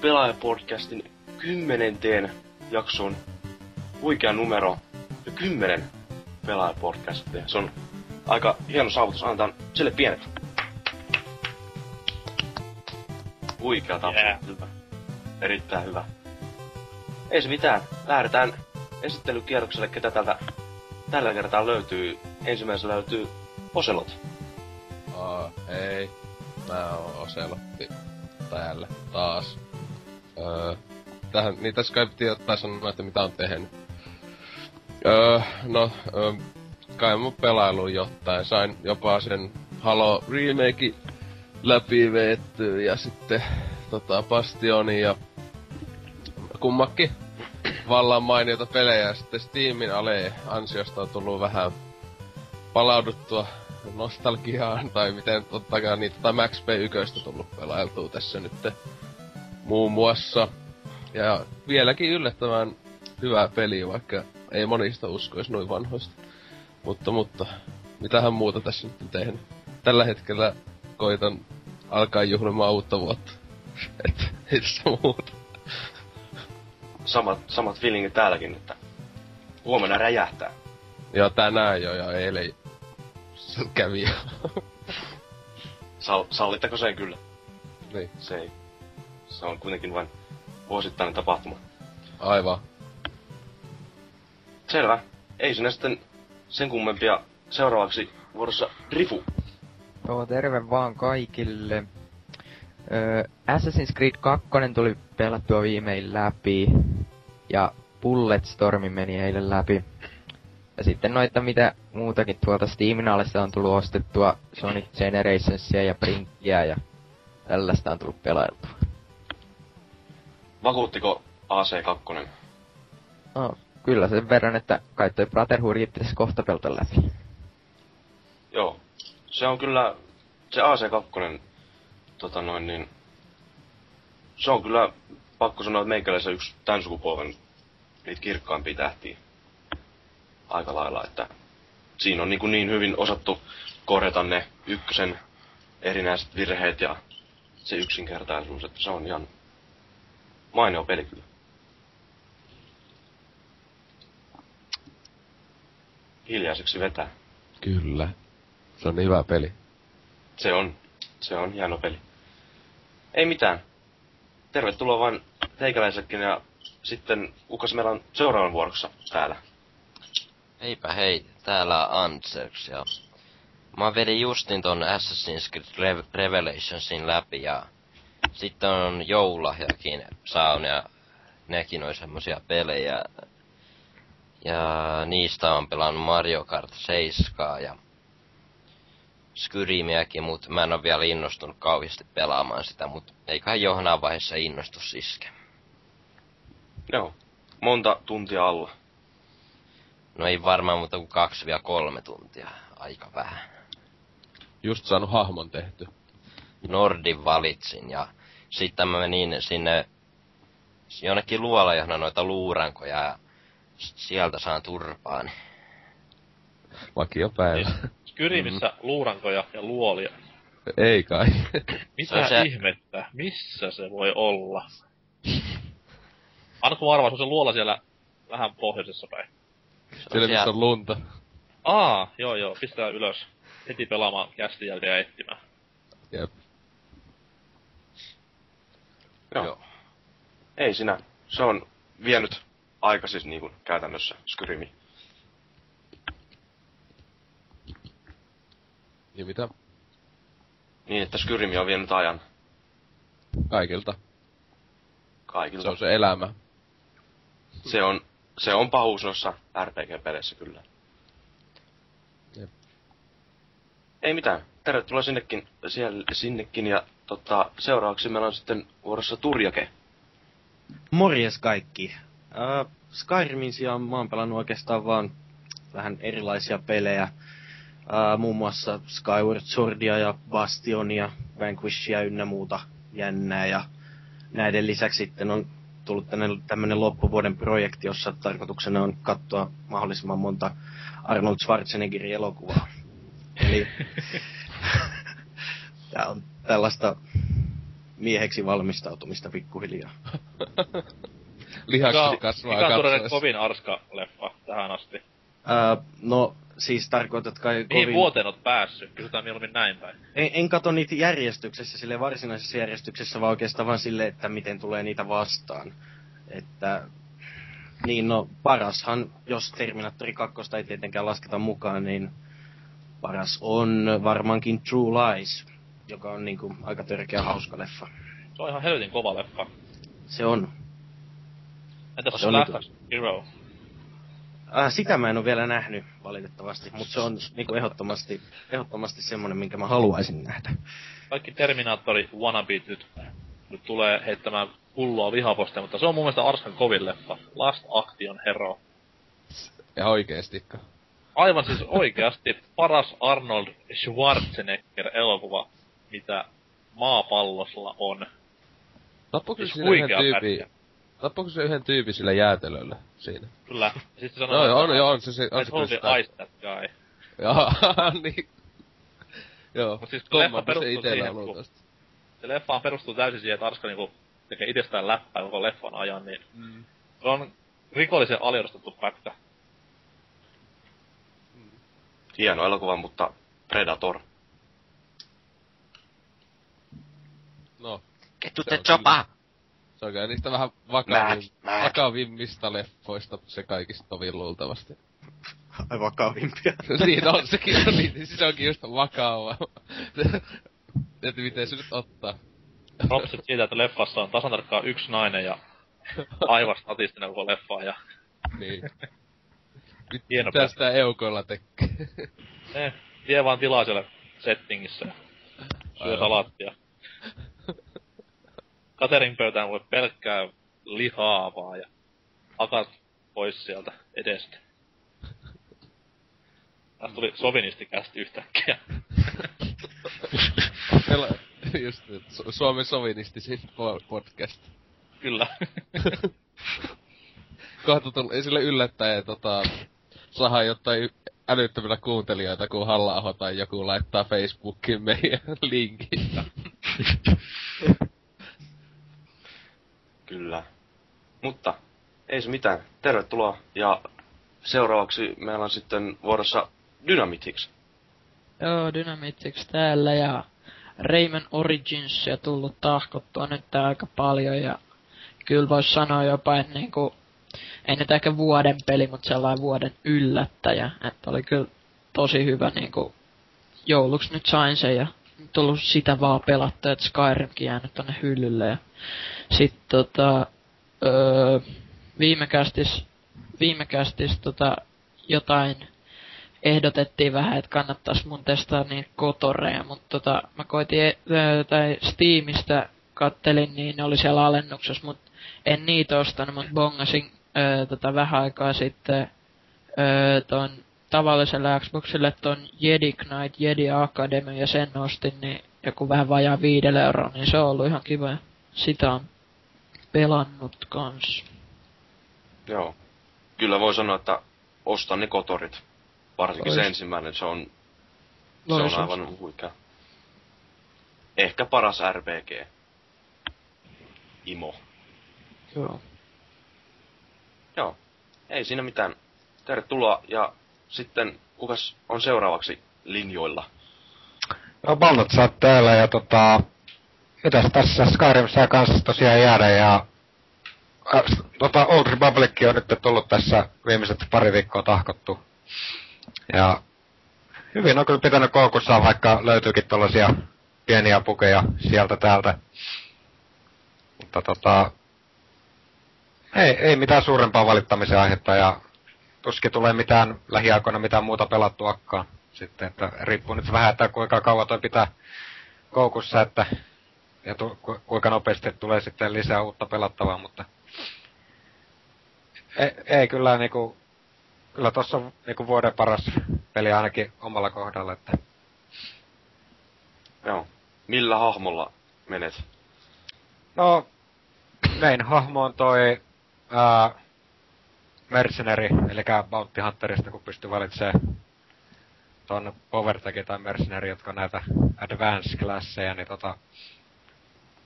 Pelaajapodcastin kymmenenteen jakson huikea numero ja kymmenen Pelaajapodcastia. Se on aika hieno saavutus. Annetaan sille pienet. Huikea tapsu. Yeah. Hyvä. Erittäin hyvä. Ei se mitään. Lähdetään esittelykierrokselle, ketä täältä tällä kertaa löytyy. Ensimmäisenä löytyy Oselot. Aa, ei. Mä oon Oselotti täällä taas. Öö, tähän, niin tässä kai piti ottaa sanoa, että mitä on tehnyt. Öö, no, öö, kai mun pelailu jotain. Sain jopa sen Halo remake läpi veettyä ja sitten tota Bastioni ja kummakin vallan mainioita pelejä. Sitten Steamin ale ansiosta on tullut vähän palauduttua nostalgiaan, tai miten tottakaan niitä, tai Max P1 tullut pelailtua tässä nyt muun muassa. Ja vieläkin yllättävän hyvä peli, vaikka ei monista uskoisi noin vanhoista. Mutta, mutta, mitähän muuta tässä nyt on tehnyt. Tällä hetkellä koitan alkaa juhlimaan uutta vuotta. Et, ei tässä muuta. Samat, samat feelingit täälläkin, että huomenna räjähtää. Ja tänään jo, ja eilen kävi jo. Sal, sallittako sen kyllä? niin, Se ei. Se on kuitenkin vain vuosittainen tapahtuma. aivan. Selvä. Ei sinä sitten sen kummempia. Seuraavaksi vuorossa Rifu. Joo, terve vaan kaikille. Öö, Assassin's Creed 2 tuli pelattua viimein läpi. Ja Bulletstormi meni eilen läpi. Ja sitten noita mitä muutakin tuolta Steamin alesta on tullut ostettua Sonic Generationsia ja Brinkkiä ja tällaista on tullut pelailtua. Vakuuttiko AC2? No, kyllä sen verran, että kai toi Brotherhood pitäisi kohta pelata läpi. Joo. Se on kyllä, se AC2, tota noin niin, se on kyllä, pakko sanoa, että meikäläisen yksi tämän sukupolven niitä kirkkaimpia tähtiä. Aika lailla, että siinä on niin, kuin niin hyvin osattu korjata ne ykkösen erinäiset virheet ja se yksinkertaisuus, että se on ihan mainio peli kyllä. Hiljaiseksi vetää. Kyllä. Se on niin hyvä peli. Se on. Se on hieno peli. Ei mitään. Tervetuloa vaan teikäläisellekin ja sitten kukas meillä on seuraavan vuorossa täällä. Eipä hei, täällä on Ansers ja mä vedin justin ton Assassin's Creed Rev- Revelationsin läpi ja sitten on joululahjakin saun ja nekin on semmosia pelejä. Ja niistä on pelannut Mario Kart 7 ja Skyrimiäkin, mutta mä en ole vielä innostunut kauheasti pelaamaan sitä, mutta eiköhän johonaan vaiheessa innostu siske. Joo. Monta tuntia alla. No ei varmaan muuta kuin kaksi vielä kolme tuntia. Aika vähän. Just saanut hahmon tehty. Nordin valitsin ja sitten mä menin sinne jonnekin luola, johon on noita luurankoja ja sieltä saan turpaan. Vakio päivä. Skyrimissä luurankoja ja luolia. Ei kai. Mitä Se se- ihmettä? Missä se voi olla? Anna kun arvaa, se on se luola siellä vähän pohjoisessa päin. Siellä missä on lunta. Aa, joo joo, pistää ylös. Heti pelaamaan kästin jälkeen ja etsimään. Jep. Joo. Joo. Ei sinä. Se on vienyt aika siis niin kuin käytännössä Skyrimi. Ja mitä? Niin, että Skyrimi on vienyt ajan Kaikilta. kaikilta. Se on se elämä. se on, se on pahuus noissa RPG-peleissä kyllä. Jep. Ei mitään. Tervetuloa sinnekin, siellä, sinnekin ja tota, seuraavaksi meillä on sitten vuorossa Turjake. Morjes kaikki. Äh, Skyrimin sijaan mä oon pelannut oikeastaan vaan vähän erilaisia pelejä. Äh, muun muassa Skyward Swordia ja Bastionia, Vanquishia ynnä muuta jännää. Ja näiden lisäksi sitten on tullut tämmöinen loppuvuoden projekti, jossa tarkoituksena on katsoa mahdollisimman monta Arnold Schwarzeneggerin elokuvaa. Eli tää on tällaista mieheksi valmistautumista pikkuhiljaa. Lihaksi kasvaa mikä on kovin arska-leffa tähän asti? Öö, no, siis tarkoitat kai Mihin kovin... vuoteen oot päässyt? Kysytään mieluummin näin päin. En, en kato niitä järjestyksessä, sille varsinaisessa järjestyksessä, vaan oikeastaan vaan sille, että miten tulee niitä vastaan. Että, niin no, parashan, jos Terminaattori 2 ei tietenkään lasketa mukaan, niin paras on varmaankin True Lies, joka on niinku aika törkeä hauska leffa. Se on ihan helvetin kova leffa. Se on. Entäs Se se on Last niinku- Hero? Äh, sitä mä en ole vielä nähnyt, valitettavasti, mutta se on niinku ehdottomasti, ehdottomasti semmonen, minkä mä haluaisin nähdä. Kaikki Terminaattori wannabit nyt, nyt tulee heittämään pulloa vihapostia, mutta se on mun mielestä Arskan kovin leffa. Last Action Hero. Ja oikeestikka. Aivan siis oikeasti paras Arnold Schwarzenegger-elokuva, mitä maapallolla on. Tappuuko se Siis siinä yhden tyypin... pätkä. Tappuuko se yhden tyypin sillä jäätelöllä siinä? Kyllä. Ja Sitten se No, sanoo, joo, on, joo, on se, se, on se kyllä sitä. ice that guy. Joo, niin. Joo, Mut siis leffa se perustuu siihen, on kun- tosta. Se leffa perustuu täysin siihen, että Arska niinku tekee itsestään läppää koko leffan ajan, niin se on rikollisen aliarvostettu pätkä. Hieno elokuva, mutta Predator. No, Get to Se the on chopper! se on kyllä niistä vähän vakavin, Mac, vakavimmista leffoista se kaikista tovin luultavasti. Ai vakavimpia. niin on sekin, on, niin, niin se onkin just vakava. että miten se nyt ottaa. Propsit siitä, että leffassa on tasan tarkkaan yksi nainen ja aivan statistinen koko leffa ja niin. Hieno mitä sitä eukoilla tekee? eh, vie vaan tilaa siellä settingissä syö Aivan. Katerin pöytään voi pelkkää lihaa vaan ja akat pois sieltä edestä. Tästä tuli sovinistikästi yhtäkkiä. Meillä, just, Su- Suomen sovinistisin po- podcast. Kyllä. Kohta tuli sille yllättäen, tota, saadaan jotain älyttömillä kuuntelijoita, kun halla tai joku laittaa Facebookiin meidän linkin. Kyllä. Mutta ei se mitään. Tervetuloa. Ja seuraavaksi meillä on sitten vuorossa Dynamitix. Joo, Dynamitix täällä ja Rayman Originsia tullut tahkottua nyt aika paljon ja kyllä vois sanoa jopa, että niinku, ei nyt ehkä vuoden peli, mutta sellainen vuoden yllättäjä, että oli kyllä tosi hyvä niinku, jouluksi nyt sain sen ja tullut sitä vaan pelattua, että Skyrimkin jäänyt tonne hyllylle. Ja sit tota, öö, viime kästis, viime kästis tota, jotain ehdotettiin vähän, että kannattais mun testaa niitä kotoreja, mutta tota, mä koitin, e- tai Steamista kattelin, niin ne oli siellä alennuksessa, mutta en niitä ostanut, mutta bongasin ö, tota, vähän aikaa sitten ö, ton tavalliselle Xboxille ton Jedi Knight, Jedi Academy ja sen ostin, niin joku vähän vajaa viidellä euroa, niin se on ollut ihan kiva. Sitä on pelannut kans. Joo. Kyllä voi sanoa, että ostan ne kotorit. Varsinkin se Loist- ensimmäinen, se on, se Loisus. on aivan huikea. Ehkä paras RPG. Imo. Joo. Joo. Ei siinä mitään. Tervetuloa. Ja sitten, kukas on seuraavaksi linjoilla? No sä oot täällä ja tota... Mitäs tässä Skyrim saa kanssa tosiaan jäädä ja... Äh, tota Old Republic on nyt tullut tässä viimeiset pari viikkoa tahkottu. Ja... Hyvin on kyllä pitänyt koukussa, vaikka löytyykin tollasia pieniä pukeja sieltä täältä. Mutta tota... Ei, ei mitään suurempaa valittamisen aihetta ja tuskin tulee mitään lähiaikoina mitään muuta pelattuakaan. Sitten, että riippuu nyt vähän, että kuinka kauan toi pitää koukussa, että ja tu, ku, kuinka nopeasti tulee sitten lisää uutta pelattavaa, mutta ei, ei kyllä niinku, kyllä tossa on niinku vuoden paras peli ainakin omalla kohdalla, että Joo. Millä hahmolla menet? no, main hahmo on toi ää, Mercenary, eli Bounty Hunterista, kun pystyy valitsemaan ton Power Tag tai Mercenary, jotka on näitä Advanced klasseja, niin tota,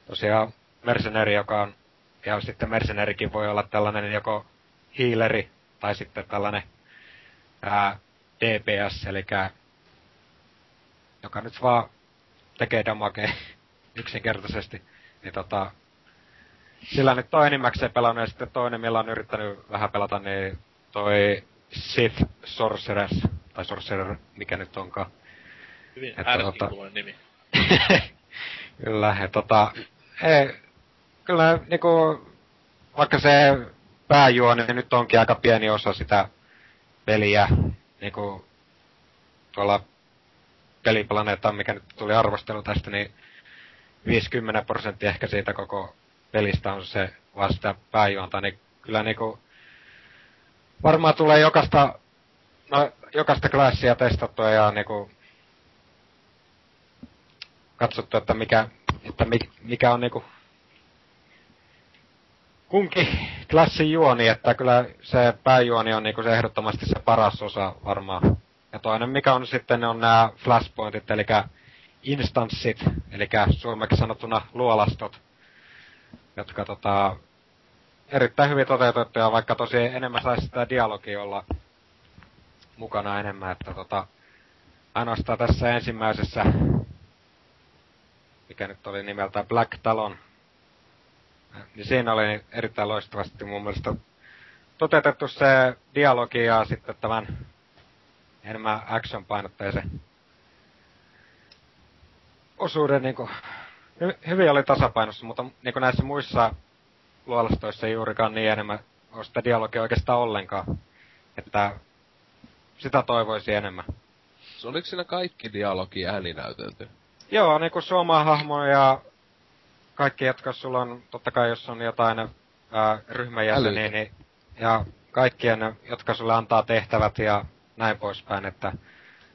tosiaan merceneri, joka on, ja sitten mercenerikin voi olla tällainen joko healeri tai sitten tällainen ää, DPS, eli joka nyt vaan tekee damagea yksinkertaisesti. Niin tota, sillä nyt toi enimmäkseen pelannut ja sitten toinen, millä on yrittänyt vähän pelata, niin toi Sith Sorceress, tai Sorcerer, mikä nyt onkaan. Hyvin Että tota- nimi. kyllä, ja tota, ei, kyllä niinku, vaikka se pääjuoni nyt onkin aika pieni osa sitä peliä, niinku tuolla peliplaneetta, mikä nyt tuli arvostelu tästä, niin 50 prosenttia ehkä siitä koko pelistä on se vasta pääjuonta, niin kyllä niinku varmaan tulee jokaista, no, jokaista klassia testattua ja niinku katsottu, että mikä, että mi, mikä on niinku kunkin klassin juoni, että kyllä se pääjuoni on niinku se ehdottomasti se paras osa varmaan. Ja toinen mikä on sitten on nämä flashpointit, eli instanssit, eli suomeksi sanottuna luolastot, jotka tota, erittäin hyvin toteutettuja, vaikka tosi enemmän saisi sitä dialogia olla mukana enemmän, että tota, ainoastaan tässä ensimmäisessä, mikä nyt oli nimeltä Black Talon, niin siinä oli erittäin loistavasti mun mielestä toteutettu se dialogi ja sitten tämän enemmän action-painotteisen osuuden niinku, hy- hyvin oli tasapainossa, mutta niinku näissä muissa luolastoissa ei juurikaan niin enemmän ole sitä dialogia oikeastaan ollenkaan. Että sitä toivoisi enemmän. Se oliko siinä kaikki dialogi ääni näytelty? Joo, niinku Suomaa hahmo ja kaikki, jotka sulla on, totta kai jos on jotain ää, ryhmäjäseniä, niin, ja kaikkien, jotka sulle antaa tehtävät ja näin poispäin, että On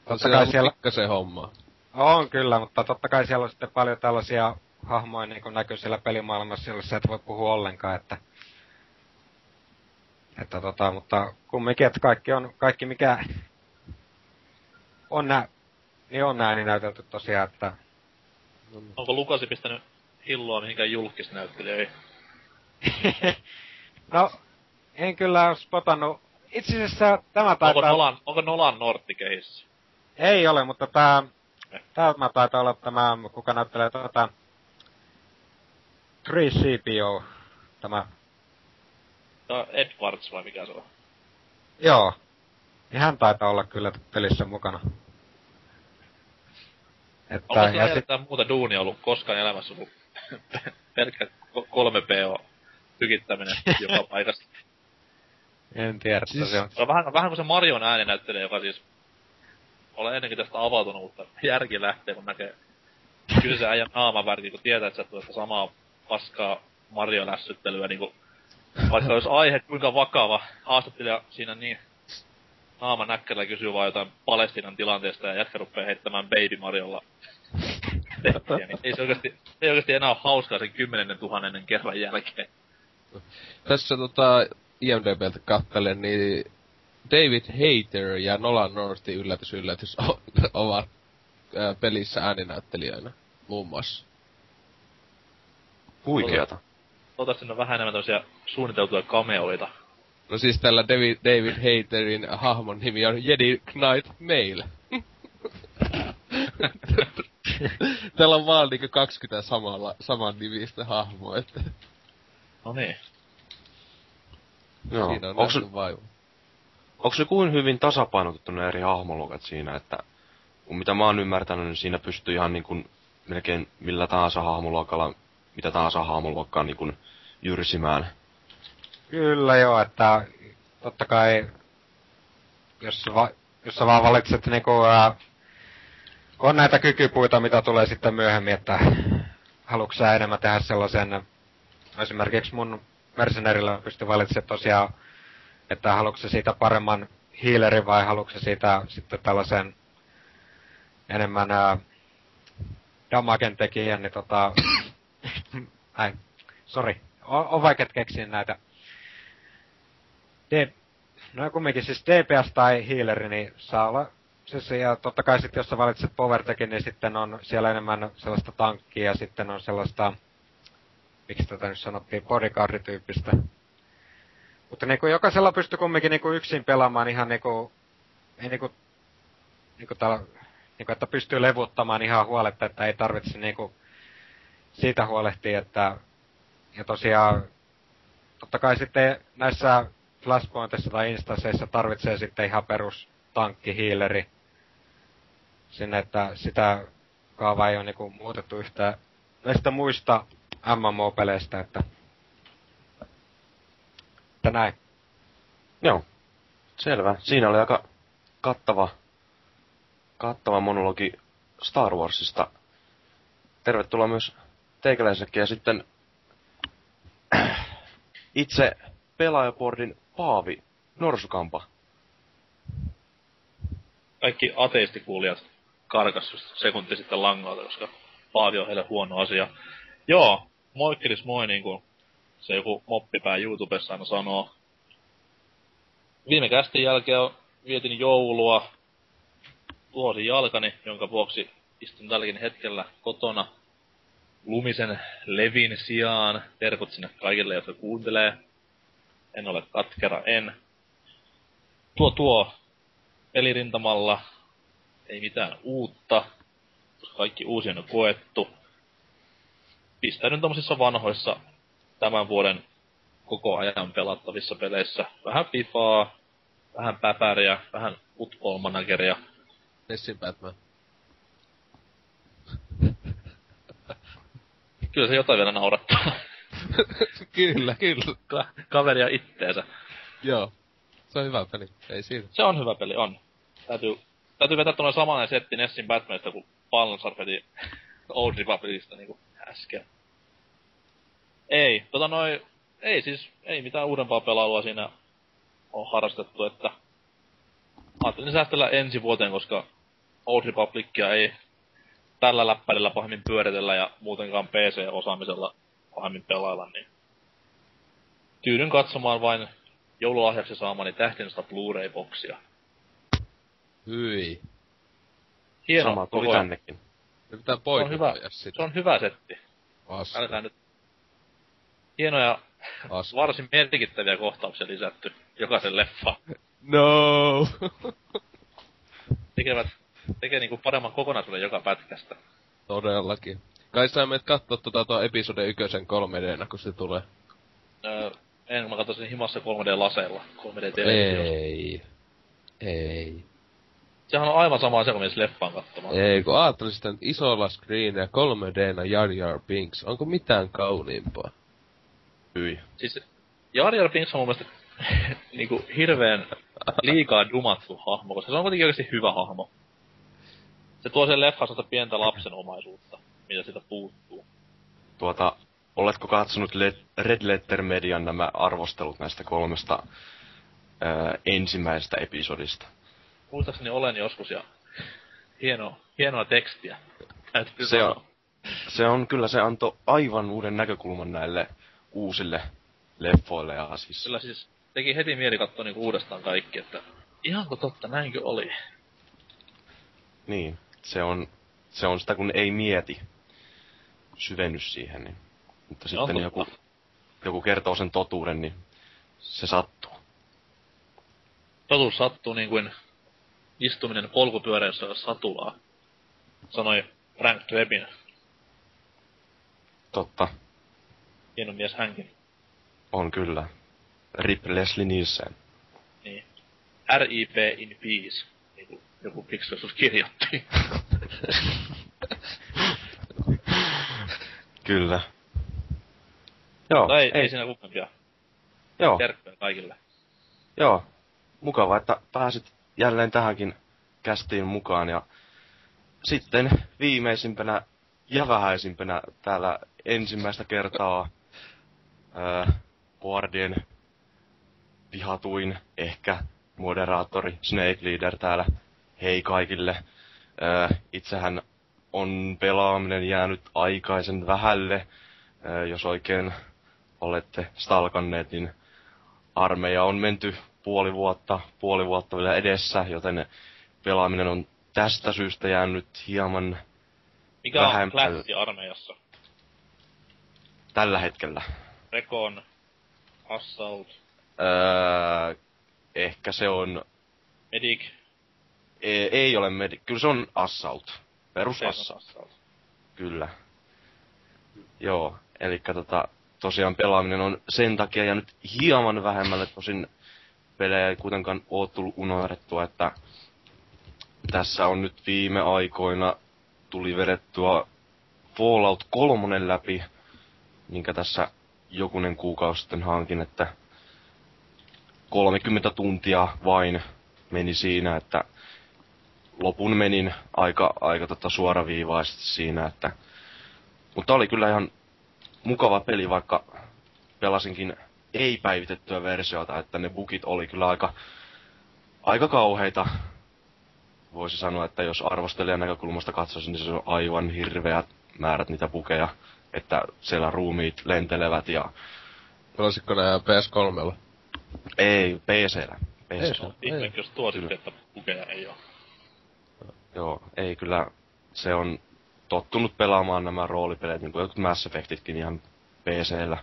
totta siellä kai siellä, pikkasen hommaa. On kyllä, mutta totta kai siellä on sitten paljon tällaisia hahmoja niin kuin näkyy siellä pelimaailmassa, joilla sä et voi puhua ollenkaan, että että tota, mutta kumminkin, että kaikki on, kaikki mikä on nää, niin on ääni näytelty tosiaan, että Onko Lukasi pistänyt hilloa mihinkään julkisnäyttelijöihin? no, en kyllä ole spotannut. Itse asiassa tämä Onko taitaa... Nolan, onko Nolan Nortti kehissä? Ei ole, mutta tämä... Tämä taitaa olla tämä, kuka näyttelee tuota... 3CPO. Tämä... On Edwards vai mikä se on? Joo. Niin hän taitaa olla kyllä pelissä mukana. Että, Onko ja sulla sit, muuta duunia ollut koskaan elämässä kuin pelkkä ko- 3PO tykittäminen joka paikassa? en tiedä, Siis- se on... Se on vähän, vähän kuin se Marion ääninäyttelijä, joka siis... Olen ennenkin tästä avautunut, mutta järki lähtee, kun näkee kyseisen äijän naamavärki, kun tietää, että sä tulet samaa paskaa Mario-lässyttelyä, niin kuin, vaikka olisi aihe kuinka vakava, haastattelija siinä niin naama näkkällä kysyy vaan jotain Palestinan tilanteesta ja jätkä rupeaa heittämään Baby Mariolla niin ei se oikeasti, ei oikeasti enää ole hauskaa sen kymmenennen tuhannennen kerran jälkeen. Tässä tota IMDBltä kattelen, niin David Hayter ja Nolan Northi yllätys yllätys o- ovat ää, pelissä ääninäyttelijöinä muun muassa. Huikeata. Siinä on vähän enemmän tämmöisiä suunniteltuja cameoita. No siis tällä David, David Hayterin hahmon nimi on Jedi Knight Mail. Täällä on vaan niinku 20 samalla, saman nimistä hahmoa, että No niin. Joo. siinä on Onks, vaiva. Onks se kuin hyvin tasapainotettu ne eri hahmoluokat siinä, että mitä mä oon ymmärtänyt, niin siinä pystyy ihan niin kuin melkein millä tahansa hahmoluokalla, mitä tahansa hahmoluokkaa niin kuin jyrsimään. Kyllä joo, että totta kai, jos, va, jos sä vaan valitset niinku, ää, on näitä kykypuita, mitä tulee sitten myöhemmin, että haluatko enemmän tehdä sellaisen, esimerkiksi mun mercenarilla pysty valitsemaan tosiaan, että haluatko sä siitä paremman healerin vai haluatko sä siitä sitten tällaisen enemmän ää, damagen tekijän, niin tota, ai, sorry, on, on vaikea keksiä näitä D... No kumminkin siis DPS tai healeri, niin saa olla siis, ja totta kai sitten jos sä valitset powertekin, niin sitten on siellä enemmän sellaista tankkia ja sitten on sellaista miksi tätä nyt sanottiin, bodyguard-tyyppistä. Mutta niinku jokaisella pystyy kumminkin niinku yksin pelaamaan ihan niinku, ei niinku, niinku täällä, niinku että pystyy levuttamaan ihan huoletta, että ei tarvitse niinku siitä huolehtia, että ja tosiaan totta kai sitten näissä flashpointissa tai instansseissa tarvitsee sitten ihan perus tankki, hiileri sinne, että sitä kaavaa ei ole niinku muutettu yhtään näistä muista MMO-peleistä, että, että näin. Joo. Selvä. Siinä oli aika kattava, kattava monologi Star Warsista. Tervetuloa myös teikäläisellekin ja sitten itse pelaajaportin Paavi Norsukampa. Kaikki ateistikuulijat karkas sekunti sitten langalta, koska Paavi on heille huono asia. Joo, moikkelis moi niinku se joku moppipää YouTubessa aina sanoo. Viime kästin jälkeen vietin joulua, tuosin jalkani, jonka vuoksi istun tälläkin hetkellä kotona lumisen levin sijaan. Terkut sinne kaikille, jotka kuuntelee. En ole katkera, en. Tuo tuo pelirintamalla ei mitään uutta. Kaikki uusi on koettu. Pistäydyn tommosissa vanhoissa tämän vuoden koko ajan pelattavissa peleissä. Vähän Fifaa, vähän päpäriä, vähän Football Manageria. Nessin Batman. Kyllä se jotain vielä naurattaa. kyllä, kyllä. Ka- kaveria itteensä. Joo. Se on hyvä peli. Ei siinä. Se on hyvä peli, on. Täytyy, täytyy vetää tuonne samanen setti Nessin Batmanista kuin Balnasar veti Old Republicista niinku äsken. Ei, tota noin, ei siis, ei mitään uudempaa pelailua siinä on harrastettu, että ajattelin säästellä ensi vuoteen, koska Old Republicia ei tällä läppärillä pahemmin pyöritellä ja muutenkaan PC-osaamisella pahemmin pelailla, niin tyydyn katsomaan vain joululahjaksi saamani tähtensä Blu-ray-boksia. Hyi. Hieno Sama tuli tännekin. Ne pitää Se on hyvä, sitä. se on hyvä setti. Aska. Älkää nyt. Hienoja, Aska. varsin merkittäviä kohtauksia lisätty jokaisen leffa. No! Tekevät, tekee niinku paremman kokonaisuuden joka pätkästä. Todellakin. Kai sä menet kattoo tota tuo episode ykösen 3 d kun se tulee. Öö, en, mä katsoisin himassa 3D-laseilla, 3D-televisiossa. Ei. Ei. Sehän on aivan sama asia kuin mies leffaan katsomaan. Ei, kun ajattelin sitä nyt isolla screenillä 3 d Jar Jar Binks. Onko mitään kauniimpaa? Hyi. Siis Jar Jar Binks on mun mielestä niinku hirveen liikaa dumattu hahmo, koska se on kuitenkin oikeasti hyvä hahmo. Se tuo sen leffaan sitä pientä lapsenomaisuutta, mitä siitä puuttuu. Tuota, oletko katsonut Red Letter Median nämä arvostelut näistä kolmesta ää, ensimmäisestä episodista? Muistaakseni olen joskus ja hieno, hienoa tekstiä. Se on, se on kyllä, se antoi aivan uuden näkökulman näille uusille leffoille ja siis... Kyllä siis teki heti mieli katsoa niinku uudestaan kaikki, että ihanko totta, näinkö oli? Niin, se on, se on sitä kun ei mieti syvennys siihen, niin. Mutta sitten totta. joku, joku kertoo sen totuuden, niin se sattuu. Totuus sattuu niin kuin istuminen polkupyörässä satulaa, sanoi Frank Drebin. Totta, Hieno mies hänkin. on kyllä. Rip Leslie Nielsen. Niin. RIP in peace, niin kuin joku joskus kirjoitti. Kyllä. Joo, Tai ei, ei siinä kummempia. joo, Terkkuja kaikille. joo. Mukava, että pääsit jälleen tähänkin kästiin mukaan ja sitten viimeisimpänä ja vähäisimpänä täällä ensimmäistä kertaa ää, Boardien vihatuin ehkä moderaattori Snake Leader täällä. Hei kaikille. Ää, itsehän on pelaaminen jäänyt aikaisen vähälle. Ää, jos oikein olette stalkanneet, niin armeija on menty puoli vuotta, puoli vuotta vielä edessä, joten pelaaminen on tästä syystä jäänyt hieman Mikä on Vähemmän. klassi armeijassa? tällä hetkellä. Recon, Assault, Öö, ehkä se on... Medic, Ei, ei ole medi... Kyllä se on Assault. Perus Assault. Assault. Kyllä. Joo, eli tota, tosiaan pelaaminen on sen takia ja nyt hieman vähemmälle, tosin pelejä ei kuitenkaan oo tullut unohdettua, että tässä on nyt viime aikoina tuli vedettyä Fallout 3 läpi, minkä tässä jokunen kuukausi sitten hankin, että 30 tuntia vain meni siinä, että lopun menin aika, aika tota suoraviivaisesti siinä, että mutta oli kyllä ihan mukava peli, vaikka pelasinkin ei-päivitettyä versiota, että ne bugit oli kyllä aika, aika kauheita. Voisi sanoa, että jos arvostelijan näkökulmasta katsoisin, niin se on aivan hirveät määrät niitä bukeja, että siellä ruumiit lentelevät ja Pelasitko nää PS3? ei, PC-llä. Ei PC-llä. Ihme, jos tuo sitten, että pukeja ei oo. Joo, ei kyllä, se on tottunut pelaamaan nämä roolipeleet, niin kuin jotkut Mass Effectitkin ihan PC-llä.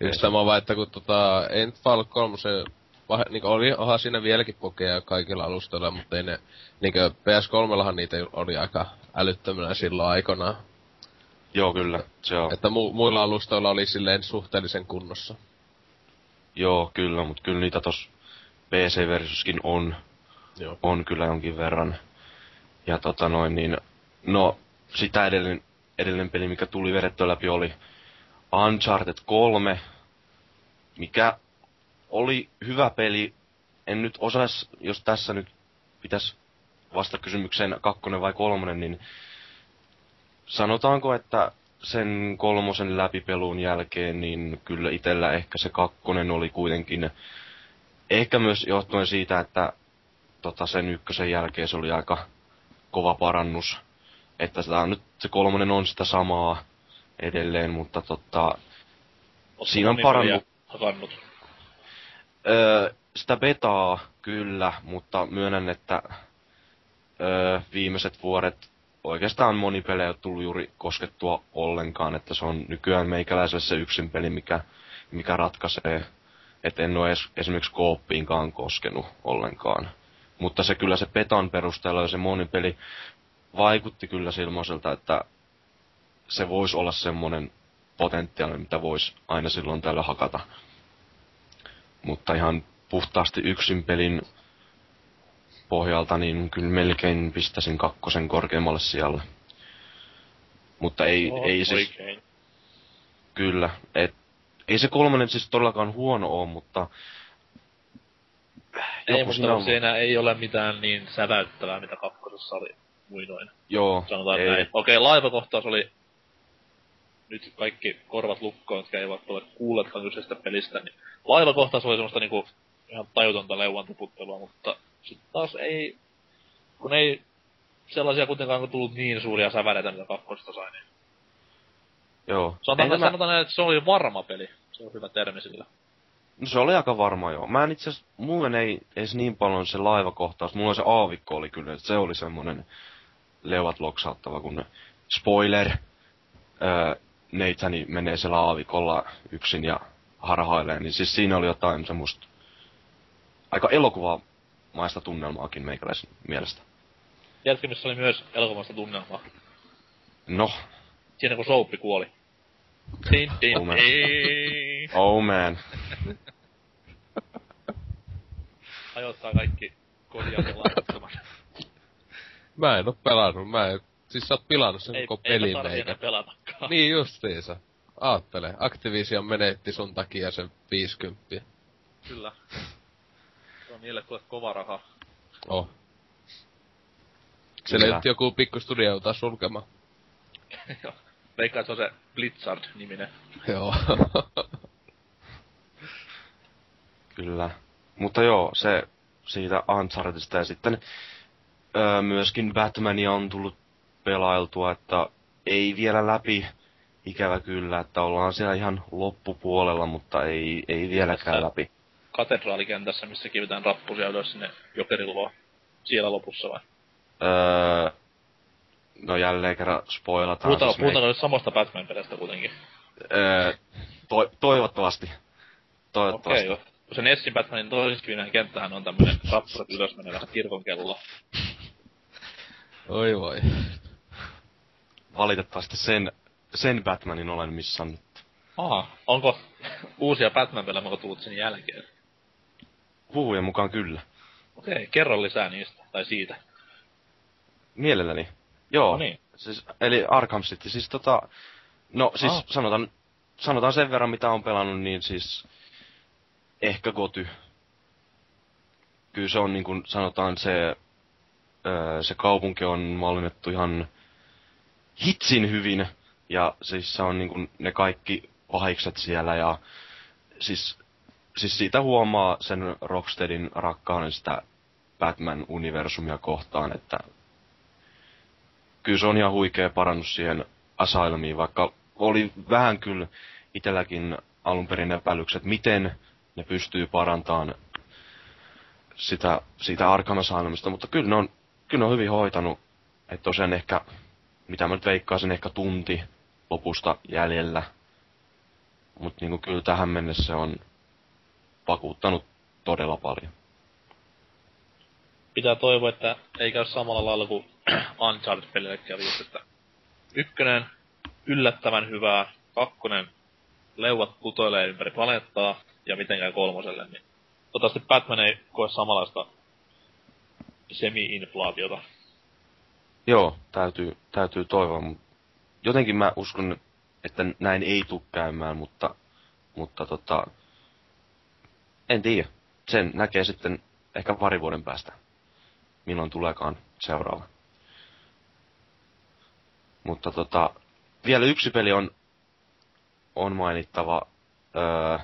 Yksi tämä vaan, että kun tota, ei nyt Fallout 3 se, vah, niin oli, onhan siinä vieläkin pokeja kaikilla alustoilla, mutta ei ne, niin PS3-lahan niitä oli aika älyttömänä silloin aikanaan. Joo, kyllä, se on. Että mu, muilla alustoilla oli silleen suhteellisen kunnossa. Joo, kyllä, mutta kyllä niitä tos PC-versuskin on, Joo. on kyllä jonkin verran. Ja tota noin, niin, no, sitä edellinen, edellinen peli, mikä tuli vedettyä läpi, oli Uncharted 3, mikä oli hyvä peli. En nyt osais, jos tässä nyt pitäisi vasta kysymykseen kakkonen vai kolmonen, niin sanotaanko, että sen kolmosen läpipelun jälkeen, niin kyllä itellä ehkä se kakkonen oli kuitenkin, ehkä myös johtuen siitä, että tota, sen ykkösen jälkeen se oli aika kova parannus. Että sitä on nyt se kolmonen on sitä samaa edelleen, mutta tota, Siinä on monipeliä parannu- Hakannut. Öö, sitä betaa kyllä, mutta myönnän, että öö, viimeiset vuodet oikeastaan moni pelejä on tullut juuri koskettua ollenkaan, että se on nykyään meikäläiselle se yksin peli, mikä, mikä ratkaisee, että en ole edes, esimerkiksi kooppiinkaan koskenut ollenkaan. Mutta se kyllä se betan perusteella ja se monipeli vaikutti kyllä silmoiselta, että se voisi olla semmonen potentiaali, mitä voisi aina silloin tällä hakata mutta ihan puhtaasti yksin pelin pohjalta, niin kyllä melkein pistäisin kakkosen korkeammalle sijalle. Mutta ei, Oot ei siis, Oikein. kyllä, et, ei se kolmonen siis todellakaan huono ole, mutta Ei, mutta on- siinä ei ole mitään niin säväyttävää, mitä kakkosessa oli muinoin. Joo, Sanotaan ei, näin. Okei, laivakohtaus oli nyt kaikki korvat lukkoon, jotka eivät ole kuulleetkaan kyseisestä pelistä, niin laivakohtaus oli semmoista niinku ihan tajutonta leuan tiputtelua, mutta sitten taas ei, kun ei sellaisia kuitenkaan tullut niin suuria säväreitä, mitä kakkosesta sai, niin joo. sanotaan, tämä- sanotaan näin, että se oli varma peli. Se on hyvä termi sillä. No se oli aika varma joo. Mä en itse mulla ei edes niin paljon se laivakohtaus, mulla se aavikko oli kyllä, että se oli semmonen leuat loksauttava, kun spoiler, öö, Neitsani menee siellä aavikolla yksin ja harhailee, niin siis siinä oli jotain semmoista aika elokuvamaista tunnelmaakin meikäläisen mielestä. Missä oli myös elokuvasta tunnelmaa? No, Siinä kun Souppi kuoli. Din, din, Oh, man. din. oh man. Ajoittaa kaikki kodia. Mä en oo pelannut, mä en, siis sä oot pilannut sen ei, koko pelin tarvi meikä. enää pelatakaan. Niin justiinsa. Aattele, Activision menetti sun takia sen 50. Kyllä. Se on niille kuule kova raha. Oh. Siellä Kyllä. nyt joku pikku studio joutaa sulkemaan. Joo. Veikkaan, että se on se Blizzard-niminen. Joo. Kyllä. Mutta joo, se siitä Unchartedista ja sitten öö, myöskin Batmania on tullut pelailtua, että ei vielä läpi, ikävä kyllä, että ollaan siellä ihan loppupuolella, mutta ei, ei vieläkään läpi. Katedraalikentässä, missä kivetään rappusia ylös sinne jokerin luo. Siellä lopussa vai? Öö, no jälleen kerran spoilataan. Puhutaan, siis puhutaanko nyt samasta Batman-pelistä kuitenkin? Öö, to, toivottavasti. Toivottavasti. Okei, okay, se Nessin Batmanin toisessa viimeinen kenttähän on tämmönen rappurat ylös menevä kirkonkello. Oi voi. Valitettavasti sen, sen Batmanin olen missannut. Aha, onko uusia Batman-pelejä tullut sen jälkeen? Huhujen mukaan kyllä. Okei, okay, kerro lisää niistä, tai siitä. Mielelläni. Joo. No niin. Siis, eli Arkham City, siis tota... No siis ah. sanotaan, sanotaan sen verran mitä on pelannut, niin siis... Ehkä Goty. Kyllä se on niin kuin sanotaan se... Öö, se kaupunki on mallinnettu ihan hitsin hyvin. Ja siis se on niin kuin ne kaikki pahikset siellä ja siis, siis siitä huomaa sen Rocksteadin rakkauden sitä Batman-universumia kohtaan, että kyllä se on ihan huikea parannus siihen Asylamiin, vaikka oli vähän kyllä itselläkin alun perin epäilykset, miten ne pystyy parantamaan sitä, siitä Arkham Asylumista, mutta kyllä ne on, kyllä ne on hyvin hoitanut, että tosiaan ehkä, mitä mä nyt veikkaisin, ehkä tunti lopusta jäljellä. Mutta niinku kyllä tähän mennessä on vakuuttanut todella paljon. Pitää toivoa, että ei käy samalla lailla kuin Uncharted-pelille kävi, että ykkönen yllättävän hyvää, kakkonen leuvat putoilee ympäri planeettaa, ja mitenkään kolmoselle, niin toivottavasti Batman ei koe samanlaista semi-inflaatiota. Joo, täytyy, täytyy toivoa, mutta jotenkin mä uskon, että näin ei tule käymään, mutta, mutta tota, en tiedä. Sen näkee sitten ehkä pari vuoden päästä, milloin tuleekaan seuraava. Mutta tota, vielä yksi peli on, on mainittava. Öö,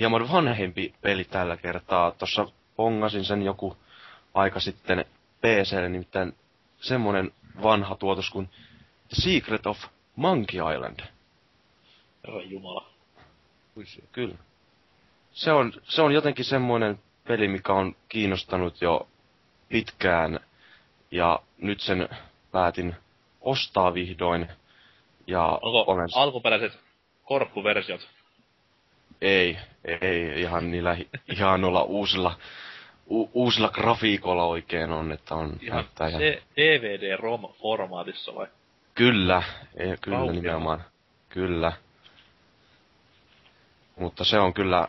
hieman vanhempi peli tällä kertaa. Tuossa pongasin sen joku aika sitten PClle, nimittäin semmonen vanha tuotos kuin The Secret of Monkey Island. Herra Jumala. Kyllä. Se on, se on jotenkin semmoinen peli, mikä on kiinnostanut jo pitkään. Ja nyt sen päätin ostaa vihdoin. Ja Onko olen... alkuperäiset korppuversiot? Ei, ei ihan niillä hienoilla uusilla, u, uusilla grafiikoilla oikein on, että on ihan se DVD-ROM-formaatissa vai? Kyllä, ei, kyllä Kaukia. nimenomaan. Kyllä. Mutta se on kyllä,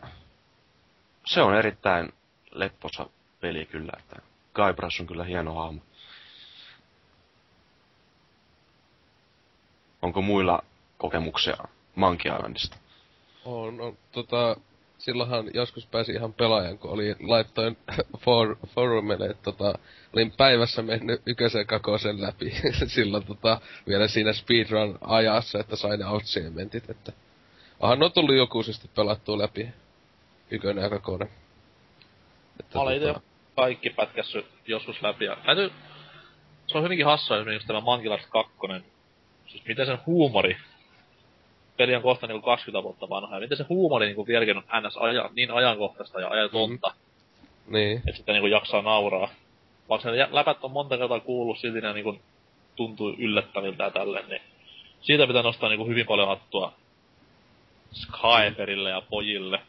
se on erittäin lepposa peli kyllä, että Guybrush on kyllä hieno hahmo. Onko muilla kokemuksia Monkey Islandista? On, no, tota, silloinhan joskus pääsi ihan pelaajan, kun oli laittoin for, forumille, tota, olin päivässä mennyt ykösen kakosen läpi silloin tota, vielä siinä speedrun ajassa, että sain outsiementit, että onhan on tullut joku pelattua läpi ykönen ja kakonen. Että, Mä tota... kaikki pätkässy joskus läpi ja täytyy, se on hyvinkin hassua esimerkiksi tämä Mankilast 2. Siis miten sen huumori peli on kohta niinku 20 vuotta vanha, ja miten se huumori niinku vieläkin on ns. Aja, niin ajankohtaista ja ajatonta. Mm. Niin. Että sitten niinku jaksaa nauraa. Vaikka ne läpät on monta kertaa kuullut, silti ne niinku tuntuu yllättäviltä ja tälleen, niin siitä pitää nostaa niinku hyvin paljon hattua Skyferille ja pojille,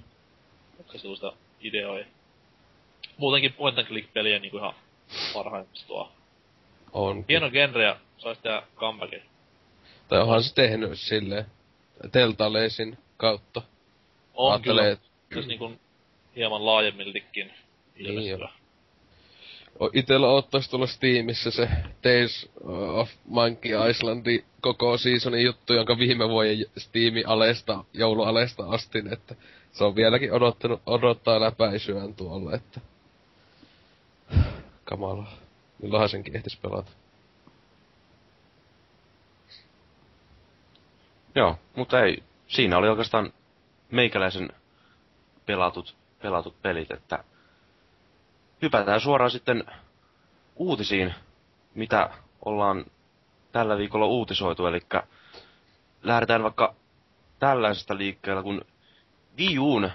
sellaista ideoi. Muutenkin point and click peliä niinku ihan parhaimmistoa. On. Hieno genre ja saisi tehdä comebackin. Tai onhan se tehnyt silleen. Teltaleesin kautta. On Aattelee, kyllä. Siis niinku hieman laajemmiltikin niin Itellä ottais tulla Steamissa se Days of Monkey Islandi koko seasonin juttu, jonka viime vuoden Steamin alesta, joulualesta astin, että se on vieläkin odottanut, odottaa läpäisyään tuolla, että kamala. Milloinhan senkin ehtis pelata. Joo, mutta ei. Siinä oli oikeastaan meikäläisen pelatut, pelatut pelit, että hypätään suoraan sitten uutisiin, mitä ollaan tällä viikolla uutisoitu, eli lähdetään vaikka tällaisesta liikkeellä, kun Wii Uun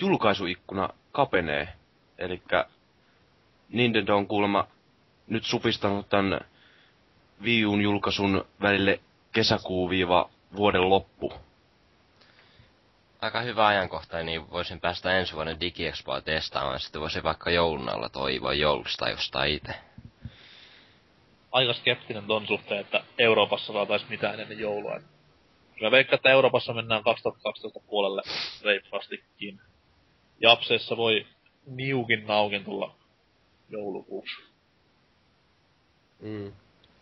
julkaisuikkuna kapenee, eli Nintendo on kuulemma nyt supistanut tämän Wii Uun julkaisun välille kesäkuu vuoden loppu. Aika hyvä ajankohta, niin voisin päästä ensi vuoden DigiExpoa testaamaan, sitten voisin vaikka joulun alla toivoa joulusta jostain itse. Aika skeptinen ton suhteen, että Euroopassa saatais mitään ennen joulua. Mä veikkaan, että Euroopassa mennään 2012 puolelle reippastikin. Japseessa voi niukin naukin tulla joulukuuksi. Mm.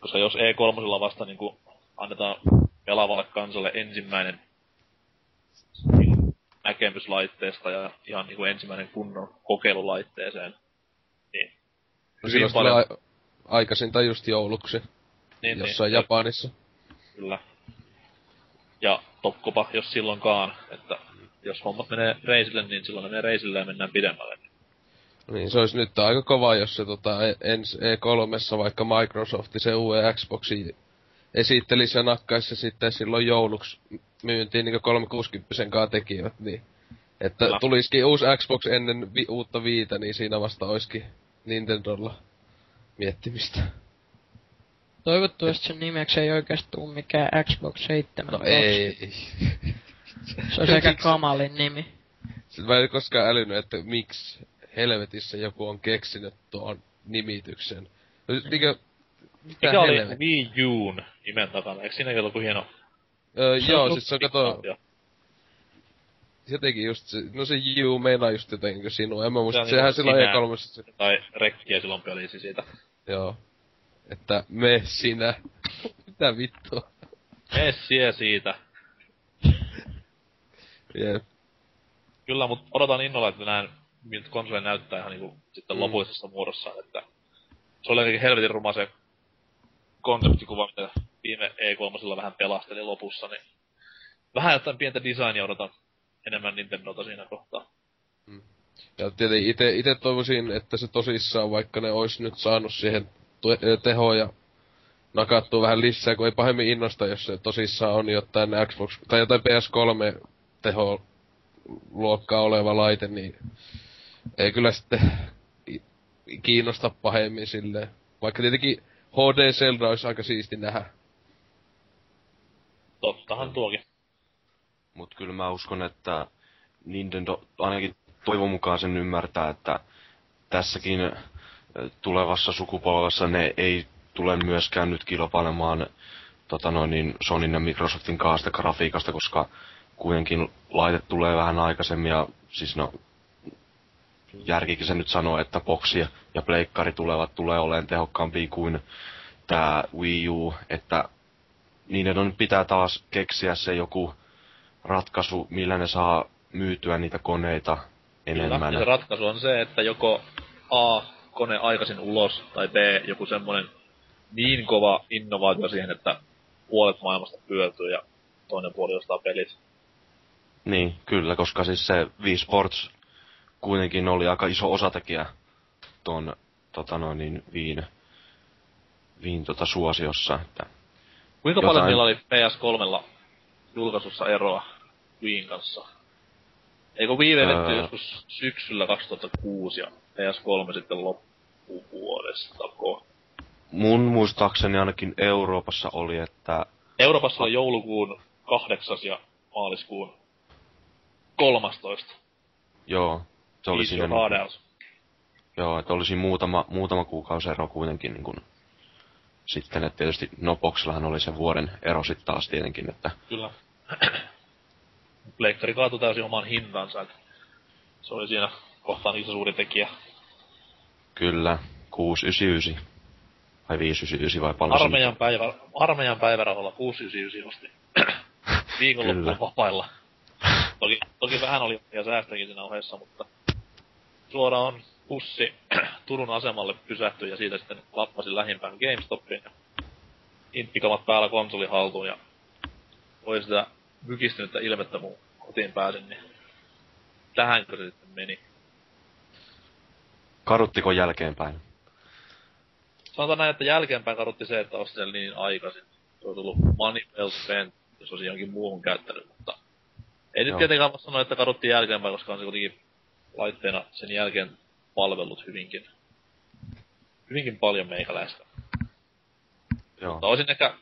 Koska jos E3 vasta niinku annetaan pelaavalle kansalle ensimmäinen näkemys laitteesta ja ihan niinku ensimmäinen kunnon kokeilulaitteeseen, niin No silloin paljon... a- aikaisinta just jouluksi. niin, jossain niin, Japanissa. Kyllä. Ja tokkopa, jos silloinkaan, että jos hommat menee reisille, niin silloin ne menee reisille ja mennään pidemmälle. Niin, se olisi nyt aika kova, jos se tota, e- ensi E3 vaikka Microsoft se uuden Xboxin esittelisi ja nakkaisi se sitten silloin jouluksi myyntiin niin 360 kaa tekivät, niin että Kyllä. tulisikin uusi Xbox ennen vi- uutta viitä, niin siinä vasta olisikin Nintendolla miettimistä. Toivottavasti sen nimeksi ei oikeesti tuu mikään Xbox 7. No ei. Se on aika kamalin nimi. Sitten mä en koskaan älynyt, että miksi helvetissä joku on keksinyt tuon nimityksen. Niinkö, mitä Mikä oli Wii Uun nimen takana? Eikö ollut joku hieno... Öö, joo, sit se kato, jotenkin just se, no se Ju meinaa just jotenkin sinua, en mä muista, Se on sehän niinku silloin sinä. E3, se, Tai rekkiä silloin pelisi siitä. joo. Että me, sinä, mitä vittua. Messiä siitä. Jep. Kyllä, mutta odotan innolla, että näen, miltä konsoli näyttää ihan niinku sitten Mm. lopullisessa muodossaan, että se oli jotenkin helvetin ruma se konseptikuva, mitä viime E3 vähän pelasteli lopussa, niin vähän jotain pientä designia odotan enemmän Nintendota siinä kohtaa. Ja tietenkin ite, ite toivoisin, että se tosissaan, vaikka ne ois nyt saanut siihen tehoa ja nakattua vähän lisää, kun ei pahemmin innosta, jos se tosissaan on jotain Xbox, tai jotain PS3 teho luokkaa oleva laite, niin ei kyllä sitten kiinnosta pahemmin silleen. Vaikka tietenkin HD Zelda olisi aika siisti nähdä. Tottahan tuokin. Mut kyllä mä uskon, että Nintendo ainakin toivon mukaan sen ymmärtää, että tässäkin tulevassa sukupolvessa ne ei tule myöskään nyt kilpailemaan tota noin, niin Sonyn ja Microsoftin kanssa sitä grafiikasta, koska kuitenkin laite tulee vähän aikaisemmin ja siis no järkikin se nyt sanoo, että boksi ja- ja pleikkari tulevat tulee olemaan tehokkaampia kuin tämä Wii U, että niiden on pitää taas keksiä se joku ratkaisu, millä ne saa myytyä niitä koneita enemmän. Kyllä, se ratkaisu on se, että joko A, kone aikaisin ulos, tai B, joku semmonen niin kova innovaatio siihen, että puolet maailmasta pyötyy ja toinen puoli ostaa pelit. Niin, kyllä, koska siis se Wii Sports kuitenkin oli aika iso osatekijä ton tota noin niin Viin, Viin tota suosiossa, että Kuinka Jotain- paljon niillä oli PS3 julkaisussa eroa Wiin kanssa? Eikö Wii vedetty Öö. joskus syksyllä 2006 ja PS3 sitten loppuvuodesta? mun muistaakseni ainakin Euroopassa oli, että Euroopassa oli joulukuun 8. ja maaliskuun 13. joo, se oli siinä, niinku- joo, että olisi muutama, muutama kuukausi ero kuitenkin niin kuin, sitten, että tietysti Noboxillahan oli se vuoden ero sitten taas tietenkin, että Kyllä. Pleikkari kaatui täysin oman hintansa, että se oli siinä kohtaan iso suuri tekijä. kyllä, 699 vai 599 vai paljon Armeijan, päivä, armeijan päivärahalla 699 osti. Viikonloppuun vapailla. Toki, toki vähän oli ja säästäkin siinä ohessa, mutta suoraan pussi Turun asemalle pysähtyi ja siitä sitten lappasin lähimpään GameStopiin ja inttikamat päällä konsoli haltuun ja voi sitä mykistynyttä ilmettä mun kotiin pääsin, niin tähänkö se sitten meni. Karuttiko jälkeenpäin? Sanotaan näin, että jälkeenpäin karutti se, että ostin sen niin aikaisin. Se on tullut money well spent, jos olisi johonkin muuhun käyttänyt, mutta ei nyt Joo. tietenkään voi sanoa, että karutti jälkeenpäin, koska on se kuitenkin laitteena sen jälkeen palvellut hyvinkin, hyvinkin paljon meikäläistä. Joo. Mutta olisin ehkä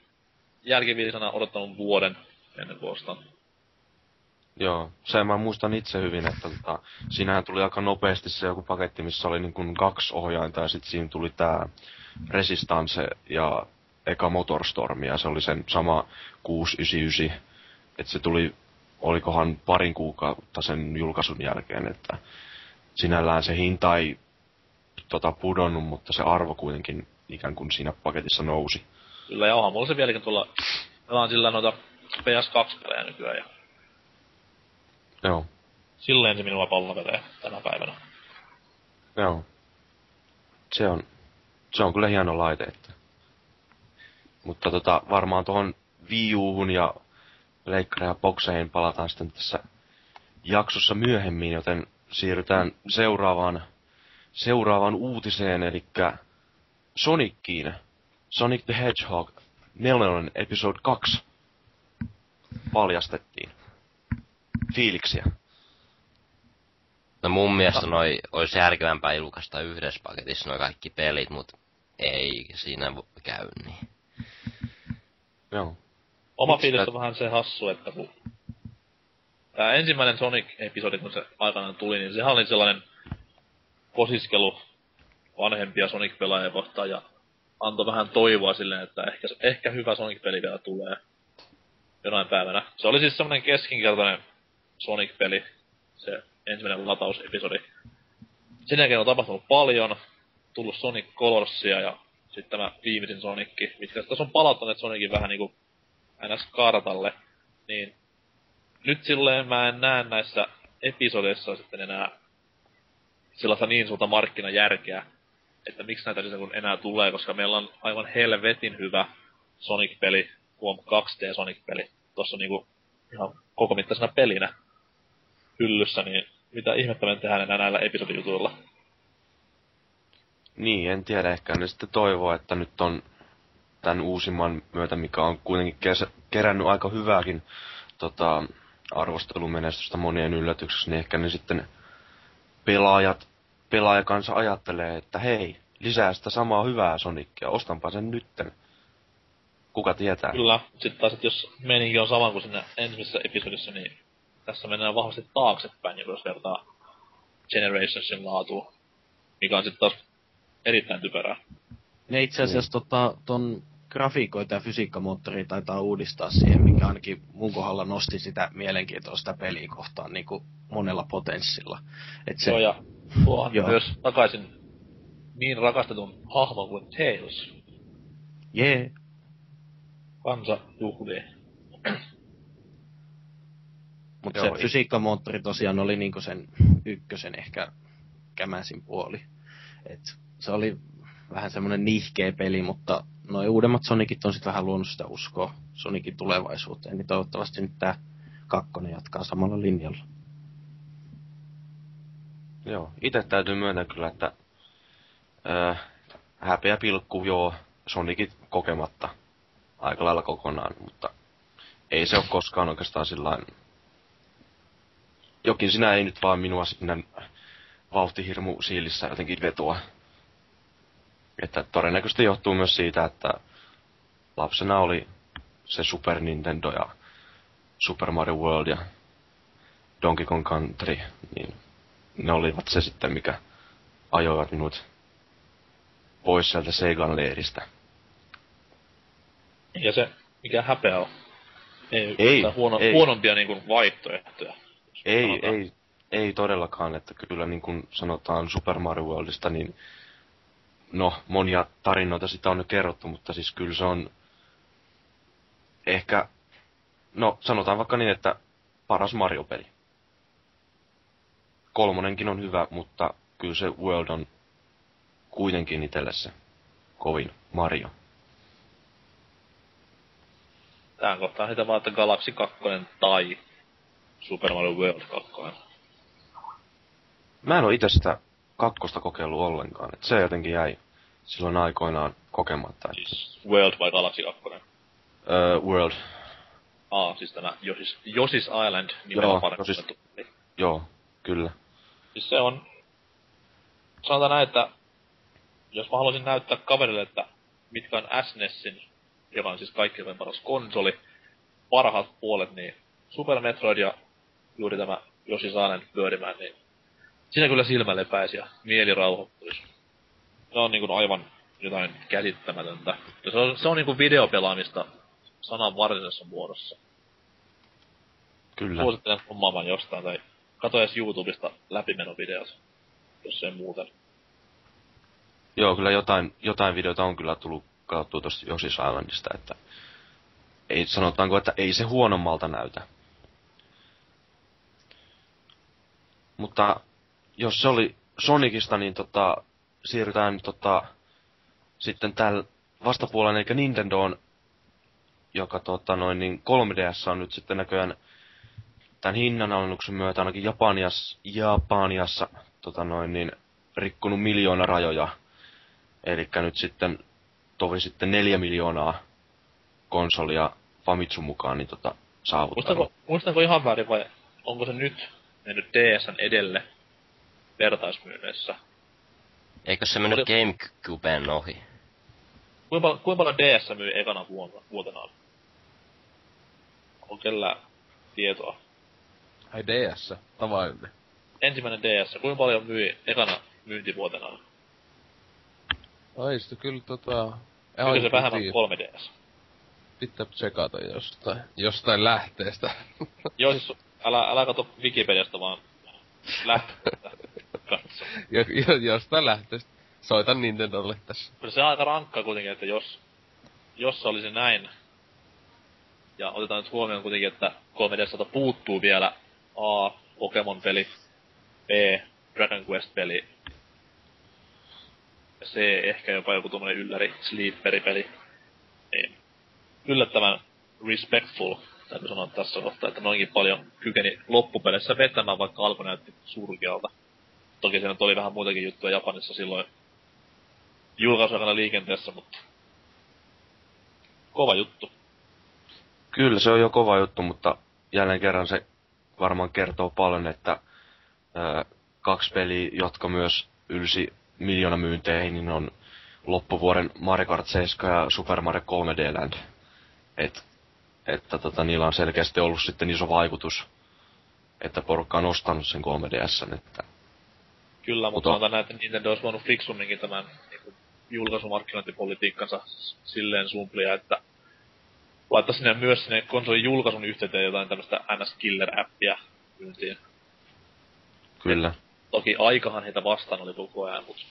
jälkiviisana odottanut vuoden ennen kuin ostan. Joo, se mä muistan itse hyvin, että tota, siinähän tuli aika nopeasti se joku paketti, missä oli niin kuin kaksi ohjainta ja sitten siinä tuli tää Resistance ja eka Motorstorm ja se oli sen sama 699. Että se tuli, olikohan parin kuukautta sen julkaisun jälkeen, että sinällään se hinta ei tota, pudonnut, mutta se arvo kuitenkin ikään kuin siinä paketissa nousi. Kyllä, ja onhan mulla se vieläkin tulla, pelaan sillä noita PS2-pelejä nykyään, ja Joo, silleen se minua palvelee tänä päivänä. joo. Se on, se on kyllä hieno laite, että. Mutta tota, varmaan tuohon Wii U:hun ja Leikkari ja bokseihin palataan sitten tässä jaksossa myöhemmin, joten siirrytään seuraavaan, seuraavaan uutiseen, eli Sonickiin. Sonic the Hedgehog 4 episode 2 paljastettiin. Fiiliksiä. No mun mielestä noi olisi järkevämpää julkaista yhdessä paketissa noi kaikki pelit, mut ei siinä käy niin. Joo. Oma fiilis on vähän se hassu, että kun tää ensimmäinen Sonic-episodi, kun se aikanaan tuli, niin sehän oli sellainen kosiskelu vanhempia Sonic-pelaajia kohtaan ja antoi vähän toivoa silleen, että ehkä, ehkä hyvä Sonic-peli vielä tulee jonain päivänä. Se oli siis semmonen keskinkertainen Sonic-peli, se ensimmäinen latausepisodi. Sen jälkeen on tapahtunut paljon, tullut Sonic Colorsia ja sitten tämä viimeisin Sonicki, mitkä tässä on palauttaneet Sonicin vähän niinku ns. kartalle, niin nyt silleen mä en näe näissä episodeissa sitten enää sellaista niin suurta markkinajärkeä, että miksi näitä siis enää tulee, koska meillä on aivan helvetin hyvä Sonic-peli, huom 2D Sonic-peli, tossa niinku ihan koko mittaisena pelinä hyllyssä, niin mitä ihmettä me tehdään enää näillä episodijutuilla. Niin, en tiedä. Ehkä ne sitten toivoo, että nyt on tämän uusimman myötä, mikä on kuitenkin kes- kerännyt aika hyvääkin tota, arvostelumenestystä monien yllätykseksi, niin ehkä ne sitten pelaajat, pelaajakansa ajattelee, että hei, lisää sitä samaa hyvää Sonicia, ostanpa sen nytten. Kuka tietää? Kyllä, sitten taas, että jos meininki on sama kuin siinä ensimmäisessä episodissa, niin tässä mennään vahvasti taaksepäin, niin jos vertaa Generationsin laatuun, mikä on sitten taas erittäin typerää. Ne itse asiassa tota, ton grafiikoita ja fysiikkamoottoria taitaa uudistaa siihen, mikä ainakin mun kohdalla nosti sitä mielenkiintoa sitä peliä kohtaan niin kuin monella potenssilla. Et se, Joo, ja tuohan Joo. myös takaisin niin rakastetun hahmon kuin Tails. jee, Kansa juhlii. mutta se fysiikkamoottori tosiaan oli niinku sen ykkösen ehkä kämäsin puoli. Et se oli vähän semmoinen nihkeä peli, mutta noi uudemmat Sonicit on sitten vähän luonut sitä uskoa Sonicin tulevaisuuteen, niin toivottavasti nyt tää kakkonen jatkaa samalla linjalla. Joo, itse täytyy myöntää kyllä, että öö, häpeä pilkku, joo, Sonicit kokematta aika lailla kokonaan, mutta ei se ole koskaan oikeastaan sillain... Jokin sinä ei nyt vaan minua sinä vauhtihirmu siilissä jotenkin vetoa. Että todennäköisesti johtuu myös siitä, että lapsena oli se Super Nintendo ja Super Mario World ja Donkey Kong Country, niin ne olivat se sitten, mikä ajoivat minut pois sieltä Segan leiristä. Ja se, mikä häpeä on. Ei, Ei, huono, ei. huonompia niin kuin vaihtoehtoja. Ei, sanotaan. ei, ei todellakaan, että kyllä niin kuin sanotaan Super Mario Worldista, niin no, monia tarinoita sitä on jo kerrottu, mutta siis kyllä se on ehkä, no sanotaan vaikka niin, että paras Mario-peli. Kolmonenkin on hyvä, mutta kyllä se World on kuitenkin itselle se kovin Mario. Tähän kohtaan sitä vaan, että Galaxy 2 tai Super Mario World 2. Mä en oo itse sitä kakkosta kokeillut ollenkaan, että se jotenkin jäi silloin aikoinaan kokematta. Että, Siis World vai Galaxy 2? öö, World, Aa, siis tämä Yoshi's, Yoshi's Island nimellä Joo, peli. joo, kyllä. Siis se on... Sanotaan näin, että jos mä haluaisin näyttää kaverille, että mitkä on SNESin, joka on siis kaikkein paras konsoli, parhaat puolet, niin Super Metroid ja juuri tämä Josi Saanen pyörimään, niin siinä kyllä silmä lepäisi ja mieli rauhoittuisi. Se on niin kuin aivan jotain käsittämätöntä. Ja se on, se on niin kuin videopelaamista sanan varsinaisessa muodossa. Kyllä. Suosittelen hommaamaan jostain tai katso edes YouTubesta läpimenovideot, jos ei muuten. Joo, kyllä jotain, jotain videota on kyllä tullut katsottua tuosta Yoshi's Islandista, että ei, sanotaanko, että ei se huonommalta näytä. Mutta jos se oli Sonicista, niin tota, siirrytään tota, sitten tällä vastapuolella, eli Nintendoon, joka tota, noin, niin 3DS on nyt sitten näköjään tämän hinnanalennuksen myötä ainakin Japaniassa, Japaniassa tota noin, niin, rikkonut miljoona rajoja. Eli nyt sitten tovi sitten neljä miljoonaa konsolia Famitsun mukaan niin tota, saavuttanut. Muistanko, muistanko ihan väärin vai onko se nyt mennyt DSn edelle vertaismyynneissä? Eikö se mennyt Oli- Gamecuben ohi? Kuinka, pal- kuinka paljon DS myi ekana vuonna, vuotenaan? On kellä tietoa. Ai DS, tavallinen. Ensimmäinen DS, kuinka paljon myi ekana myyntivuotenaan? Ai sitten kyllä tota... Eikö se kyllä vähemmän tiedä. 3DS? Pitää tsekata jostain, jostain lähteestä. Joo, siis älä, älä kato Wikipediasta vaan lähteestä. Katso. jo, jo, jostain lähteestä. Soitan Nintendolle tässä. Kyllä se on aika rankkaa kuitenkin, että jos, jos se olisi näin, ja otetaan nyt huomioon kuitenkin, että 3DSlta puuttuu vielä A. Pokemon-peli, B. Dragon Quest-peli, ja C. Ehkä jopa joku tommonen ylläri sleeperi-peli, niin yllättävän respectful, täytyy sanoa tässä kohtaa, että noinkin paljon kykeni loppupeleissä vetämään, vaikka alku näytti surkealta. Toki siinä oli vähän muitakin juttuja Japanissa silloin julkaisuaikana liikenteessä, mutta kova juttu. Kyllä se on jo kova juttu, mutta jälleen kerran se varmaan kertoo paljon, että ää, kaksi peliä, jotka myös ylsi miljoonamyynteihin, niin on loppuvuoden Mario Kart 7 ja Super Mario 3D Land. Et, että tota, niillä on selkeästi ollut sitten iso vaikutus, että porukka on ostanut sen 3DSn, että Kyllä, mutta Mutta- sanotaan näin, että Nintendo olisi voinut fiksumminkin tämän niin julkaisumarkkinointipolitiikkansa s- silleen sumplia, että laittaa sinne myös sinne konsolin julkaisun yhteyteen jotain tämmöistä NS-killer-appia myyntiin. kyllä. Toki aikahan heitä vastaan oli koko ajan, mutta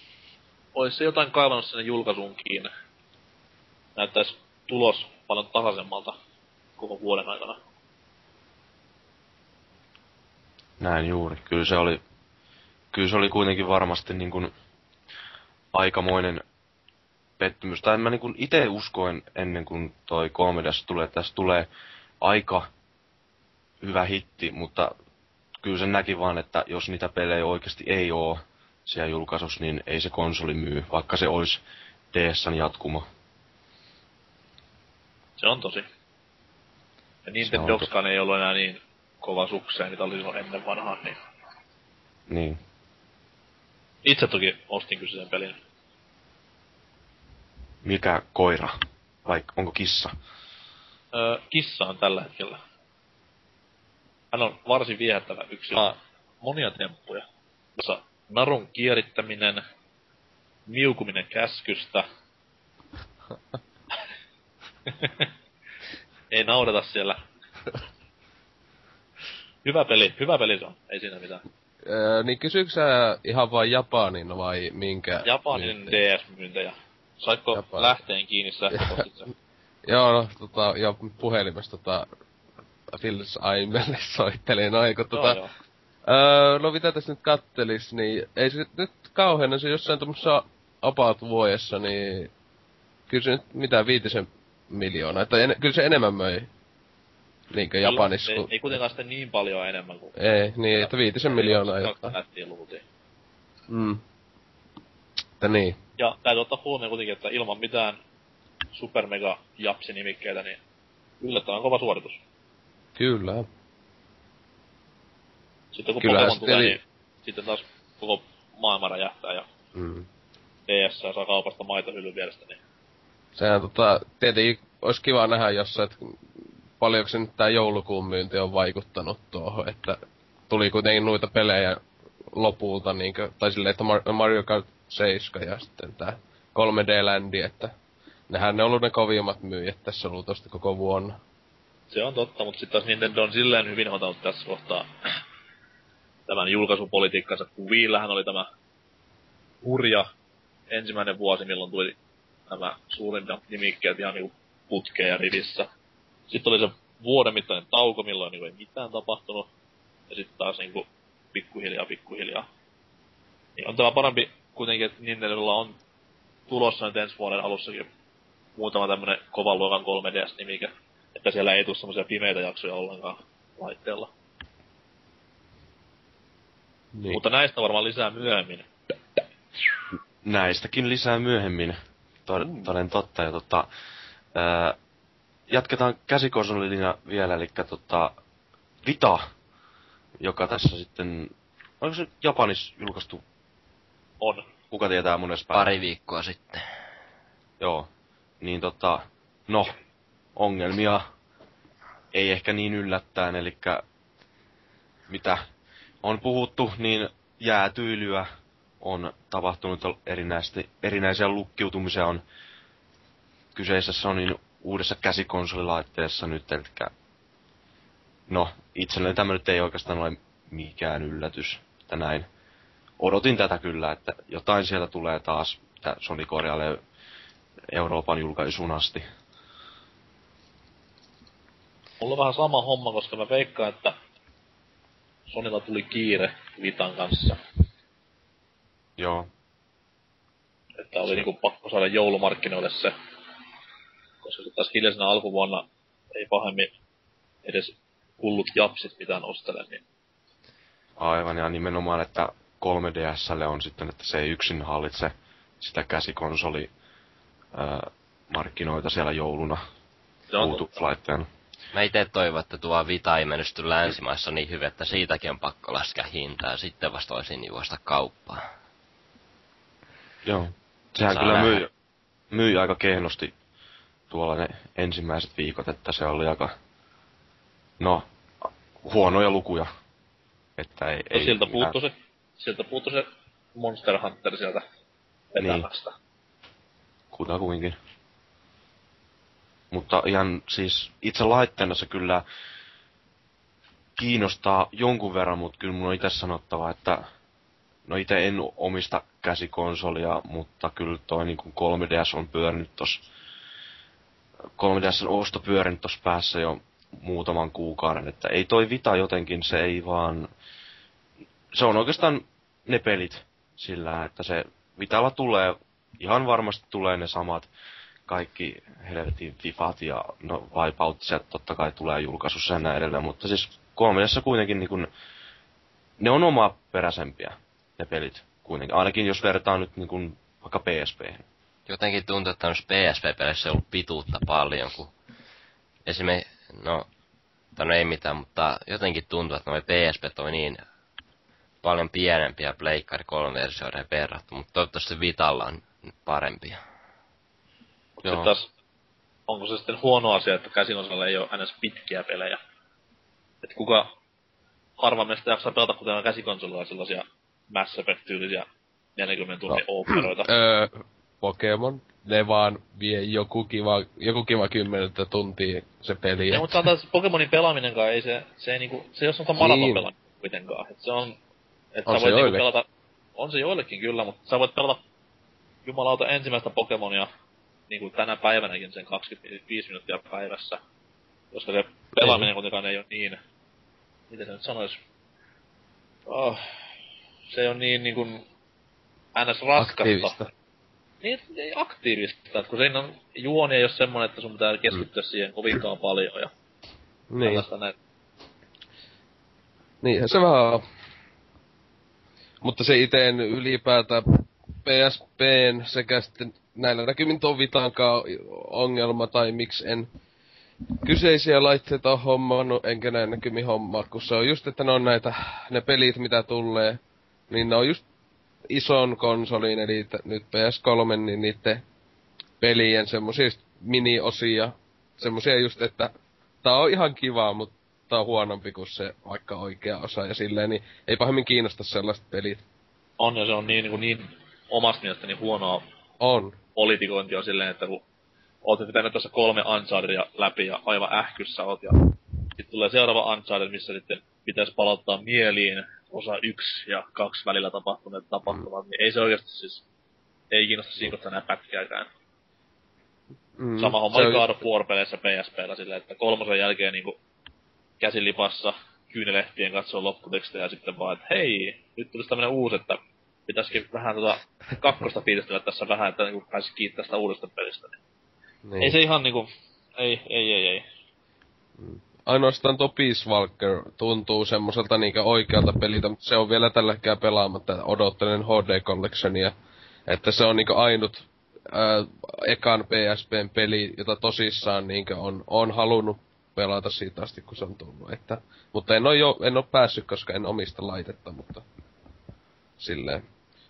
olisi se jotain kaivannut sinne julkaisuunkin. Näyttäisi tulos paljon tasaisemmalta koko vuoden aikana. Näin juuri. Kyllä se oli, kyllä se oli kuitenkin varmasti niin kuin aikamoinen pettymys. Tai mä niin kuin itse uskoin ennen kuin toi 3DS tulee, että tässä tulee aika hyvä hitti, mutta kyllä se näki vaan, että jos niitä pelejä oikeasti ei oo siellä julkaisussa, niin ei se konsoli myy, vaikka se olisi DSn jatkumo. Se on tosi. Ja Nintendoxkaan ei ollut enää niin kova sukseen, mitä oli silloin ennen vanhaan, niin Niin. Itse toki ostin kyllä sen pelin. Mikä koira? Vai onko kissa? Öö, kissa on tällä hetkellä. Hän on varsin viehättävä yksilö. Saa monia temppuja. Jossa narun kierittäminen, miukuminen käskystä. ei naudata siellä. Hyvä peli, hyvä peli se on, ei siinä mitään. Öö, niin kysyykö sä ihan vain Japanin vai minkä? Japanin myynti? DS-myyntejä. Saitko Japanin. lähteen kiinni sähköpostit sen? Joo, no, tota, jo puhelimesta tota, Phils Aimelle soittelin noin, kun tota, Joo. Öö, no mitä tässä nyt kattelis, niin ei se nyt kauheena, se jossain tommosessa about vuodessa, niin kyllä se nyt mitä viitisen miljoonaa, että en, kyllä se enemmän möi. Niinkö Japanissa, Ei, ei kuitenkaan sitten niin paljon enemmän kuin... Ei, niin, että viitisen miljoonaa Kaksi jotain. nättiä luultiin. Mm. Että niin. Ja täytyy ottaa huomioon kuitenkin, että ilman mitään super mega japsi nimikkeitä, niin yllättävän kova suoritus. Kyllä. Sitten kun Kyllähän Pokemon tulee, teli- niin sitten taas koko maailma räjähtää ja Mm. DS saa kaupasta maitohyllyn vierestä, niin Sehän tota, tietenkin olisi kiva nähdä jossain, että paljonko se nyt tää joulukuun myynti on vaikuttanut tuohon, että tuli kuitenkin noita pelejä lopulta, niinkö, tai silleen, että Mar- Mario Kart 7 ja sitten tää 3D-ländi, että nehän ne on ollut ne kovimmat myyjät tässä luultavasti koko vuonna. Se on totta, mutta sitten taas Nintendo on silleen hyvin hoitanut tässä kohtaa tämän julkaisupolitiikkansa, kun Wiillähän oli tämä hurja ensimmäinen vuosi, milloin tuli nämä suurimmat nimikkeet ihan niinku putkeen ja rivissä. Sitten oli se vuoden mittainen tauko, milloin niinku ei mitään tapahtunut. Ja sitten taas niinku pikkuhiljaa, pikkuhiljaa. Niin on tämä parempi kuitenkin, että Nintendolla on tulossa nyt ensi vuoden alussakin muutama tämmönen kovan luokan 3DS-nimike. Että siellä ei tule semmoisia pimeitä jaksoja ollenkaan laitteella. Niin. Mutta näistä varmaan lisää myöhemmin. näistäkin lisää myöhemmin. Tod- toden totta. Ja tota, ää, jatketaan käsikonsolina vielä, eli tota, Vita, joka tässä sitten, onko se Japanissa julkaistu, On. kuka tietää monessa päivä? Pari viikkoa sitten. Joo. Niin tota, no, ongelmia ei ehkä niin yllättäen, eli mitä on puhuttu, niin jäätyilyä on tapahtunut erinäisesti, erinäisiä lukkiutumisia on kyseisessä Sonyn uudessa käsikonsolilaitteessa nyt, eli no, itselleni tämä nyt ei oikeastaan ole mikään yllätys, että näin. Odotin tätä kyllä, että jotain sieltä tulee taas, Sony korjailee Euroopan julkaisuun asti. Mulla on vähän sama homma, koska mä veikkaan, että Sonilla tuli kiire Vitan kanssa. Joo. Että oli niinku pakko saada joulumarkkinoille se. Koska sitten taas hiljaisena alkuvuonna ei pahemmin edes hullut japsit mitään ostele, niin Aivan, ja nimenomaan, että 3DSlle on sitten, että se ei yksin hallitse sitä käsikonsoli ää, markkinoita siellä jouluna. Bluetooth-laitteena. Mä ite toivon, että tuo Vita ei menesty länsimaissa niin hyvin, että siitäkin on pakko laskea hintaa. Sitten vasta olisin juosta kauppaa. Joo. Sehän Saa kyllä nähdä. myi, myi aika kehnosti tuolla ne ensimmäiset viikot, että se oli aika, no, huonoja lukuja. Että ei, No ei mitään- puuttu se, siltä puuttu se Monster Hunter sieltä vetämästä. Niin. kutakuinkin. Mutta ihan siis itse laitteena se kyllä kiinnostaa jonkun verran, mutta kyllä mun on itse sanottava, että no itse en omista käsikonsolia, mutta kyllä toi niin 3DS on pyörinyt tos 3DS on osto pyörinyt tossa päässä jo muutaman kuukauden, että ei toi Vita jotenkin, se ei vaan, se on oikeastaan ne pelit sillä, että se Vitalla tulee, ihan varmasti tulee ne samat kaikki helvetin Fifat ja no Wipeoutset totta kai tulee julkaisussa ja näin edelleen, mutta siis 3 kuitenkin niin kun, ne on oma peräisempiä, ne pelit kuitenkin, ainakin jos vertaa nyt niin kun, vaikka PSP. Jotenkin tuntuu, että noissa PSP-peleissä on ollut pituutta paljon, kun esimerkiksi, no, tai no ei mitään, mutta jotenkin tuntuu, että noi PSP on niin paljon pienempiä Pleikkari 3-versioiden verrattuna, mutta toivottavasti Vitalla on parempia. Mutta sitten taas, onko se sitten huono asia, että käsikonsolilla ei ole ns. pitkiä pelejä? että kuka harva meistä jaksaa pelata, on käsikonsolilla sellaisia Mass Effect-tyylisiä 40 tunnin no. operoita. Öö, Pokemon, ne vaan vie joku kiva, joku kiva kymmenettä tuntia se peli. Ja, et- mutta sanotaan, Pokemonin pelaaminenkaan ei se, se ei niinku, se ei ole semmoista maraton Niin. pelaamista kuitenkaan. Et se on, että On sä voit niinku pelata, on se joillekin kyllä, mutta sä voit pelata jumalauta ensimmäistä Pokemonia niinku tänä päivänäkin sen 25 minuuttia päivässä. Koska se pelaaminen kuitenkaan ei ole niin, miten se nyt sanois, oh, se on niin niinku ns. raskasta. Aktiivista. Niin, aktiivista, että kun siinä on, juoni ei ole semmonen, että sun pitää keskittyä siihen kovinkaan paljon ja Niin, näin. niinhän se vähän on. Mutta se iteen ylipäätään PSPn sekä sitten näillä näkymin tuon Vitankaan ongelma tai miksi en kyseisiä laitteita ole hommannut, enkä näin näkymin hommaa, kun se on just, että ne on näitä, ne pelit mitä tulee, niin ne on just ison konsolin, eli t- nyt PS3, niin niiden pelien semmosia just mini-osia, semmosia just, että tää on ihan kiva, mutta tää on huonompi kuin se vaikka oikea osa ja silleen, niin ei pahemmin kiinnosta sellaiset pelit. On ja se on niin, niin, niin omasta mielestäni huonoa On. politikointia silleen, että kun oot nyt pitänyt tuossa kolme Unchartedia läpi ja aivan ähkyssä oot ja sitten tulee seuraava Uncharted, missä sitten pitäisi palauttaa mieliin osa yksi ja kaksi välillä tapahtuneet tapahtumat, niin ei se oikeasti siis, ei kiinnosta siikottaa enää pätkääkään. Mm, Sama homma oli God of War-peleissä PSPllä silleen, että kolmosen jälkeen niinku käsilipassa kyynelehtien katsoa lopputekstejä ja sitten vaan, että hei, nyt tulisi tämmönen uusi, että pitäisikin vähän tota kakkosta fiilistellä tässä vähän, että niinku pääsisi kiittää sitä uudesta pelistä. Niin. Ei se ihan niinku, ei, ei, ei, ei. Ainoastaan tuo Peace Walker tuntuu semmoiselta niinkö oikealta peliltä, mutta se on vielä tällä hetkellä pelaamatta. Odottelen HD Collectionia. Että se on niinkö ainut ää, ekan PSPn peli, jota tosissaan niinkö on, on halunnut pelata siitä asti, kun se on tullut. Että, mutta en oo, jo, en oo päässyt, koska en omista laitetta, mutta silleen.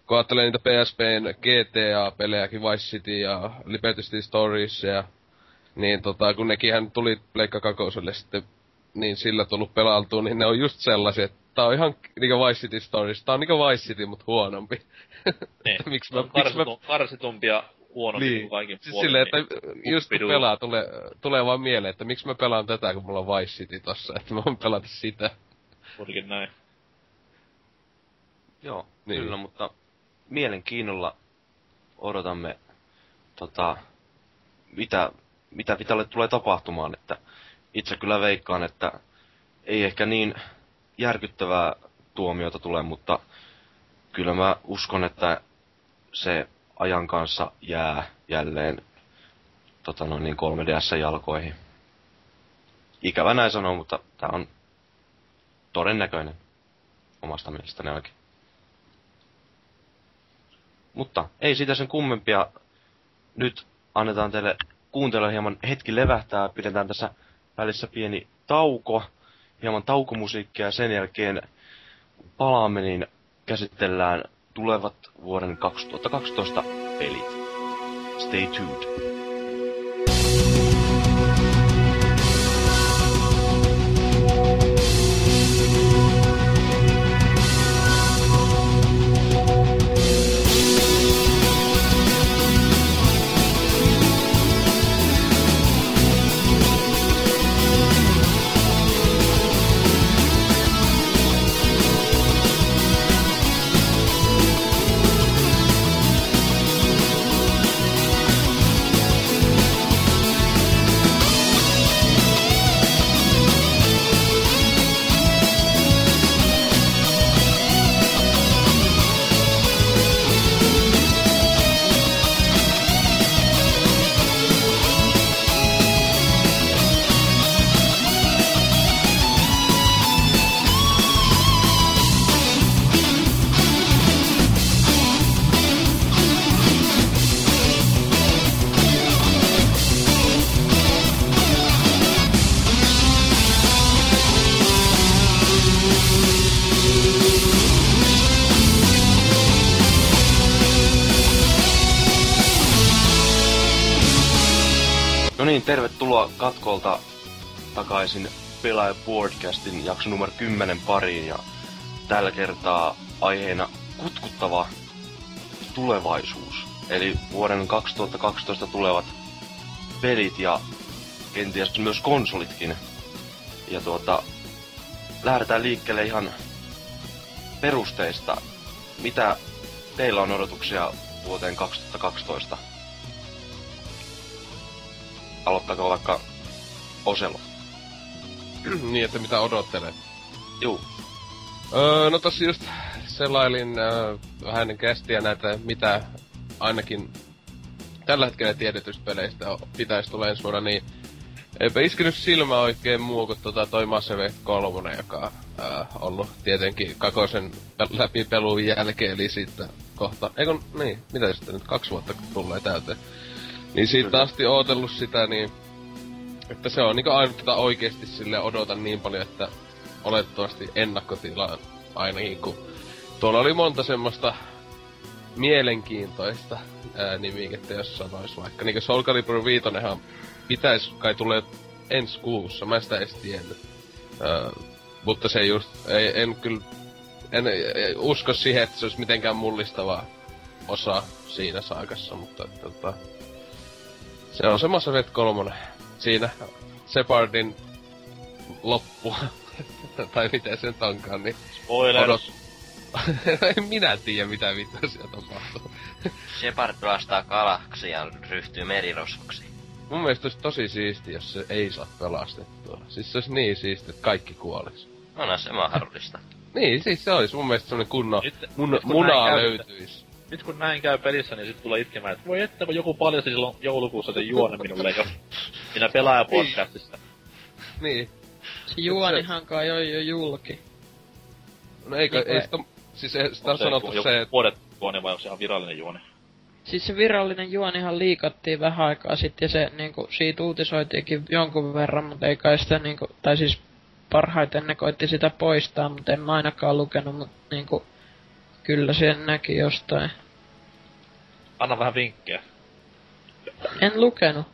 Kun ajattelee niitä PSPn GTA-pelejäkin, Vice City ja Liberty City Stories ja niin tota, kun nekinhän tuli Pleikka kakoselle sitten niin sillä tullut pelailtua, niin ne on just sellaisia, että tää on ihan niinku Vice City Stories. Tää on niinku Vice City, mut huonompi. Niin. miksi mä, on miksi mä, karsitum, karsitumpi ja huonompi niin. kuin kaikin Siis puolin. silleen, että niin just kun pelaa, tulee, tulee vaan mieleen, että miksi mä pelaan tätä, kun mulla on Vice City tossa, että mä voin pelata sitä. Juurikin näin. Joo, Niin. niin. kyllä, mutta mielenkiinnolla odotamme, tota, mitä, mitä Vitalle tulee tapahtumaan, että itse kyllä veikkaan, että ei ehkä niin järkyttävää tuomiota tule, mutta kyllä mä uskon, että se ajan kanssa jää jälleen tota noin niin 3DS-jalkoihin. Ikävä näin sanoa, mutta tämä on todennäköinen omasta mielestäni oikein. Mutta ei siitä sen kummempia. Nyt annetaan teille kuuntella hieman hetki levähtää. Pidetään tässä välissä pieni tauko, hieman taukomusiikkia ja sen jälkeen palaamme, niin käsitellään tulevat vuoden 2012 pelit. Stay tuned. Katkolta takaisin Pelaaja Podcastin jakso numero 10 pariin ja tällä kertaa aiheena kutkuttava tulevaisuus. Eli vuoden 2012 tulevat pelit ja kenties myös konsolitkin. Ja tuota, lähdetään liikkeelle ihan perusteista. Mitä teillä on odotuksia vuoteen 2012? Aloittaako vaikka Oselo? niin, että mitä odottelee. Juu. Öö, no tossa just selailin öö, vähän kästiä näitä, mitä ainakin tällä hetkellä tiedetyistä peleistä pitäisi tulla ensi vuonna, niin eipä iskenyt silmä oikein muu kuin tota toi Mass Effect 3, joka on öö, ollut tietenkin kakosen pel- läpipelun jälkeen, eli siitä kohta, eikö niin, mitä sitten nyt, kaksi vuotta tulee täyteen. Niin siitä asti ootellut sitä, niin että se on niinku ainut, jota oikeesti sille odotan niin paljon, että oletettavasti ennakkotilaan ainakin, kun tuolla oli monta semmoista mielenkiintoista ää, nimikettä, jos sanois vaikka. Niinku Soul Calibur 5 pitäis kai tulee ensi kuussa, mä sitä edes tiennyt. Öö, mutta se just, ei, en kyllä, en, en usko siihen, että se olisi mitenkään mullistava osa siinä saakassa, mutta tota, se on se Effect 3. Siinä Separdin loppu, tai miten sen onkaan, niin Spoiler. odot... en minä tiedä, mitä vittua siellä tapahtuu. Shepard pelastaa galaksia ja ryhtyy merirosvoksi. Mun mielestä olisi tosi siisti, jos se ei saa pelastettua. Siis se olisi niin siisti, että kaikki kuolis. Onhan se mahdollista. Niin, siis se olisi mun mielestä semmonen kunnon Nyt, mun, nyt löytyisi. Nyt kun näin käy pelissä, niin sit tulee itkemään, että voi että kun joku paljasti silloin joulukuussa sen juonen minulle jo. Siinä pelaajapodcastissa. Niin. Se juonihan kai on jo julki. No eikö, Niin, ei sitä, siis ei, sitä on Se sanottu joku se, että Vuodet juoni vai onko se ihan virallinen juoni? Siis se virallinen juonihan liikattiin vähän aikaa sitten ja se niinku, siitä uutisoitiinkin jonkun verran, mutta ei kai sitä niinku, tai siis parhaiten ne koitti sitä poistaa, mutta en mä ainakaan lukenut, mutta niinku, kyllä sen näki jostain. Anna vähän vinkkejä. En lukenut.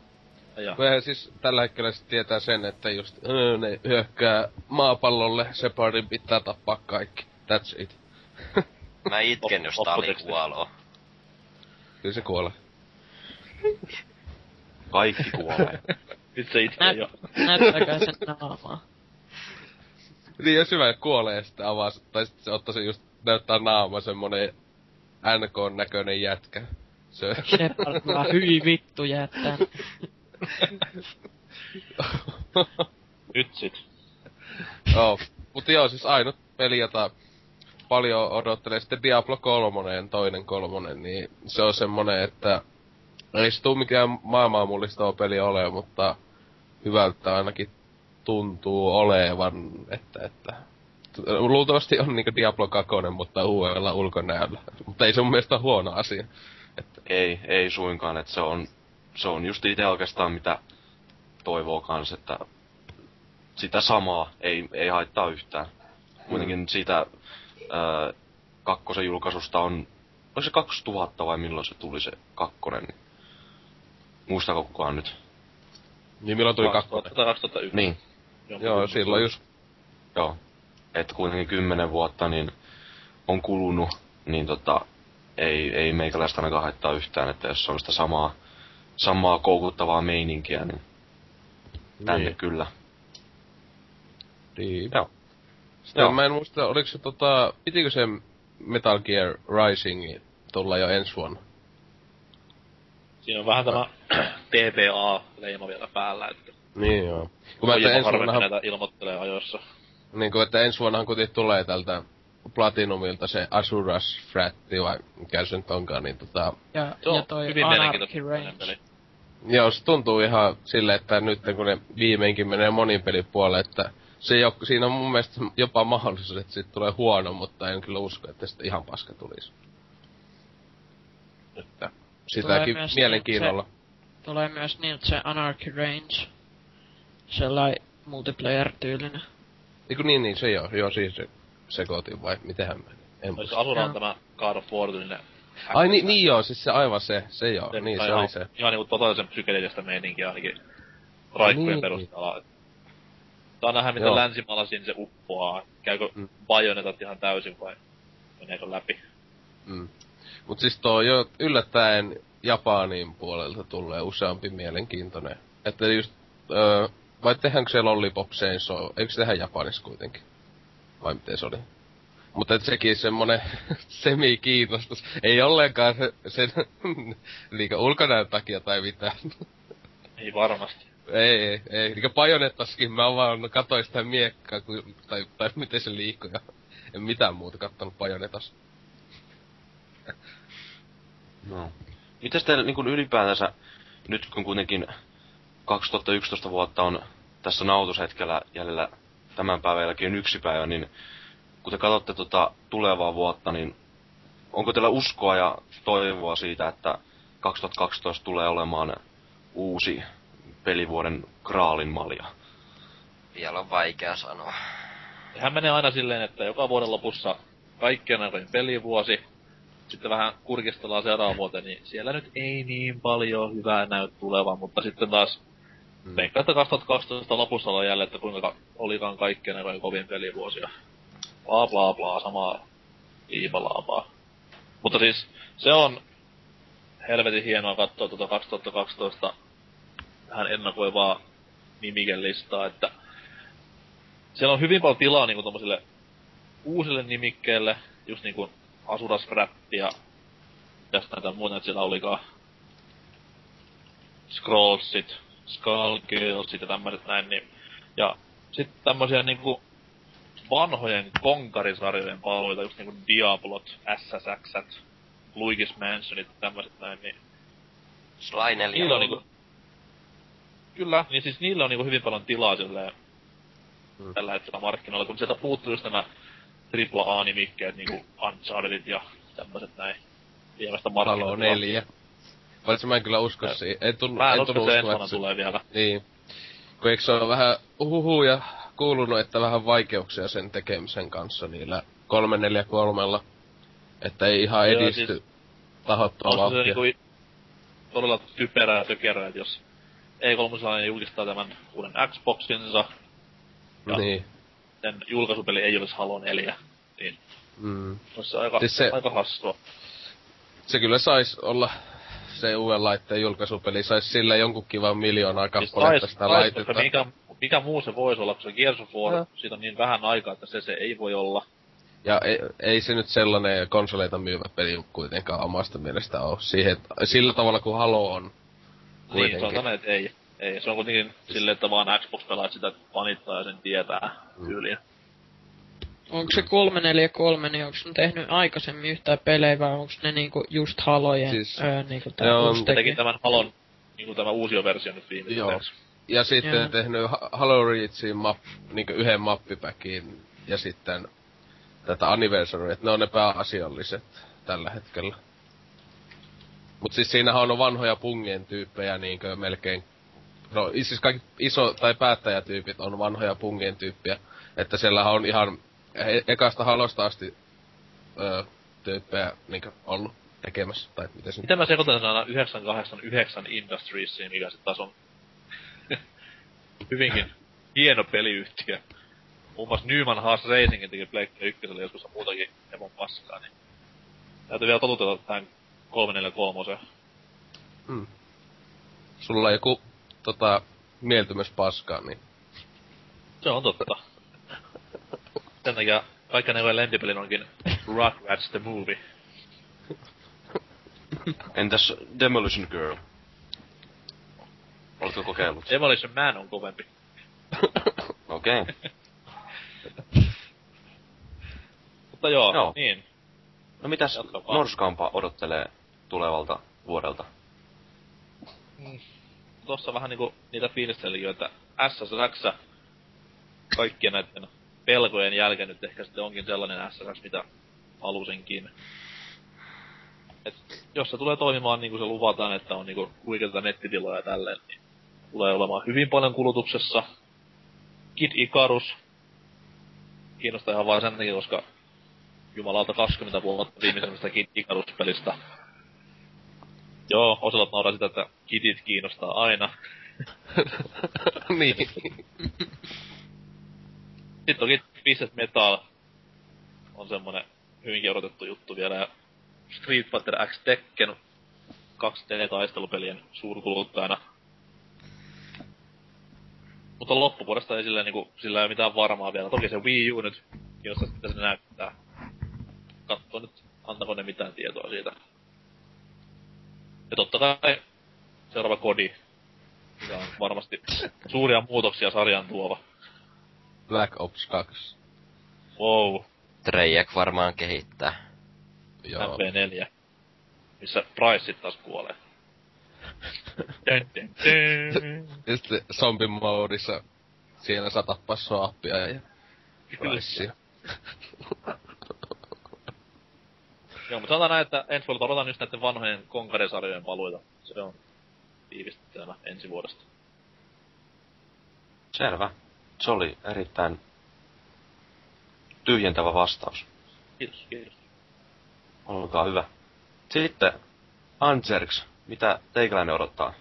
Eihän siis tällä hetkellä sit tietää sen, että just öö, ne hyökkää maapallolle, Separdin pitää tappaa kaikki. That's it. Mä itken, jos tali kuoloo. Kyllä se kuolee. Kaikki kuolee. nyt se itkee Näyt, jo. näyttäkää sen naamaa. Niin jos hyvä kuolee ja sitten avaa, se- tai sitten se ottaa se just näyttää naama semmonen NK-näköinen jätkä. Se, Shepard vaan hyi vittu jättää. Nyt sit. joo. Mutta joo, siis ainut peli, jota paljon odottelee sitten Diablo 3, toinen kolmonen, niin se on semmonen, että ei se tuu mikään maailmaa mullistava peli ole, mutta hyvältä ainakin tuntuu olevan, että, että luultavasti on niinku Diablo 2, mutta uudella ulkonäöllä. Mutta ei se mun mielestä huono asia. Että, ei, ei suinkaan, että se on, se on just itse oikeastaan mitä toivoo kans, että sitä samaa ei, ei haittaa yhtään. Kuitenkin siitä ää, kakkosen julkaisusta on, oliko se 2000 vai milloin se tuli se kakkonen, niin muistaako kukaan nyt? niin milloin tuli 2000 kakkonen? tai 2001. Niin, Jonkun Joo, kumman silloin just joo. Että kuitenkin kymmenen vuotta niin on kulunut, niin tota, ei, ei meikäläistä ainakaan haittaa yhtään, että jos on sitä samaa, samaa koukuttavaa meininkiä, niin tänne Niin. kyllä. Niin. Joo. Sitten Joo. mä en muista, oliko se tota, pitikö se Metal Gear Rising tulla jo ensi vuonna? Siinä on vähän tämä TPA-leima vielä päällä, että Niin joo. Kun mä ensi harvemmin näitä ilmoittelee ajoissa. Niin kuin, että ensi vuonnahan kuitenkin tulee tältä Platinumilta se Asuras Fratti vai mikä se nyt onkaan, niin tota... Ja, Se on ja toi hyvin Anarchy peli. Joo, se tuntuu ihan sille, että nyt kun ne viimeinkin menee monin pelipuolelle, että se jo, siinä on mun mielestä jopa mahdollisuus, että siitä tulee huono, mutta en kyllä usko, että sitten ihan paska tulisi. Että sitäkin myös mielenkiinnolla. Tulee myös niin, että se Anarchy Reigns. Sellainen multiplayer-tyylinen. Eiku niin, niin se joo, joo siis se sekoitin vai mitenhän meni? En. Asuna on tämä God of War tyylinen. Ai niin, niin joo, siis se aivan se, se joo, niin se ihan, oli se. Ihan niinku totaalisen psykedeellistä meininkiä ainakin raikkojen Niin. perusteella. Saa nähdä, miten Joo. länsimaalaisiin se uppoaa. Käykö Mm. bajonetat ihan täysin vai meneekö läpi? Mm. Mut siis tuo jo yllättäen Japanin puolelta tulee useampi mielenkiintoinen. Että just, öö, vai tehdäänkö se Lollipop Chainsaw, eikö se tehdä Japanissa kuitenkin? Vai miten se oli? Mutta et sekin semmonen semi-kiinnostus. Ei ollenkaan se, sen liikä ulkonäön takia tai mitään. Ei varmasti. ei, ei, ei. Niinkö Bajonettaskin mä vaan katsoin sitä miekkaa, kun, tai, tai miten se liikkui ja en mitään muuta kattonut Bajonetas. No. Mitäs teillä niin ylipäätänsä, nyt kun kuitenkin 2011 vuotta on tässä nautushetkellä jäljellä tämän päivän jälkeen yksi päivä, niin kun te katsotte tota tulevaa vuotta, niin onko teillä uskoa ja toivoa siitä, että 2012 tulee olemaan uusi pelivuoden Graalin malja? Vielä on vaikea sanoa. Sehän menee aina silleen, että joka vuoden lopussa kaikkien aikojen pelivuosi, sitten vähän kurkistellaan seuraavan vuoteen, niin siellä nyt ei niin paljon hyvää näy tulevan, mutta sitten taas. Veikkaan, että 2012 lopussa oli jälleen, että kuinka olikaan kaikkien aikojen kovin pelivuosia. Bla bla bla, samaa liipalaapaa. Mutta siis, se on helvetin hienoa katsoa tuota 2012 vähän ennakoivaa nimikellistaa, että siellä on hyvin paljon tilaa niinku tommosille uusille nimikkeille, just niinku Asuras ja tästä näitä muuta, että siellä olikaan Scrollsit, Skullgirlsit ja tämmöiset näin, niin, ja sitten tämmöisiä niinku vanhojen konkarisarjojen palveluita, just niinku Diablot, SSX, Luigi's Mansionit ja tämmöiset näin, niin Sly 4 niillä on niinku... Kyllä, niin siis niillä on niinku hyvin paljon tilaa silleen Mm. tällä hetkellä markkinoilla, kun sieltä puuttuu just nämä AAA-nimikkeet, niinku Unchartedit ja tämmöiset näin viemästä Halo markkinoilla. 4. Paitsi mä en kyllä usko Ja- siihen. En tunnu, Mä en en usko, tunnu että se että tulee vielä. Niin. Kun eikö se ole vähän huhuja kuulunut, että vähän vaikeuksia sen tekemisen kanssa niillä 343. Että ei ihan Joo, edisty siis- tahottua Onko se vauhtia. niinku todella typerää ja tökerää, että jos E3 julkistaa tämän uuden Xboxinsa, ja Niin. sen julkaisupeli ei olisi Halo 4, niin Mm. olisi aika, Siis se- aika hassua. Se kyllä sais olla se uuden laitteen julkaisupeli, sais sillä jonkun kivan miljoonaa Siis kappaletta sais- sitä laitetta. mikä, mikä muu se voisi olla, kun se Gears of War, Joo. siitä on niin vähän aikaa, että se, se ei voi olla. Ja ei, ei se nyt sellainen konsoleita myyvä peli kuitenkaan omasta mielestä ole. Siihen, sillä tavalla kuin Halo on. Niin, Kuitenkin. sanotaan, että ei. Ei, se on kuitenkin silleen, että vaan Xbox pelaat sitä panittaa ja sen tietää Mm. tyyliin. Onko se 343, niin onko ne tehnyt aikaisemmin yhtään pelejä vai onko ne niinku just halojen Siis- öö, niinku tää Joo, teki teki? tämän Halon, niinku tämä uusi versio nyt viimeiseksi. Ja sitten Joo. tehnyt Ha- Halo Reachin map, niin yhden mappipäkin ja sitten tätä Anniversary, että ne on ne pääasialliset tällä hetkellä. Mut siis siinähän on vanhoja pungien tyyppejä niinkö melkein No siis kaikki iso, tai päättäjätyypit on vanhoja pungien tyyppiä. Että siellä on ihan e- ekasta halosta asti öö, tyyppejä niinkö ollut tekemässä, tai miten se Miten mä sekoitan sen aina 989 Industriesiin, mikä sitten taas on hyvinkin hieno peliyhtiö. Muun muassa Newman Haas Racingin teki Pleikka ykkösellä joskus on muutakin hevon paskaa, niin täytyy vielä totutella tähän 343. Mm. Sulla on joku tota, mieltymys paskaan, niin Se on totta. Sen takia kaikki ne lempipelin onkin Rugrats the Movie. Entäs Demolition Girl? Oletko kokeillut? Demolition Man on kovempi. Okei. Okay. Mutta joo, Joo. niin. No mitäs Jatka vaan. Norskampa odottelee tulevalta vuodelta? Tossa vähän niinku niitä fiilisteli että SSX kaikkien näiden pelkojen jälkeen nyt ehkä sitten onkin sellainen SSX, mitä halusinkin. Et jos se tulee toimimaan niin kuin se luvataan, että on niinku huikeita nettitiloja ja tälleen, niin tulee olemaan hyvin paljon kulutuksessa. Kid Icarus kiinnostaa ihan vaan sen takia, koska jumalauta 20 vuotta viimeisemmästä Kid Icarus-pelistä. Joo, Oselot nauraa sitä, että kidit kiinnostaa aina. niin. Sitten toki Business Metal on semmonen hyvinkin odotettu juttu vielä. Ja Street Fighter X Tekken 2D-taistelupelien suurkuluttajana. Mutta loppuvuodesta ei sillä, niinku, sillä ei ole mitään varmaa vielä. Toki se Wii U nyt kiinnostaisi, mitä se näyttää. Katso nyt, antako ne mitään tietoa siitä. Ja totta kai seuraava kodi, mikä on varmasti suuria muutoksia sarjan tuova. Black Ops 2. Wow, Treyjak varmaan kehittää. Joo. MP4. Missä Price taas kuolee. Dun, dun, dun. Ja sitten zombimoodissa siellä saa tappaa soappia ja Kyllä. raissia. Joo, mutta sanotaan näin, että ensi vuodelta odotan just näiden vanhojen konkarisarjojen paluita. Se on tiivistelmä ensi vuodesta. Selvä. Se oli erittäin tyhjentävä vastaus. Kiitos, kiitos. Olkaa hyvä. Sitten Anserks, mitä teikäläinen odottaa?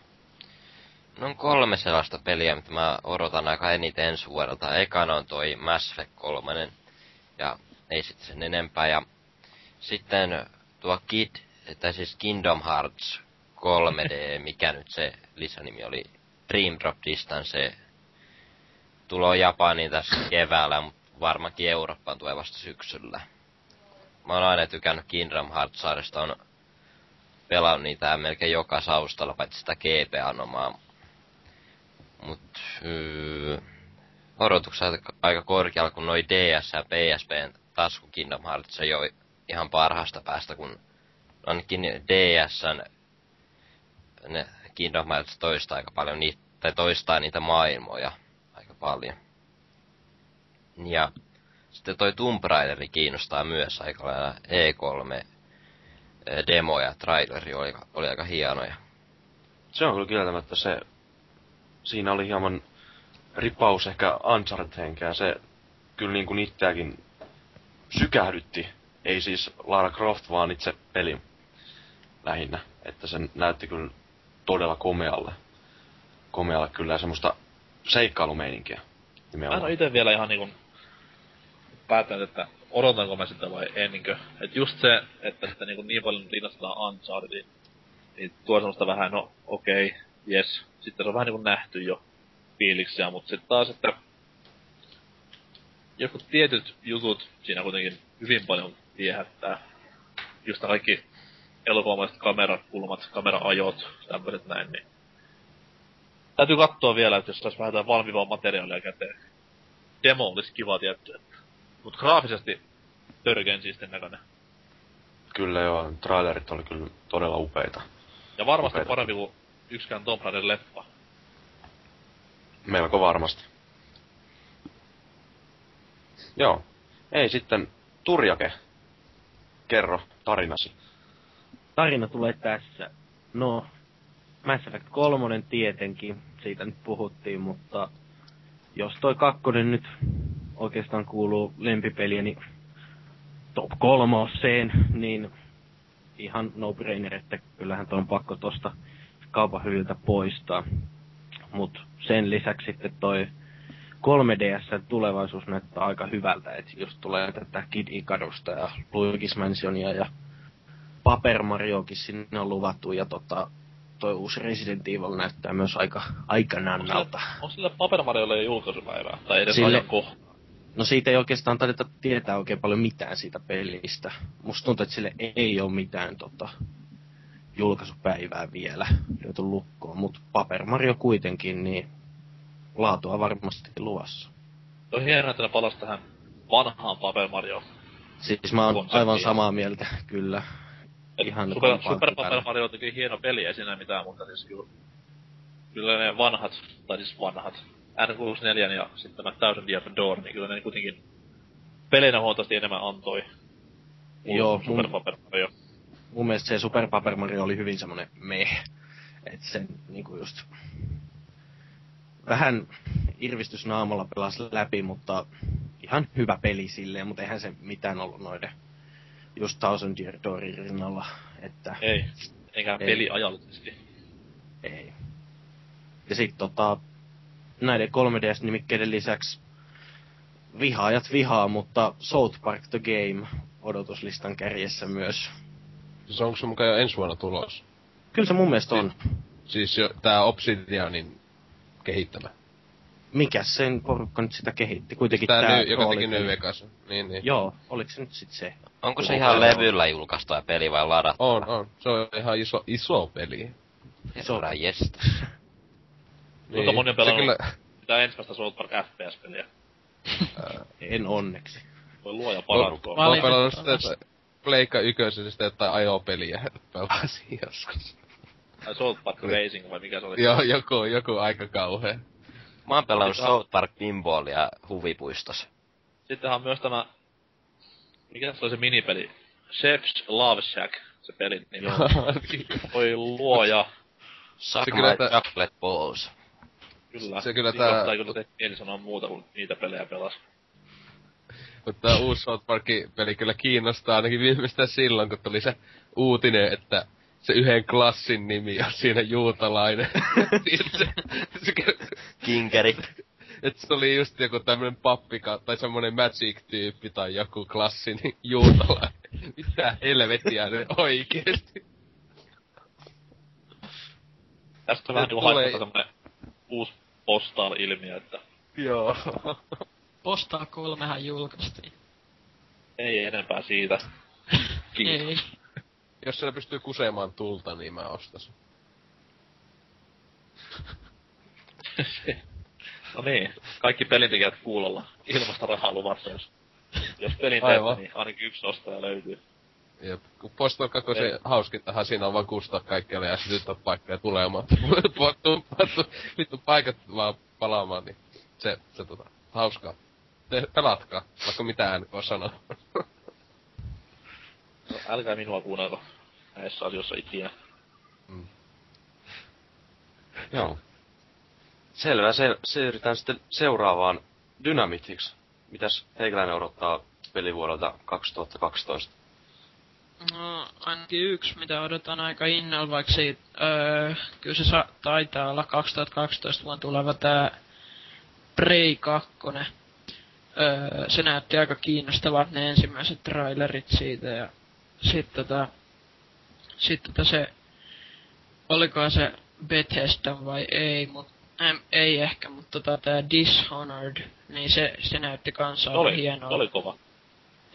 No on kolme sellaista peliä, mitä mä odotan aika eniten ensi vuodelta. Ekana on toi Mass Effect 3, ja ei sit sen enempää. Ja sitten tuo Kid, tai siis Kingdom Hearts 3D, mikä nyt se lisänimi oli, Dream Drop Distance, tulo Japaniin tässä keväällä, mutta varmaankin Eurooppaan tulee vasta syksyllä. Mä oon aina tykännyt Kingdom Hearts-sarjasta, on pelannut niitä melkein joka saustalla, paitsi sitä GP-anomaa. Mut, öö, odotukset aika korkealla, kun noi DS ja PSPn tasku Kingdom Hearts ei ole ihan parhaasta päästä, kun ainakin DSn ne Kingdom Hearts toistaa aika paljon niitä, tai toistaa niitä maailmoja paljon. Ja sitten toi Tomb Raideri kiinnostaa myös aika lailla E3 demo ja traileri oli, oli aika hienoja. Se on kyllä kieltämättä se, siinä oli hieman ripaus ehkä Uncharted-henkeä. Se kyllä niin kuin itseäkin sykähdytti. Ei siis Lara Croft, vaan itse peli lähinnä. Että se näytti kyllä todella komealle. Komealle kyllä semmoista seikkailumeininkiä. Mä en ite vielä ihan niinku päättänyt, että odotanko mä sitä vai en niinkö. Et just se, että sitä niinku niin paljon rinnastetaan Unchartediin, niin tuo semmoista vähän, no okei, okay, yes. Sitten se on vähän niinku nähty jo fiiliksiä, mutta sitten taas, että joku tietyt jutut siinä kuitenkin hyvin paljon viehättää. Just kaikki elokuvamaiset kamerakulmat, kameraajot, tämmöiset näin, niin täytyy katsoa vielä, että jos saisi vähän jotain valmivaa materiaalia käteen. Demo olisi kiva tietty, että. Mut graafisesti törkeen siisten näköinen. Kyllä joo, trailerit oli kyllä todella upeita. Ja varmasti upeita. parempi kuin yksikään Tomb Raider leffa. Melko varmasti. Joo. Ei sitten, Turjake, kerro tarinasi. Tarina tulee tässä. No, Mass Effect 3 tietenkin, siitä nyt puhuttiin, mutta jos toi kakkonen nyt oikeastaan kuuluu lempipelieni top kolmoseen, niin ihan no-brainer, että kyllähän toi on pakko tosta kaupan hyviltä poistaa. Mut sen lisäksi sitten toi 3DS tulevaisuus näyttää aika hyvältä, että just tulee tätä Kid Icarusta ja Luigi's Mansionia ja Paper Mariokin sinne on luvattu ja tota, toi uusi Resident Evil näyttää myös aika, aika nannalta. Onko sillä Paper Mariolle julkaisupäivää? Tai edes sille, No siitä ei oikeastaan tarvita tietää oikein paljon mitään siitä pelistä. Musta tuntuu, että sille ei ole mitään tota, julkaisupäivää vielä löyty lukkoon, mutta Paper Mario kuitenkin, niin laatua varmasti luvassa. On hienoa, että palas tähän vanhaan Paper Mario. Siis mä oon aivan samaa mieltä, kyllä. Ihan Super, Super Paper Mario on hieno peli, ei siinä mitään, mutta siis kyllä, kyllä ne vanhat, tai siis vanhat, N64 ja sitten tämä Thousand Year Door, niin kyllä ne kuitenkin peleinä huomattavasti enemmän antoi. Joo, Super mun, Paper Mario. Mun mielestä se Super Paper Mario oli hyvin semmonen meh. Et sen niinku just vähän irvistysnaamalla pelasi läpi, mutta ihan hyvä peli silleen, mutta eihän se mitään ollut noiden just Thousand Year Doorin rinnalla. Että ei, eikä ei. peli ajallisesti. Ei. Ja sit tota, näiden 3DS-nimikkeiden lisäksi vihaajat vihaa, mutta South Park The Game odotuslistan kärjessä myös. Siis onko se mukaan jo ensi vuonna tulos? Kyllä se mun mielestä on. Siis jo, tää Obsidianin kehittämä. Mikä sen porukka nyt sitä kehitti? Kuitenkin tää, tää ny, joka teki New Vegas. Niin, niin. Joo, oliko se nyt sit se? Onko se ihan levyllä julkaistua peli vai ladattava? On, on. Se on ihan iso, iso peli. Herra jestas. niin, Mutta moni on pelannut kyllä... sitä ensimmäistä South Park FPS-peliä. en onneksi. Voi luoja parantua. Mä oon pelannut sitä, että Pleikka ykkösestä jotain ajopeliä pelasin joskus. Tai South Park Racing vai mikä se oli? Joo, joku, joku aika kauhea. Mä oon pelannut South Park Pinballia huvipuistossa. Sittenhän on myös tämä... Mikä se oli se minipeli? Chef's Love Shack, se pelin nimi. Oi luoja. Suck my chocolate balls. Kyllä. Se kyllä tää... Tai kyllä mieli sanoa muuta, kun niitä pelejä pelas. Mutta tää uusi South Park-peli kyllä kiinnostaa ainakin viimeistään silloin, kun tuli se uutinen, että se yhden klassin nimi on siinä juutalainen. se, se, Kinkeri. että se oli just joku tämmönen pappika tai semmonen magic-tyyppi tai joku klassi, niin juutalainen. Mitä helvettiä ne oikeesti. Tästä on vähän niinku tulee- haittaa semmonen uusi postal-ilmiö, että Joo. Postaa kolmehan julkaistiin. ei enempää siitä. Kiitos. Ei. Jos siellä pystyy kusemaan tulta, niin mä ostasin. no niin, kaikki pelintekijät kuulolla. Ilmasta rahaa luvassa, jos, jos pelin teette, niin ainakin yksi ostaja löytyy. Jep. Kun Postal 2 Ei. hauskintahan siinä on vaan kustaa kaikkialle ja sytyttää paikkoja tulemaan. Vittu paikat vaan palaamaan, niin se, se tota, hauskaa. Te, pelatkaa, vaikka mitään en voi sanoa. No, älkää minua kuunnelko näissä asioissa ikinä. Joo. Selvä, se, siirrytään sitten seuraavaan Dynamitiksi. Mitäs Heikäläinen odottaa pelivuodelta 2012? No, ainakin yksi, mitä odotan aika innolla, vaikka siitä, öö, kyllä se sa- taitaa olla 2012 vuonna tuleva tää Prey 2. Öö, se näytti aika kiinnostavat ne ensimmäiset trailerit siitä ja sit tota, sit tota se, olikohan se Bethesda vai ei, mut äm, ei ehkä, mutta tota tää Dishonored, niin se, se näytti kanssa oli, se hienolta. oli kova.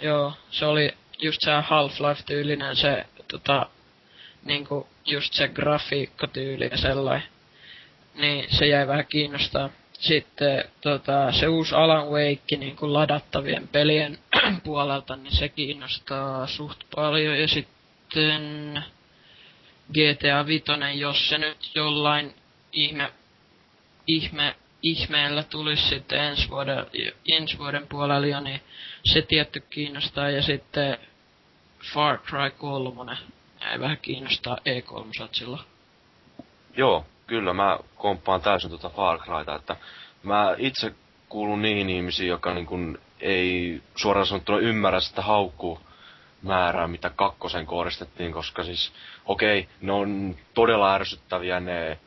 Joo, se oli just se Half-Life-tyylinen se, tota, niinku, just se grafiikkatyyli ja sellainen. Niin se jäi vähän kiinnostaa. Sitten tota, se uusi Alan Wake niin kuin ladattavien pelien puolelta, niin se kiinnostaa suht paljon. Ja sitten GTA Vitoinen, jos se nyt jollain ihme, ihme, ihmeellä tulisi sitten ensi vuoden, ensi vuoden puolella jo, niin se tietty kiinnostaa. Ja sitten Far Cry 3 jäi vähän kiinnostaa E3 silloin. Joo, kyllä mä komppaan täysin tuota Far Cryta, että mä itse kuulun niihin ihmisiin, joka niin kun ei suoraan sanottuna ymmärrä sitä haukkuu määrää, mitä kakkosen kohdistettiin, koska siis, okei, ne on todella ärsyttäviä ne,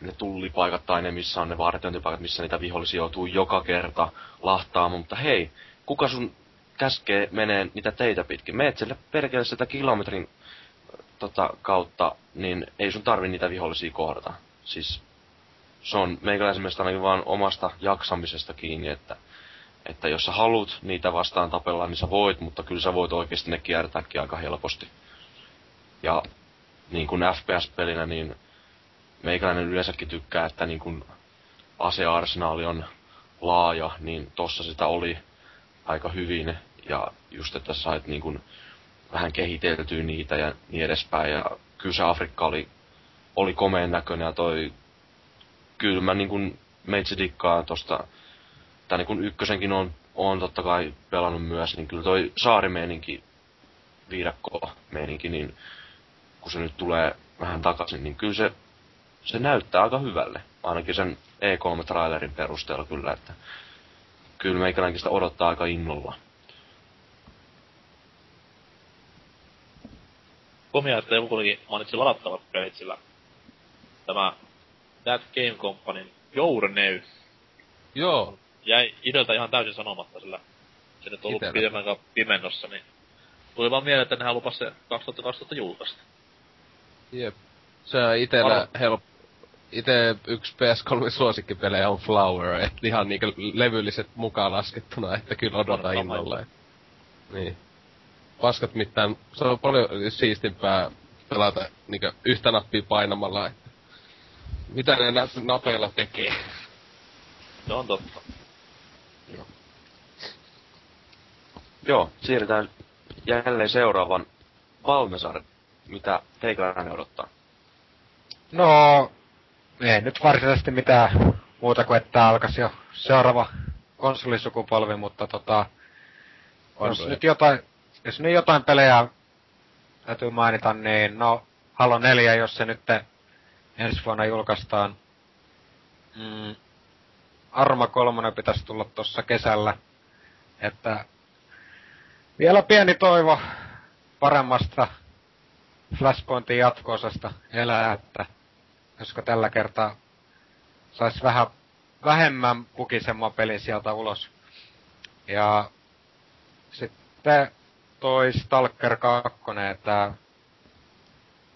ne tullipaikat tai ne, missä on ne vartiointipaikat, missä niitä vihollisia joutuu joka kerta lahtaamaan, mutta hei, kuka sun käskee menee niitä teitä pitkin? Meet sille perkele sitä kilometrin tota, kautta, niin ei sun tarvi niitä vihollisia kohdata. Siis se on meikäläisen ainakin vaan omasta jaksamisesta kiinni, että, että jos sä haluat niitä vastaan tapella, niin sä voit, mutta kyllä sä voit oikeasti ne kiertääkin aika helposti. Ja niin kuin FPS-pelinä, niin meikäläinen yleensäkin tykkää, että niin kuin asearsenaali on laaja, niin tossa sitä oli aika hyvin. Ja just, että sait niin kuin vähän kehiteltyä niitä ja niin edespäin. Ja kyllä se Afrikka oli, oli komeen näköinen ja toi, kyllä mä niin kuin meitsi dikkaan tosta, tai niin kuin ykkösenkin on, on totta kai pelannut myös, niin kyllä toi saarimeininki, viidakko meininki, niin kun se nyt tulee vähän takaisin, niin kyllä se, se näyttää aika hyvälle. Ainakin sen E3-trailerin perusteella kyllä, että kyllä meikäläinkin sitä odottaa aika innolla. Komia, että joku kuitenkin mainitsi ladattavat pelit, sillä tämä That Game Companyn Journey Joo, jäi ideltä ihan täysin sanomatta, sillä se nyt on ollut pidemmän pimennossa, niin tuli vaan mieleen, että nehän lupas se 2012 julkaista. jep. Se on itellä Varo. help... Ite yksi PS3 suosikkipelejä on Flower, et ihan niinku levylliset mukaan laskettuna, että kyllä odotan Sama innolla. Niin. Paskat mitään, se on paljon siistimpää pelata niinku yhtä nappia painamalla, että mitä ne napeilla tekee. Se on totta. Joo, siirrytään jälleen seuraavan Valmesar, mitä teikäläinen odottaa. No, ei nyt varsinaisesti mitään muuta kuin että alkaisi jo seuraava konsolisukupolvi, mutta tota, jos Arvoja. nyt jotain, jos nyt jotain pelejä täytyy mainita, niin no, Halo 4, jos se nyt ensi vuonna julkaistaan. Mm, Arma 3 pitäisi tulla tuossa kesällä. Että vielä pieni toivo paremmasta Flashpointin jatko-osasta elää, että koska tällä kertaa sais vähän vähemmän pukisemman pelin sieltä ulos. Ja sitten toi Stalker 2, että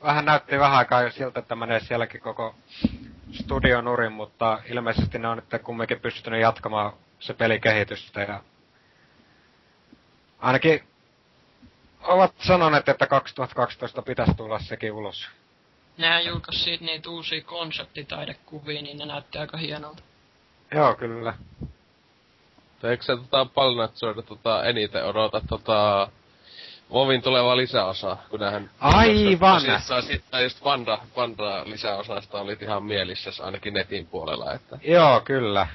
vähän näytti vähän aikaa jo siltä, että menee sielläkin koko studio nurin, mutta ilmeisesti ne on nyt kumminkin pystynyt jatkamaan se pelikehitystä ja ainakin ovat sanoneet, että 2012 pitäisi tulla sekin ulos. Nehän julkaisi siitä niitä uusia konseptitaidekuvia, niin ne näytti aika hienolta. Joo, kyllä. Eikö se tota, Palnatsoida tota, eniten odota tota, Vovin tuleva lisäosa, kun nähän... Aivan! Sitten just Panda, Panda lisäosasta oli ihan mielissä ainakin netin puolella, että... Joo, kyllä.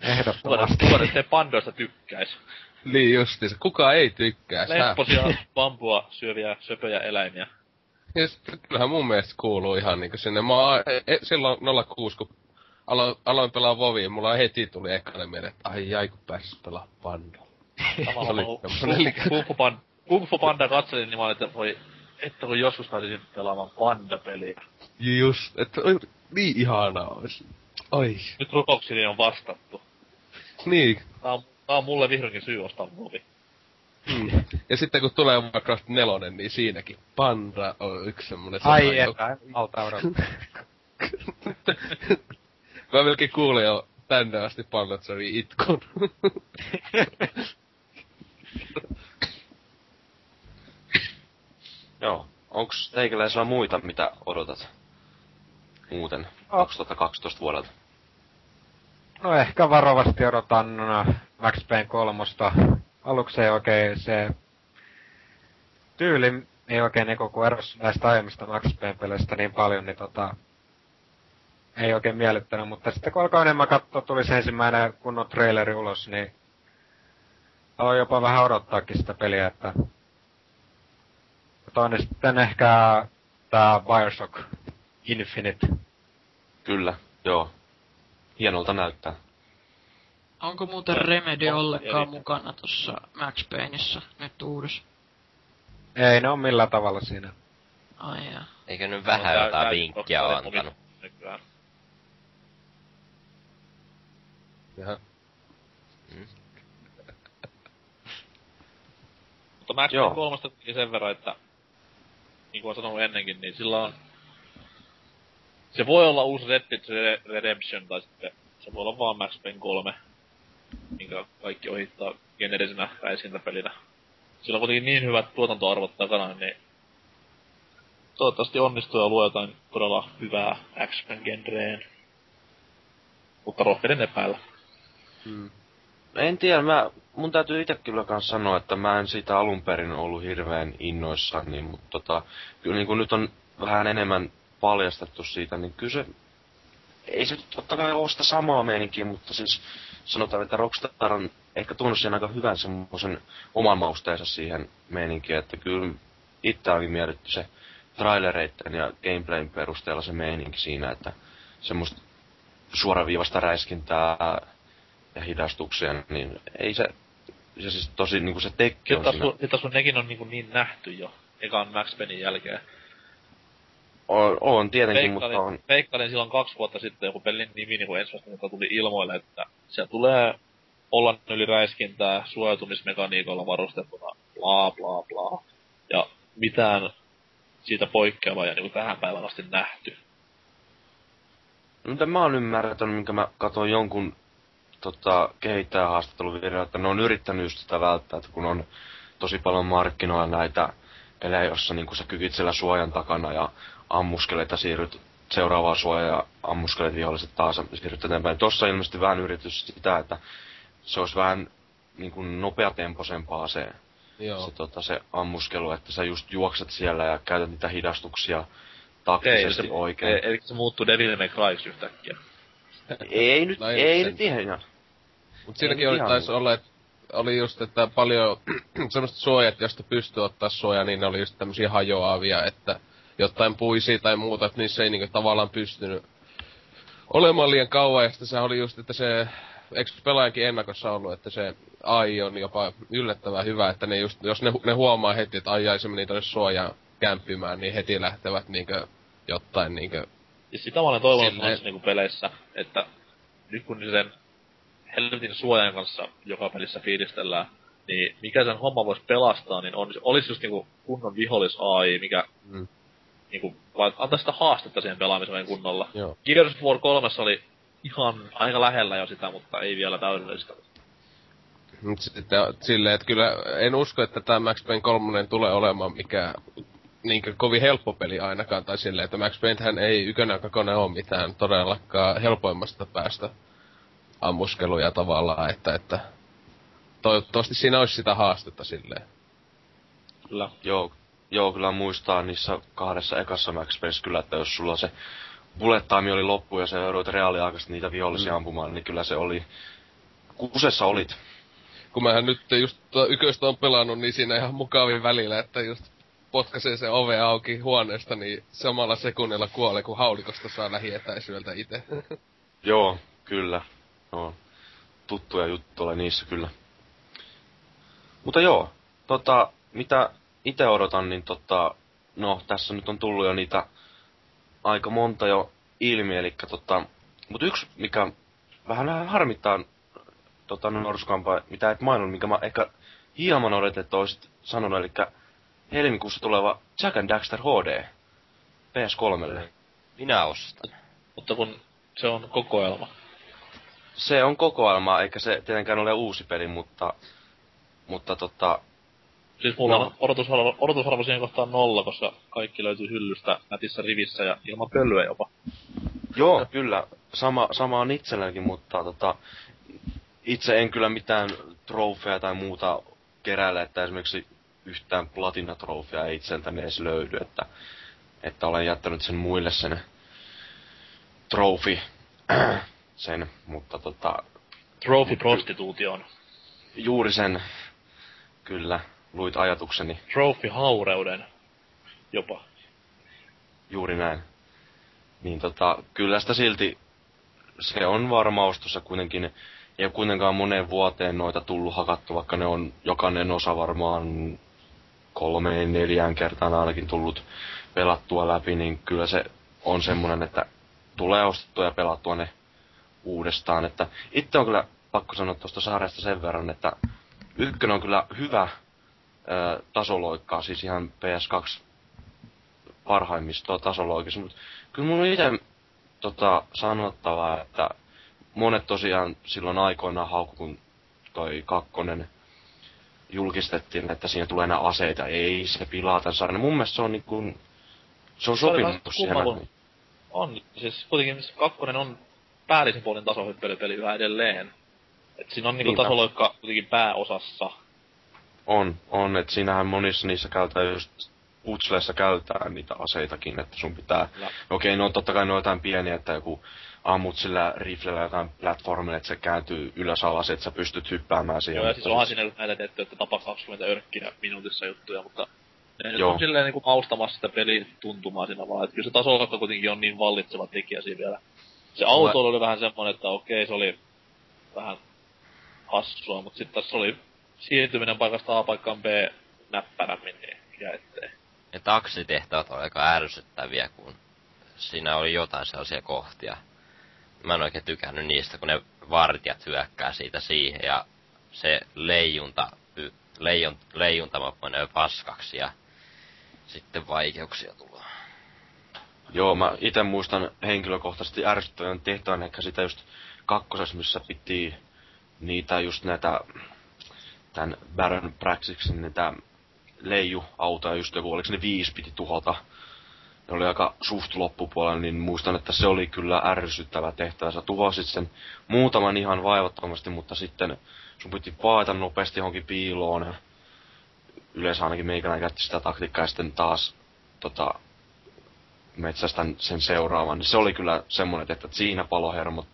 Ehdottomasti. Tuoda, tuoda pandoista tykkäis. Niin justiinsa, kuka ei tykkää? Lepposia bambua syöviä söpöjä eläimiä. Ja sitten, kyllähän mun mielestä kuuluu ihan niinku sinne. Mä oon, e, silloin 06, kun aloin, aloin pelaa Voviin, mulla heti tuli ekana mieleen, että ai jai kun pääsis pelaa Panda. Kung Fu Panda katselin, niin mä olin, että voi, että kun joskus pääsisin pelaamaan Panda-peliä. Just, että niin ihanaa olisi. Oi. Nyt rukoukseni on vastattu. Niin. Tää on, tää on mulle vihdoinkin syy ostaa muovi. Mm. Ja sitten kun tulee Warcraft 4, niin siinäkin Panda on yksi semmonen... Ai että, alta Mä melkein kuulin jo tänne asti Pandatsari itkun. Joo. Onks teikäläisellä muita, mitä odotat? Muuten, 2012 vuodelta. No ehkä varovasti odotan äh, Max Payne kolmosta. Aluksi ei oikein se tyyli ei oikein niinku kun eros näistä aiemmista Max Payne-peleistä niin paljon, niin tota, ei oikein miellyttänyt, mutta sitten kun alkoi enemmän katsoa, tuli se ensimmäinen kunnon traileri ulos, niin aloin jopa vähän odottaakin sitä peliä, että toinen sitten ehkä tää Bioshock Infinite. Kyllä, joo. Hienolta näyttää. Onko muuten Remedy ollenkaan mukana tossa Max Payneissa nyt uudessa? Ei ne on millään tavalla siinä. Ai jaa. Eikö nyt vähän no, jotain vinkkiä ole antanut? Nykyään. Jaha. Mutta Max Payne kolmosta sen verran, että niin kuin on sanonut ennenkin, niin sillä on... Se voi olla uusi Red Dead Redemption, tai sitten se voi olla vaan Max Payne 3, minkä kaikki ohittaa generisenä räiskintäpelinä. Sillä on kuitenkin niin hyvät tuotantoarvot takana, niin toivottavasti onnistuu ja luo jotain todella hyvää action-genreen. Mutta rohkeiden epäillä. Hmm. En tiedä, mä, mun täytyy itse kyllä kans sanoa, että mä en siitä alun perin ollut hirveän innoissani, mutta tota, kyllä niin kun nyt on vähän enemmän paljastettu siitä, niin kyllä se, ei se totta kai ole sitä samaa meininkiä, mutta siis sanotaan, että Rockstar on ehkä tuonut sen aika hyvän semmoisen oman mausteensa siihen meininkiin, että kyllä itse oli miellytty se trailereiden ja gameplayn perusteella se meininki siinä, että semmoista suoraviivasta räiskintää hidastuksia, niin ei se, se siis tosi niinku se tekki on siinä. Sun nekin on niinku niin nähty jo, ekan Max Paynein jälkeen. On, on tietenkin, Veikkalin, mutta on... Veikkalin silloin kaksi vuotta sitten joku pelin nimi niin ensimmäistä tuli ilmoille, että se tulee olla yli räiskintää suojautumismekaniikolla varustettuna, bla bla bla. Ja mitään siitä poikkeavaa ja niin tähän päivään asti nähty. Mitä mä oon ymmärtänyt, minkä mä katsoin jonkun tota, kehittäjähaastatteluvideo, että ne on yrittänyt just sitä välttää, että kun on tosi paljon markkinoilla näitä pelejä, jossa niin sä kykit siellä suojan takana ja ammuskelet ja siirryt seuraavaan suojaan ja ammuskelet viholliset taas ja siirryt eteenpäin. Tossa ilmeisesti vähän yritys sitä, että se olisi vähän niin kuin nopeatempoisempaa se, Joo. se, tota, se ammuskelu, että sä just juokset siellä ja käytät niitä hidastuksia taktisesti ei, se, oikein. Ei, eli se muuttuu Devil May Cry yhtäkkiä. ei nyt, no ei, ei nyt ihan. Mut siinäkin oli, taisi olla, että oli just, että paljon semmoista suojat, josta pystyy ottaa suojaa, niin ne oli just tämmösiä hajoavia, että jotain puisia tai muuta, että niissä ei niinku tavallaan pystynyt olemaan liian kauan, ja sitten se oli just, että se eikö pelaajankin ennakossa ollut, että se AI on jopa yllättävän hyvä, että ne just, jos ne, ne huomaa heti, että ai se meni tonne suojaan kämppimään, niin heti lähtevät niinkö jotain niinkö... Ja sitä mä olen toivonut noissa niinku peleissä, että nyt kun sen helvetin suojan kanssa joka pelissä fiilistellään, niin mikä sen homma voisi pelastaa, niin on, olisi just niinku kunnon vihollis AI, mikä Mm. niinku, antaa sitä haastetta siihen pelaamiseen kunnolla. Joo. Gears of War 3 oli ihan aika lähellä jo sitä, mutta ei vielä täydellistä. Mut sitten silleen, että kyllä en usko, että tämä Max Payne 3 tulee olemaan mikään niinkö kovin helppo peli ainakaan, tai silleen, että Max Paynehän ei ykönä kakone ole mitään todellakaan helpoimmasta päästä ammuskeluja tavallaan, että, että toivottavasti siinä olisi sitä haastetta silleen. Kyllä. Joo, joo, kyllä muistaa niissä kahdessa ekassa Max Payne kyllä, että jos sulla se bullet time oli loppu ja se joudut reaaliaikaisesti niitä vihollisia Mm. ampumaan, niin kyllä se oli... Kusessa olit. Kun mähän nyt just tuota yköistä on pelannut, niin siinä ihan mukavin välillä, että just potkaisee se ove auki huoneesta, niin samalla sekunnilla kuolee, kun haulikosta saa lähietäisyydeltä itse. Joo, kyllä. No, tuttuja juttuja niissä kyllä. Mutta joo, tota, mitä itse odotan, niin tota, no tässä nyt on tullut jo niitä aika monta jo ilmi, eli tota, mutta yksi, mikä vähän, vähän harmittaa tota, Norskampa, mitä et maininnut, mikä mä ehkä hieman odotin, että olisit sanonut, eli helmikuussa tuleva Jack and Daxter HD PS3. Minä ostan. Mutta kun se on kokoelma. Se on kokoelma, eikä se tietenkään ole uusi peli, mutta, mutta tota, Siis mulla No. on odotusarvo, odotusarvo siihen kohtaan nolla, koska kaikki löytyy hyllystä nätissä rivissä ja ilman pölyä jopa. joo, kyllä, sama, sama on itselläkin, mutta tota, itse en kyllä mitään trofeja tai muuta keräile, että esimerkiksi yhtään platinatrofeja ei itseltäni edes löydy, että, että olen jättänyt sen muille sen trofi, sen, mutta tota, Trophy prostituution. juuri sen, kyllä, luit ajatukseni, Trophy haureuden. Jopa. juuri näin. Niin tota, kyllä sitä silti, se on varma ostos ja kuitenkin, ei ole kuitenkaan moneen vuoteen noita tullut hakattu, vaikka ne on jokainen osa varmaan kolmeen, neljään kertaan ainakin tullut pelattua läpi, niin kyllä se on semmonen, että tulee ostettua ja pelattua ne uudestaan. Että itse on kyllä pakko sanoa tuosta sarjasta sen verran, että ykkönen on kyllä hyvä ö, tasoloikkaa, siis ihan PS2 parhaimmistoa tasoloikissa, mutta kyllä mun on itse tota, sanottavaa, että monet tosiaan silloin aikoinaan haukku, kun toi kakkonen julkistettiin, että siinä tulee enää aseita. Ei se pilaa tämän sarjan. Mun mielestä se on niin kuin, se on sopinut siihen. kummalu- On, siis kuitenkin kakkonen on päällisin puolin tasohyppelypeli yhä edelleen. Et siinä on niinku Niinpä. tasoloikka kuitenkin pääosassa. On, on, että siinähän monissa niissä käytetään just putsleissa käytetään niitä aseitakin, että sun pitää... Okei, no totta kai ne on jotain pieniä, että joku ammut sillä riflellä jotain platformille, että se kääntyy ylös alas, että sä pystyt hyppäämään siihen. Joo, ja siis onhan siinä näitä tehty, että tapa 20 örkkiä minuutissa juttuja, mutta ne nyt Joo. on silleen niinku maustamassa sitä pelituntumaa siinä vaan, että kyllä se tasoloikka kuitenkin on niin vallitseva tekijä siinä vielä. Se auto oli vähän semmonen, että okei, se oli vähän hassua, mutta sitten tässä oli siirtyminen paikasta A paikkaan B näppärämmin, niin mikä ettei. Ne taksitehtävät on aika ärsyttäviä, kun siinä oli jotain sellaisia kohtia. Mä en oikein tykännyt niistä, kun ne vartijat hyökkää siitä siihen ja se leijunta, leijon, leijuntama menee paskaksi ja sitten vaikeuksia tulee. Joo, mä itse muistan henkilökohtaisesti ärsyttävän tehtävän ehkä sitä just kakkosessa, missä piti niitä just näitä tämän Baron Praxixin näitä leijuautoja just joku, oliko ne viisi piti tuhota. Ne oli aika suht loppupuolella, niin muistan, että se oli kyllä ärsyttävä tehtävä. Sä tuhosit sen muutaman ihan vaivattomasti, mutta sitten sun piti paeta nopeasti johonkin piiloon. Yleensä ainakin meikäläinen käytti sitä taktiikkaa ja sitten taas tota, metsästän sen seuraavan. Niin se oli kyllä semmonen, että siinä palohermot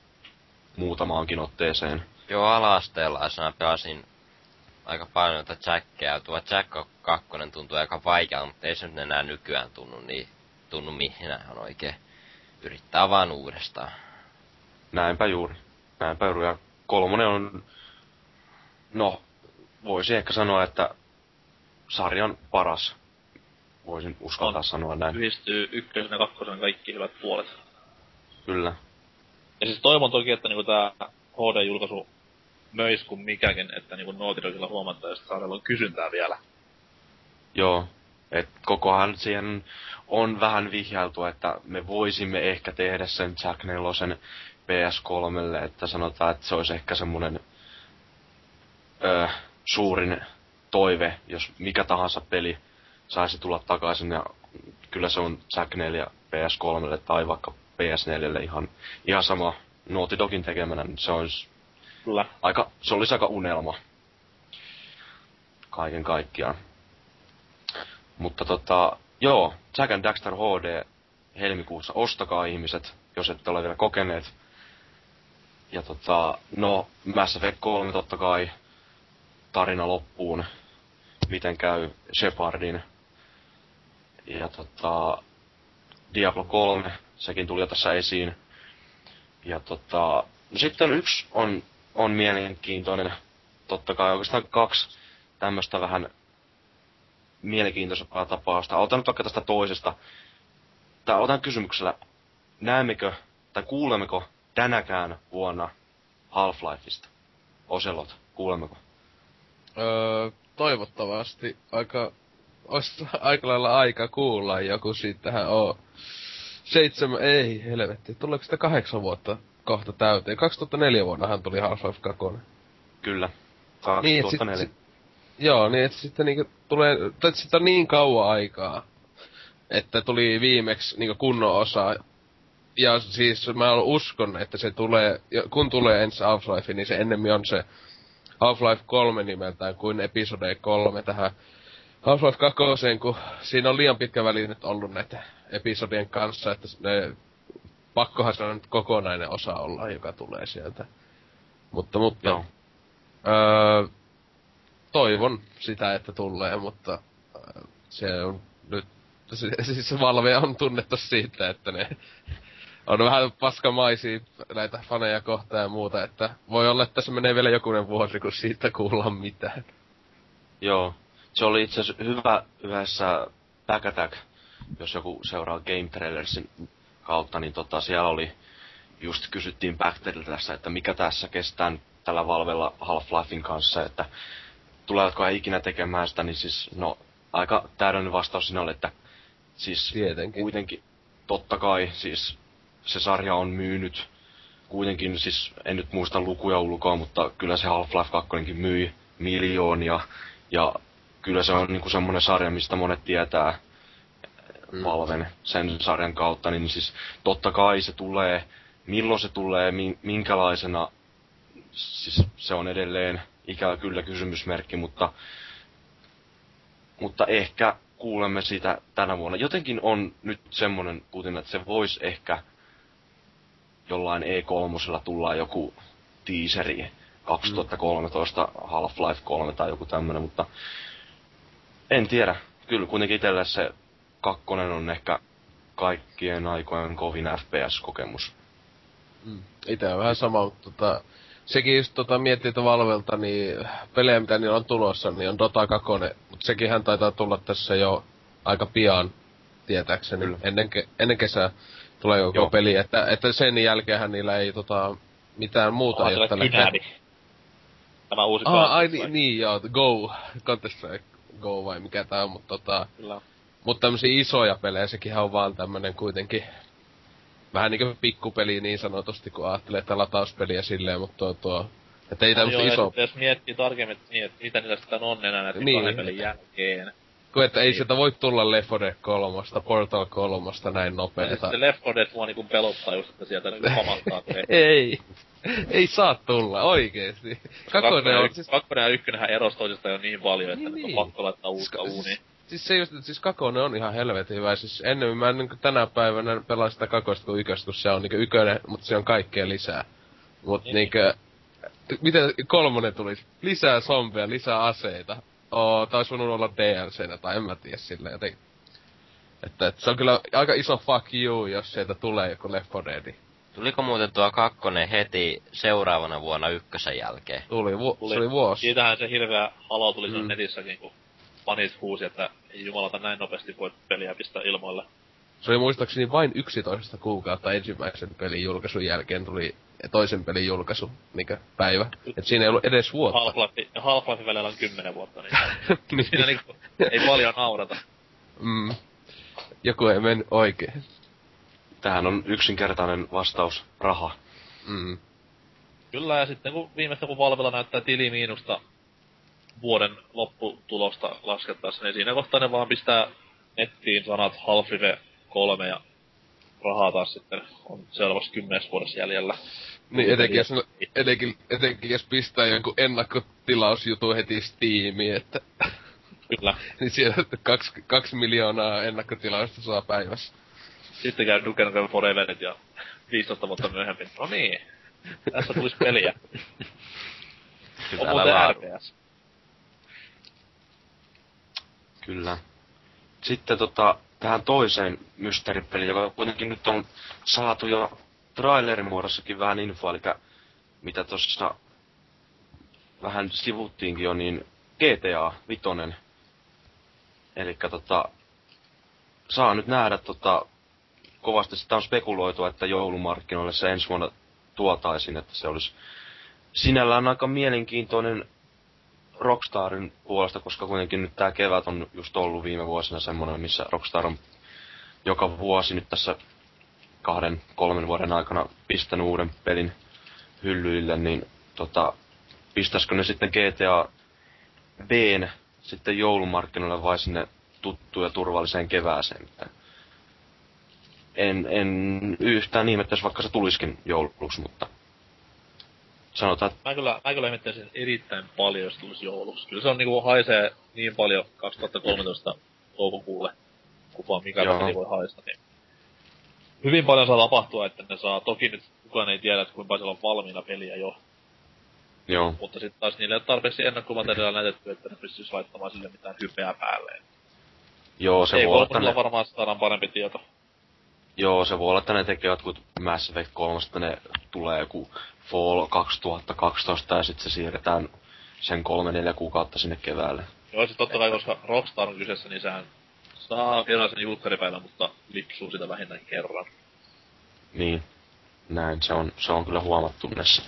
muutamaankin otteeseen. Joo, ala-asteellaisena pelasin aika paljon noita jackkejä. Tuo Jack 2 tuntuu aika vaikealta, mutta ei se nyt enää nykyään tunnu niin tunnu mihinään oikein. Yrittää vaan uudestaan. Näinpä juuri. Näinpä juuri. Ja kolmonen on, no, voisi ehkä sanoa, että sarjan paras. Voisin uskaltaa On. sanoa näin. Yhdistyy ykkösen ja kakkosen kaikki hyvät puolet. Kyllä. Ja siis toivon toki, että niinku tää HD-julkaisu möis kuin mikäkin, että niinku Naughty Dogilla huomattaisiin, että sarjalla on kysyntää vielä. Joo. Et kokohan siihen on vähän vihjailtu, että me voisimme ehkä tehdä sen Jack 4 PS3, että sanotaan, että se olisi ehkä semmonen öö, suurin toive, jos mikä tahansa peli saisi tulla takaisin, ja kyllä se on Jack 4 PS3 tai vaikka PS4 ihan, ihan sama Naughty Dogin tekemänä, niin se olisi Kyllä. aika, se olisi aika unelma. Kaiken kaikkiaan. Mutta tota, joo, Jack and Daxter HD helmikuussa, ostakaa ihmiset, jos ette ole vielä kokeneet. Ja tota, no, Mass Effect 3 totta kai, tarina loppuun, miten käy Shepardin. Ja tota, Diablo 3, sekin tuli jo tässä esiin. Ja tota, no sitten yksi on, on mielenkiintoinen, totta kai oikeastaan kaksi tämmöistä vähän mielenkiintoisempaa tapausta. Otan nyt vaikka tästä toisesta. Tai otan kysymyksellä, näemmekö tai kuulemmeko tänäkään vuonna Half-Lifeista? Oselot, kuulemmeko? Öö, toivottavasti aika, ois aika lailla aika kuulla joku siitähän oo. Seitsemän, ei helvetti, tuleeko sitä kahdeksan vuotta kohta täyteen? 2004 vuonnahan tuli Half-Life 2. Kyllä. Niin, et 2004. sit, sit, joo, niin että sitten niinku tulee, tai et sit on niin kauan aikaa, että tuli viimeksi niinku kunnon osa. Ja siis mä uskon, että se tulee, kun tulee ensi Half-Life, niin se ennemmin on se Half-Life 3 nimeltään kuin episode 3 tähän Half-Life 2, kun siinä on liian pitkä väli nyt ollut näitä episodien kanssa, että ne, pakkohan se on nyt kokonainen osa olla, joka tulee sieltä. Mutta, mutta, Joo. Öö, toivon sitä, että tulee, mutta öö, se on nyt, se- siis se Valve on tunnettu siitä, että ne on vähän paskamaisia näitä faneja kohtaan ja muuta, että voi olla, että tässä menee vielä jokunen vuosi, kun siitä kuullaan mitään. Joo. Se oli itse asiassa hyvä yhdessä Back Attack, jos joku seuraa Game Trailersin kautta, niin tota, siellä oli, just kysyttiin Bacterilta tässä, että mikä tässä kestää nyt tällä Valvella Half-Lifein kanssa, että tulevatko he ikinä tekemään sitä, niin siis no aika täydellinen vastaus siinä oli, että siis Tietenkin. kuitenkin totta kai siis se sarja on myynyt kuitenkin, siis en nyt muista lukuja ulkoa, mutta kyllä se Half-Life 2 myi miljoonia ja kyllä se on niinku semmonen sarja, mistä monet tietää Mm. Valven sen sarjan kautta, niin siis totta kai se tulee, milloin se tulee, min- minkälaisena, siis se on edelleen ikävä kyllä kysymysmerkki, mutta, mutta ehkä kuulemme sitä tänä vuonna. Jotenkin on nyt semmonen kutin, että se voisi ehkä jollain E3 tulla joku teaseri 2013 Half-Life 3 tai joku tämmönen, mutta en tiedä. Kyllä kuitenkin itselle se kakkonen on ehkä kaikkien aikojen kovin FPS-kokemus. Mm. Itse on vähän sama, mutta tota, sekin just tota, miettii, että Valvelta, niin pelejä mitä niillä on tulossa, niin on Dota 2, mutta sekin hän taitaa tulla tässä jo aika pian, tietääkseni, Kyllä. ennen, ke- ennen kesää tulee joku Joo. peli, että, että sen jälkeenhän niillä ei tota, mitään muuta Onhan ei ole siellä tällä Kynädi. Tämä uusi Ah, ai niin, niin joo, Go, Counter Strike Go vai mikä tää on, mutta tota, Kyllä. mutta tämmösiä isoja pelejä, sekin on vaan tämmönen kuitenkin vähän niinku pikkupeli niin sanotusti, kun ajattelee, että latauspeliä silleen, mutta tuo, tuo että ei tämmöstä ja iso, sitten jos miettii tarkemmin, että, niin, että mitä niillä sitten on enää näiden Niin. kahden pelin jälkeen. kun että ei sieltä voi tulla Left 4 Dead 3, Portal 3 näin Ja nopeeta. sitten Left 4 Dead mua niinku pelottaa just, että sieltä niinku pamahtaa. Ei, ei saa tulla, oikeesti. Kakkonen on, siis, kakkonen ja ykkönenhän erosi toisistaan jo niin paljon, että Niin, niin, on pakko laittaa uutta Siis- uuniin. siis se just, siis kakonen on ihan helvetin hyvä. Siis ennemmin mä niin tänä päivänä pelaan sitä kakosta kuin yköstä, kun se on niinku ykönen, mutta se on kaikkea lisää. Mut Niin. niinkö, miten kolmonen tulisi? Lisää zombeja, lisää aseita. Oo, tää olisi voinut olla DLCnä, tai en mä tiedä silleen jotenkin. Että, että se on kyllä aika iso fuck you, jos sieltä tulee joku Left 4 Dead. Tuliko muuten tuo kakkonen heti seuraavana vuonna ykkösen jälkeen? Tuli, vu- Tuli. se oli vuosi. Siitähän se hirveä halo tuli Mm. netissäkin, kun fanit huusi, että ei jumalata näin nopeasti voi peliä pistää ilmoille. Se oli muistaakseni vain 11 kuukautta ensimmäisen pelin julkaisun jälkeen tuli toisen pelin julkaisu niinkö päivä. Et siinä ei ollut edes vuotta. Half-Life, Half-Life välillä on kymmenen vuotta, niin Niin. siinä niinku ei paljon naurata. mm. Joku ei mennyt oikein. Tähän on yksinkertainen vastaus, raha. Mm. Kyllä, ja sitten kun viimeistä kun Valvella näyttää tilimiinusta vuoden lopputulosta laskettaessa, niin siinä kohtaa ne vaan pistää nettiin sanat Half-Life 3 ja rahaa taas sitten on seuraavaksi kymmenes vuodessa jäljellä. Niin etenkin jos, etenkin, etenkin jos pistää jonkun ennakkotilausjutu heti Steamiin, että Kyllä. niin siellä kaksi, kaksi miljoonaa ennakkotilausta saa päivässä. Sitten käy Duke Nukem Foreverit ja 15 vuotta myöhemmin. No niin, tässä tulisi peliä. On Hyvällä muuten. RPS. Kyllä. Sitten tota, tähän toiseen mysteeripeliin, joka kuitenkin nyt on saatu jo trailerin muodossakin vähän infoa, eli mitä tuossa vähän sivuttiinkin jo, niin GTA Vitonen. Eli tota, saa nyt nähdä tota, kovasti sitä on spekuloitu, että joulumarkkinoille se ensi vuonna tuotaisiin, että se olisi sinällään aika mielenkiintoinen Rockstarin puolesta, koska kuitenkin nyt tää kevät on just ollut viime vuosina semmoinen, missä Rockstar on joka vuosi nyt tässä kahden, kolmen vuoden aikana pistänyt uuden pelin hyllyille, niin tota, pistäisikö ne sitten GTA Bn sitten joulumarkkinoille vai sinne tuttuun ja turvalliseen kevääseen. En, en yhtään ihmettäisi, vaikka se tulisikin jouluksi, mutta sanotaan, että Mä kyllä, mä kyllä ihmettäisin erittäin paljon, jos tulisi jouluksi. Kyllä se on niinku haisee niin paljon 2013 toukokuulle, kun vaan mikä peli voi haista, niin hyvin paljon saa tapahtua, että ne saa, toki nyt kukaan ei tiedä, että kuinka paljon siellä on valmiina peliä jo, joo, mutta sitten taas niille ei ole tarpeeksi ennakkomateriaalia näytetty, että ne pystyisi laittamaan sille mitään hypeä päälle. joo, se ei voi olla, ne, varmaan saadaan parempi tieto. Joo, se voi olla, että ne tekee jotkut Mass Effect 3, että ne tulee joku Fall 2012 ja sitten se siirretään sen kolme neljä kuukautta sinne keväälle. Joo, siis totta kai, koska Rockstar on kyseessä, niin sehän saa erilaisen julkkaripäivän, mutta lipsuu sitä vähintään kerran. Niin, näin se on, se on kyllä huomattu näissä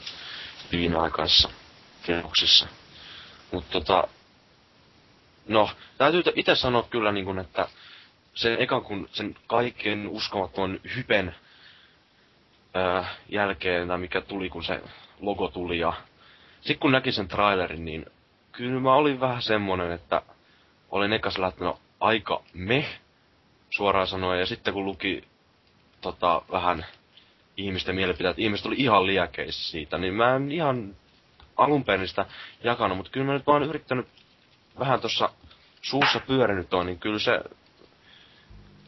viimeaikaisissa kehoksissa. Mutta tota, no, täytyy itse sanoa kyllä niin kun, että sen ekan kun sen kaikkein uskomattoman hypen ää, jälkeen, tai mikä tuli, kun se logo tuli, ja sitten kun näki sen trailerin, niin kyllä mä olin vähän semmonen, että olin ekas lähtenyt aika meh, suoraan sanoen, ja sitten kun luki tota, vähän ihmisten mielipiteet, ihmiset oli ihan liäkeissä siitä, niin mä en ihan alun perin sitä jakanut, mutta kyllä mä nyt vaan yrittänyt vähän tuossa suussa pyörinyt on, niin kyllä se,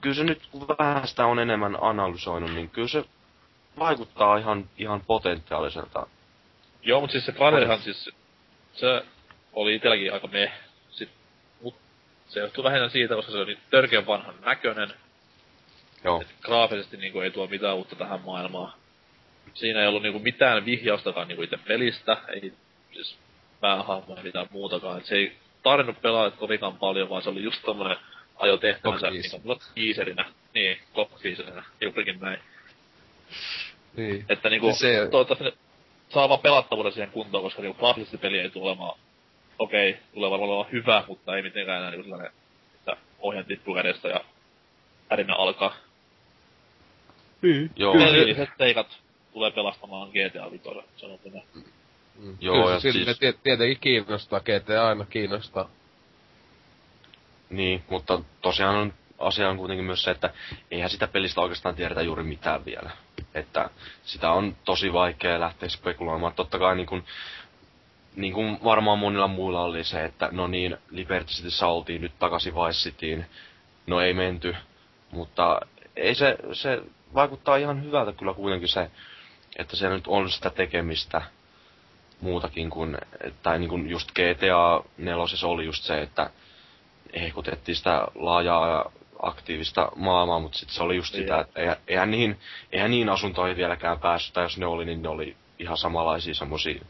kyllä se nyt kun vähän sitä on enemmän analysoinut, niin kyllä se vaikuttaa ihan, ihan potentiaaliselta. Joo, mutta siis se trailerihan siis, se oli itselläkin aika meh. Sit, mut se johtuu lähinnä siitä, koska se oli törkeän vanhan näköinen. Joo, Et graafisesti niinku ei tuo mitään uutta tähän maailmaan. Siinä ei ollut niinku mitään vihjaustakaan niinku itse pelistä, ei siis päähahmoa mitään muutakaan. Et se ei tarvinnut pelaa kovinkaan paljon, vaan se oli just tommonen ajo tehtävänsä mulla teaserinä. Niin, cockteaserinä, juurikin näin. Niin. Että niinku, Se- se... toivottavasti ne saa vaan pelattavuuden siihen kuntoon, koska niinku graafisesti peli ei tule olemaan, okei, okay, tulee varmaan olemaan hyvä, mutta ei mitenkään enää niinku sellainen, että ohjaan tippu kädestä ja ärinä alkaa. joo, Kyllä se- Pelilliset seikat tulee pelastamaan GTA 5, sanotaan. Mm. Joo, Kyllä ja siis- tie- tietenkin kiinnostaa, GTA aina kiinnostaa. Niin, mutta tosiaan on, asia on kuitenkin myös se, että eihän sitä pelistä oikeastaan tiedetä juuri mitään vielä. Että sitä on tosi vaikea lähteä spekuloimaan. Totta kai niin kuin, niin kuin varmaan monilla muilla oli se, että no niin, Liberty Cityssä oltiin nyt takaisin Vice Cityin. No ei menty, mutta ei se, se vaikuttaa ihan hyvältä kyllä kuitenkin se, että siellä nyt on sitä tekemistä muutakin kuin, tai niin kuin just GTA 4 oli just se, että hehkutettiin sitä laajaa aktiivista maailmaa, mutta sitten se oli just sitä, että eihän, eihän, niihin, eihän niin asuntoihin vieläkään päässyt, tai jos ne oli, niin ne oli ihan samanlaisia semmosia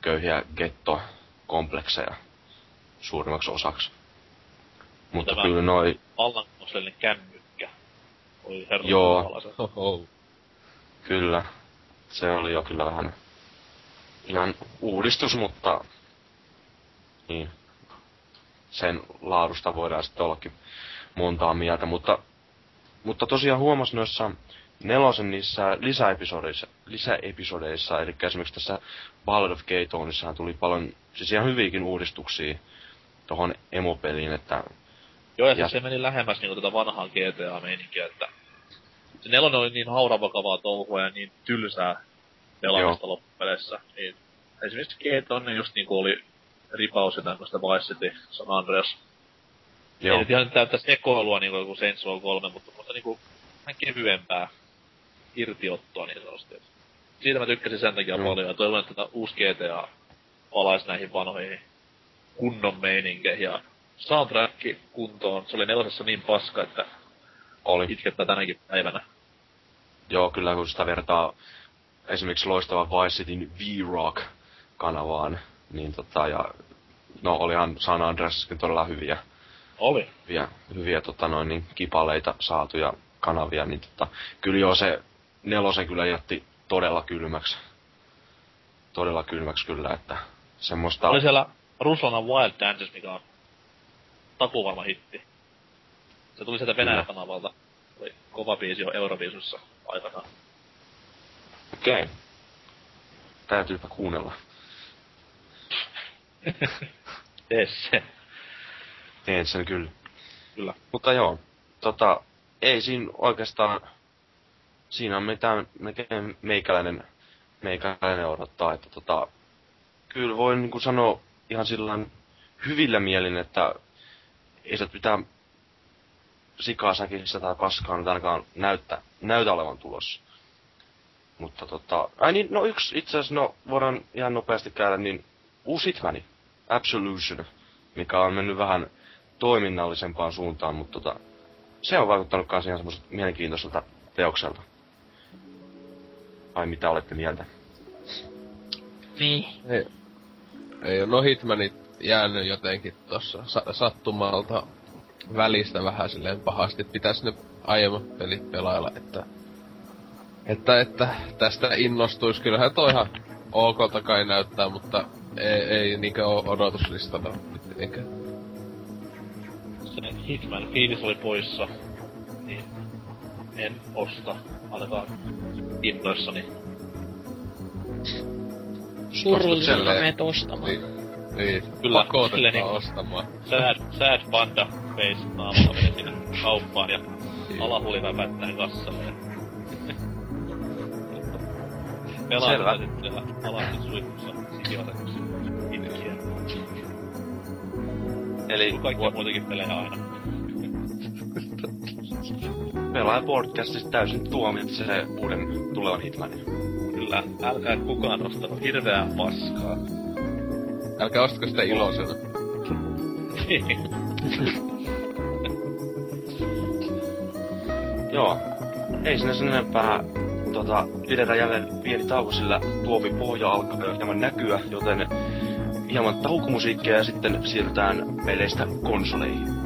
köyhiä gettokomplekseja suurimmaksi osaksi. Mutta Tämä- kyllä noi, Vallankumousellinen kännykkä. Oli herran Joo. Oho. kyllä, se oli jo kyllä vähän ihan uudistus, mutta niin, sen laadusta voidaan sitten ollakin montaa mieltä, mutta, mutta tosiaan huomas noissa nelosen niissä lisäepisodeissa, lisäepisodeissa, eli esimerkiksi tässä Ballad of Gay Tonissahan tuli paljon, siis ihan hyviäkin uudistuksia tuohon emopeliin, että Joo, ja, Ja- ja se meni lähemmäs niinku tätä vanhaa GTA-meininkiä, että se nelonen oli niin hauravakavaa touhua ja niin tylsää pelaamista loppupeleissä. Niin esimerkiksi GTA niin just niinku oli ripaus ja tämmöistä Vice City, San Andreas. Joo. Ei nyt ihan täyttä sekoilua niinku joku Saints Row 3, mutta, mutta niinku vähän kevyempää irtiottoa niin sanotusti. Siitä mä tykkäsin sen takia Mm. paljon ja toivon, että tätä uusi GTA palaisi näihin vanhoihin kunnon meininkeihin ja soundtrack kuntoon. Se oli nelosessa niin paska, että oli. itkettää tänäkin päivänä. Joo, kyllä kun sitä vertaa esimerkiksi loistava Vice Cityn V-Rock kanavaan, niin tota, ja no olihan San Andreaskin todella hyviä, Oli. hyviä, hyviä tota noin, niin kipaleita saatuja kanavia, niin tota, kyllä joo se nelosen kyllä jätti todella kylmäksi. Todella kylmäksi kyllä, että semmoista... Oli siellä Ruslana Wild Dances, mikä on takuvarma hitti. Se tuli sieltä Venäjän Kyllä. kanavalta. Oli kova biisi jo Euroviisussa aikanaan. Okei. Okay. Täytyypä kuunnella. Tee se. Teen sen kyllä. Kyllä. Mutta joo, tota, ei siinä oikeastaan, siinä on mitään meikäläinen, meikäläinen odottaa, että tota, kyllä voin niinku sanoa ihan sillä hyvillä mielin, että ei se pitää sikaa säkissä tai paskaa nyt ainakaan näyttä, näytä olevan tulossa. Mutta tota, ai niin, no yksi itse asiassa, no voidaan ihan nopeasti käydä, niin uusi Hitmani, Absolution, mikä on mennyt vähän toiminnallisempaan suuntaan, mutta tota, se on vaikuttanut kans ihan semmoiselta mielenkiintoiselta teokselta. Ai mitä olette mieltä? Niin. Ei, ei no Hitmanit jäänyt jotenkin tossa sa- sattumalta välistä vähän silleen pahasti. Pitäis ne aiemmat pelit pelailla, että... Että, että tästä innostuis. Kyllähän toi ihan okolta kai näyttää, mutta ei, ei niinkö oo odotuslistalla mitenkään. Se Hitman fiilis oli poissa. Niin en osta ainakaan innoissani. Surullista silleen- meet ostamaan. Niin, niin Kyllä, pakotetaan silleen niinku- ostamaan. Sad, sad panda face naamalla meni sinne kauppaan ja Niin. alahuli väpättää kassalle. Pelaa Selvä. sitä sitten siellä alasin suihkussa sijoitetuksi Eli Kuin kaikkia muitakin pelejä aina. pelaaja podcastissa täysin tuomitsee uuden tulevan Hitmanin. Kyllä, älkää kukaan ostako hirveää paskaa. Älkää ostako sitä iloisena. Joo, ei sinne sen enempää tota, pidetään jälleen pieni tauko, sillä tuovi pohja alkaa hieman näkyä, joten hieman taukomusiikkia ja sitten siirrytään peleistä konsoleihin.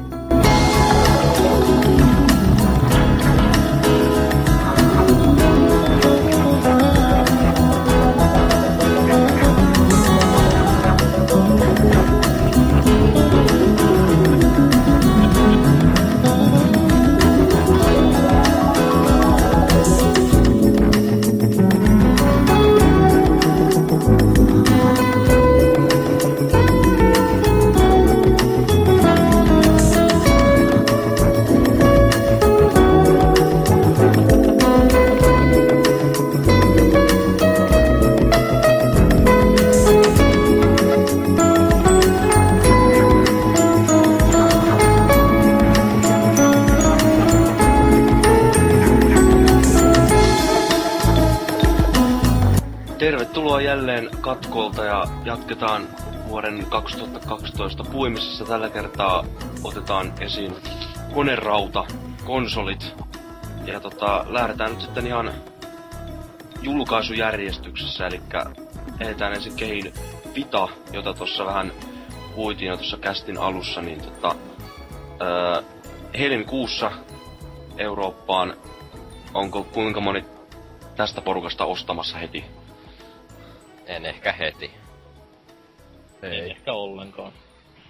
Katkolta ja jatketaan vuoden 2012 puimisessa tällä kertaa otetaan esiin konerauta, konsolit. Ja tota, lähdetään nyt sitten ihan julkaisujärjestyksessä, eli ehditään ensin kehin Vita, jota tuossa vähän puitiin jo tuossa kästin alussa, niin tota, öö, helmikuussa Eurooppaan, onko kuinka moni tästä porukasta ostamassa heti? En ehkä heti. Ei Ei, ehkä ollenkaan.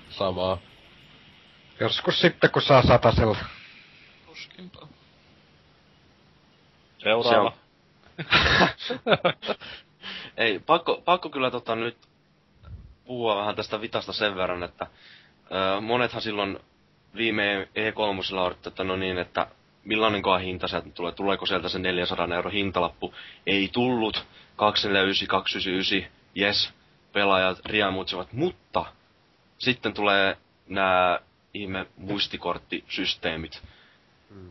samaa. Joskus sitten, kun saa satasella. Tuskinpa. Seuraava. Ei, pakko, pakko kyllä tota nyt puhua vähän tästä vitasta sen verran, että ö, monethan silloin viime E3 odotti, että no niin, että millainenkohan hinta sieltä tulee, tuleeko sieltä se 400 euro hintalappu. Ei tullut, 249, 299, yes, pelaajat riemuitsivat, mutta sitten tulee nämä ihme muistikorttisysteemit,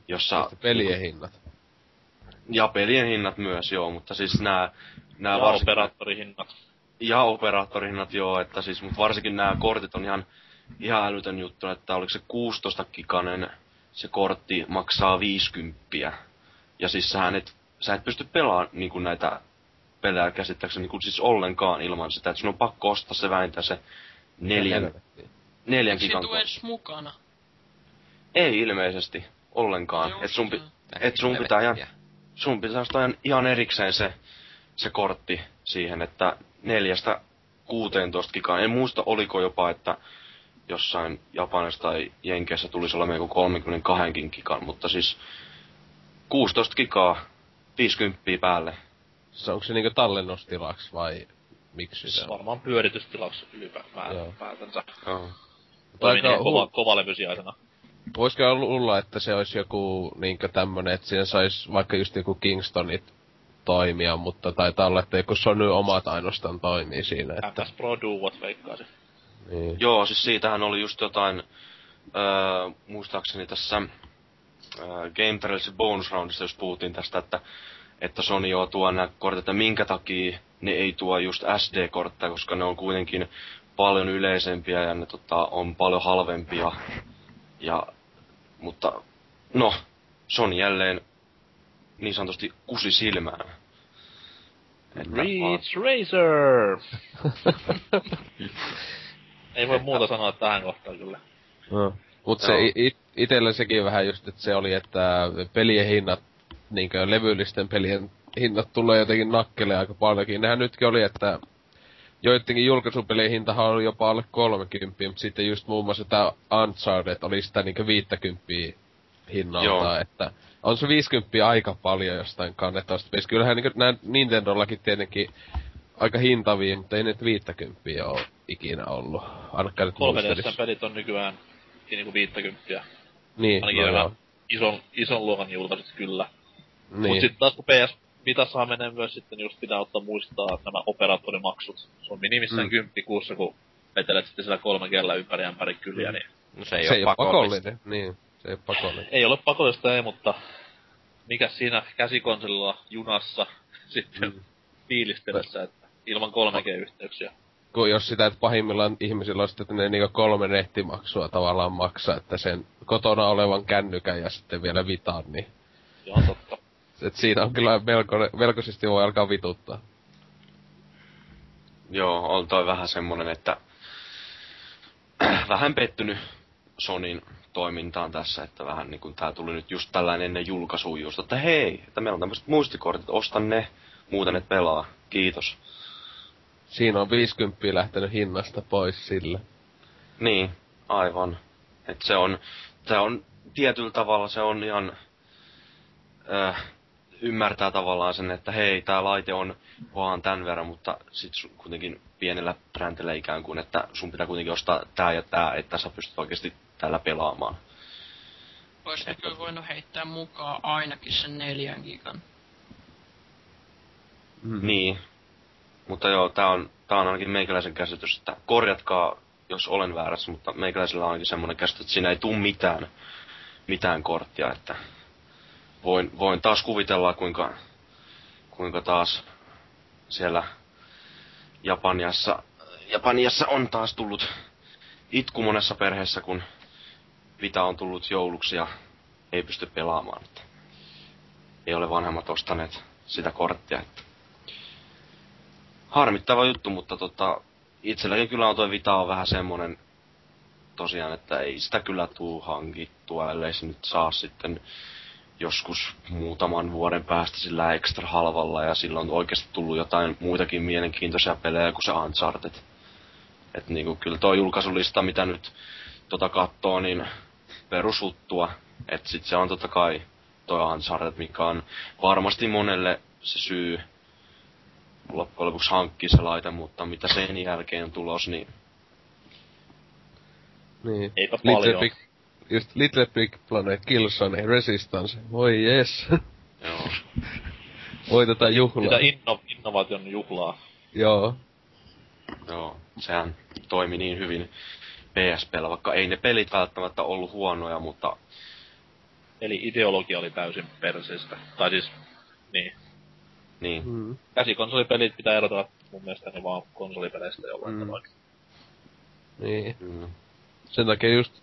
jossa... Sitten pelien hinnat. Ja pelien hinnat myös, joo, mutta siis nämä... Nämä Ja operaattorihinnat. ja operaattorihinnat joo, että siis, mutta varsinkin nämä kortit on ihan, ihan älytön juttu, että oliko se 16 gikanen se kortti maksaa 50. Ja siis sä et, sä et pysty pelaamaan niin kuin näitä pelejä käsittääkseni niin kuin siis ollenkaan ilman sitä, että sun on pakko ostaa se vähintään se neljän, neljän Se gigan tuu edes mukana. Ei ilmeisesti ollenkaan. Joo, Et sun, pi- se- et sun pitää ihan, sun pitää ostaa ihan- ihan erikseen se, se kortti siihen, että neljästä 16 gigaa. En muista, oliko jopa, että jossain Japanissa tai Jenkeissä tulisi olemaan joku 32 gigan, mutta siis 16 gigaa, 50 päälle. Se onko se niinku tallennustilaksi vai miksi se on? Varmaan pyöritystilaus Joo. ylipäätänsä. Joo. Toimii Aika niin kova, kovalevysiaisena. Voisiko luulla, että se olisi joku niinkö tämmönen, että siinä sais vaikka just joku Kingstonit toimia, mutta taitaa olla, että joku Sony omat ainoastaan toimii siinä, että... MS Pro Duot veikkaisin. Niin. Joo, siis siitähän oli just jotain, öö, muistaakseni tässä öö, Game Trailsin bonus roundissa, jos puhuttiin tästä, että, että Sony joo tuo nämä kortit, että minkä takia ne ei tuo just SD-kortteja, koska ne on kuitenkin paljon yleisempiä ja ne tota, on paljon halvempia. Ja, mutta no, Sony jälleen niin sanotusti kusi silmään. Että vaan- Reach Racer! Ei voi muuta sanoa tähän kohtaan kyllä. No. Mut se it, itellä sekin vähän just, että se oli, että pelien hinnat, niinkö levyllisten pelien hinnat tulee jotenkin nakkeleen aika paljonkin. Nehän nytkin oli, että joidenkin julkaisupelien hintahan oli jopa alle 30, mutta sitten just muun muassa tää Uncharted oli sitä niinkö 50 hinnalta, Joo. että on se 50 aika paljon jostain kannettavasta pelistä. Kyllähän niinkö nää Nintendollakin tietenkin aika hintavia, mutta ei nyt 50 ole ikinä ollut. Ainakaan nyt 3 muistelisi. pelit on nykyään niinku 50. Niin, Ainakin no nämä joo. ison, ison luokan julkaiset kyllä. Niin. Mut sitten taas kun PS Vitassahan menee myös sitten just pitää ottaa muistaa nämä operaattorimaksut. Se on minimissään Mm. mm. 10 kuussa, kun vetelet sitten siellä kolme kellä ympäri ämpäri kyliä, niin No se ei, se ei oo ole pakollista. pakollinen. Niin, se ei ole pakollinen. ei ole pakollista ei, mutta mikä siinä käsikonsolilla junassa sitten Mm. mm. fiilistellessä, että ilman 3G-yhteyksiä. Kun jos sitä, että pahimmillaan ihmisillä on sitten että ne niinku kolme nettimaksua tavallaan maksaa, että sen kotona olevan kännykän ja sitten vielä vitaan, niin on totta. Et siinä on kyllä melko, melkoisesti voi alkaa vituttaa. Joo, on toi vähän semmonen, että vähän pettynyt Sonin toimintaan tässä, että vähän niin kuin tää tuli nyt just tällainen ennen julkaisua just, että hei, että meillä on tämmöiset muistikortit, osta ne, muuten et pelaa, kiitos. Siinä on 50 lähtenyt hinnasta pois sillä. Niin, aivan. Et se on, se on tietyllä tavalla se on ihan, äh, ymmärtää tavallaan sen, että hei, tää laite on vaan tän verran, mutta sit sun kuitenkin pienellä brändillä ikään kuin, että sun pitää kuitenkin ostaa tää ja tää, että sä pystyt oikeasti täällä pelaamaan. Ois ne kyllä voinut heittää mukaan ainakin sen neljän gigan. Mm. Niin. Mutta joo, tää on, tää on ainakin meikäläisen käsitys, että korjatkaa, jos olen väärässä, mutta meikäläisellä on ainakin semmoinen käsitys, että siinä ei tuu mitään, mitään korttia, että voin, voin taas kuvitella, kuinka, kuinka taas siellä Japaniassa Japaniassa on taas tullut itku monessa perheessä, kun Vita on tullut jouluksi ja ei pysty pelaamaan. Että ei ole vanhemmat ostaneet sitä korttia. Että harmittava juttu, mutta tota, itselläkin kyllä on toi Vita on vähän semmonen tosiaan, että ei sitä kyllä tuu hankittua, ellei se nyt saa sitten joskus muutaman vuoden päästä sillä extra halvalla ja silloin on oikeasti tullut jotain muitakin mielenkiintoisia pelejä kuin se Uncharted. Et niinku kyllä tuo julkaisulista, mitä nyt tota kattoo, niin perusuttua. Et sit se on totta kai toi Uncharted, mikä on varmasti monelle se syy loppujen lopuksi hankkia se laite, mutta mitä sen jälkeen on tulos, niin... Niin. Eipä Little paljon. Big, just Little Big Planet, Killzone, Resistance. Voi jes. Joo. Voitetaan juhlaa. Sitä inno, innovaation juhlaa. Joo. Joo, sehän toimi niin hyvin PSPllä, vaikka ei ne pelit välttämättä ollut huonoja, mutta Eli ideologia oli täysin persistä. Tai siis, niin. niin. Mm. Käsikonsolipelit pitää erotella mun mielestäni vaan konsolipeleistä jollain Mm. tavoin. Niin. Mm. Sen takia just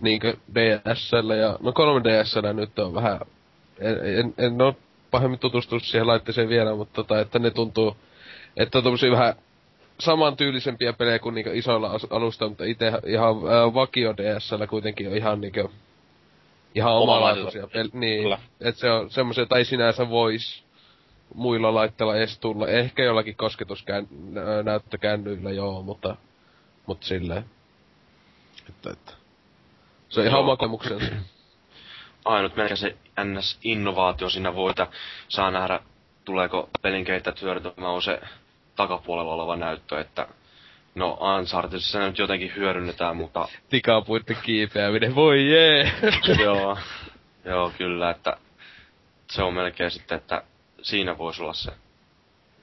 niinkö DSL ja, no 3DSL nyt on vähän, en, en, en oo pahemmin tutustunut siihen laitteeseen vielä, mutta tota, että ne tuntuu, että on tommosia vähän samantyylisempiä pelejä kuin niinkö isoilla alusta, mutta itse ihan äh, vakio DSL kuitenkin on ihan niinkö, ihan omalaatuisia peli, niin, Kyllä. että se on semmoisia, tai sinänsä vois muilla laitteilla edes tulla, ehkä jollakin kosketusnäyttökännyillä joo, mutta, mutta silleen. Että, että. Se on ihan kokemuksensa. Ainut melkein se NS-innovaatio siinä voi, että saa nähdä, tuleeko pelin kehittäjät hyödyntämään on se takapuolella oleva näyttö, että no Unchartedissa se nyt jotenkin hyödynnetään, mutta Tikapuitten kiipeäminen, voi jee! joo, joo kyllä, että se on melkein sitten, että siinä voisi olla se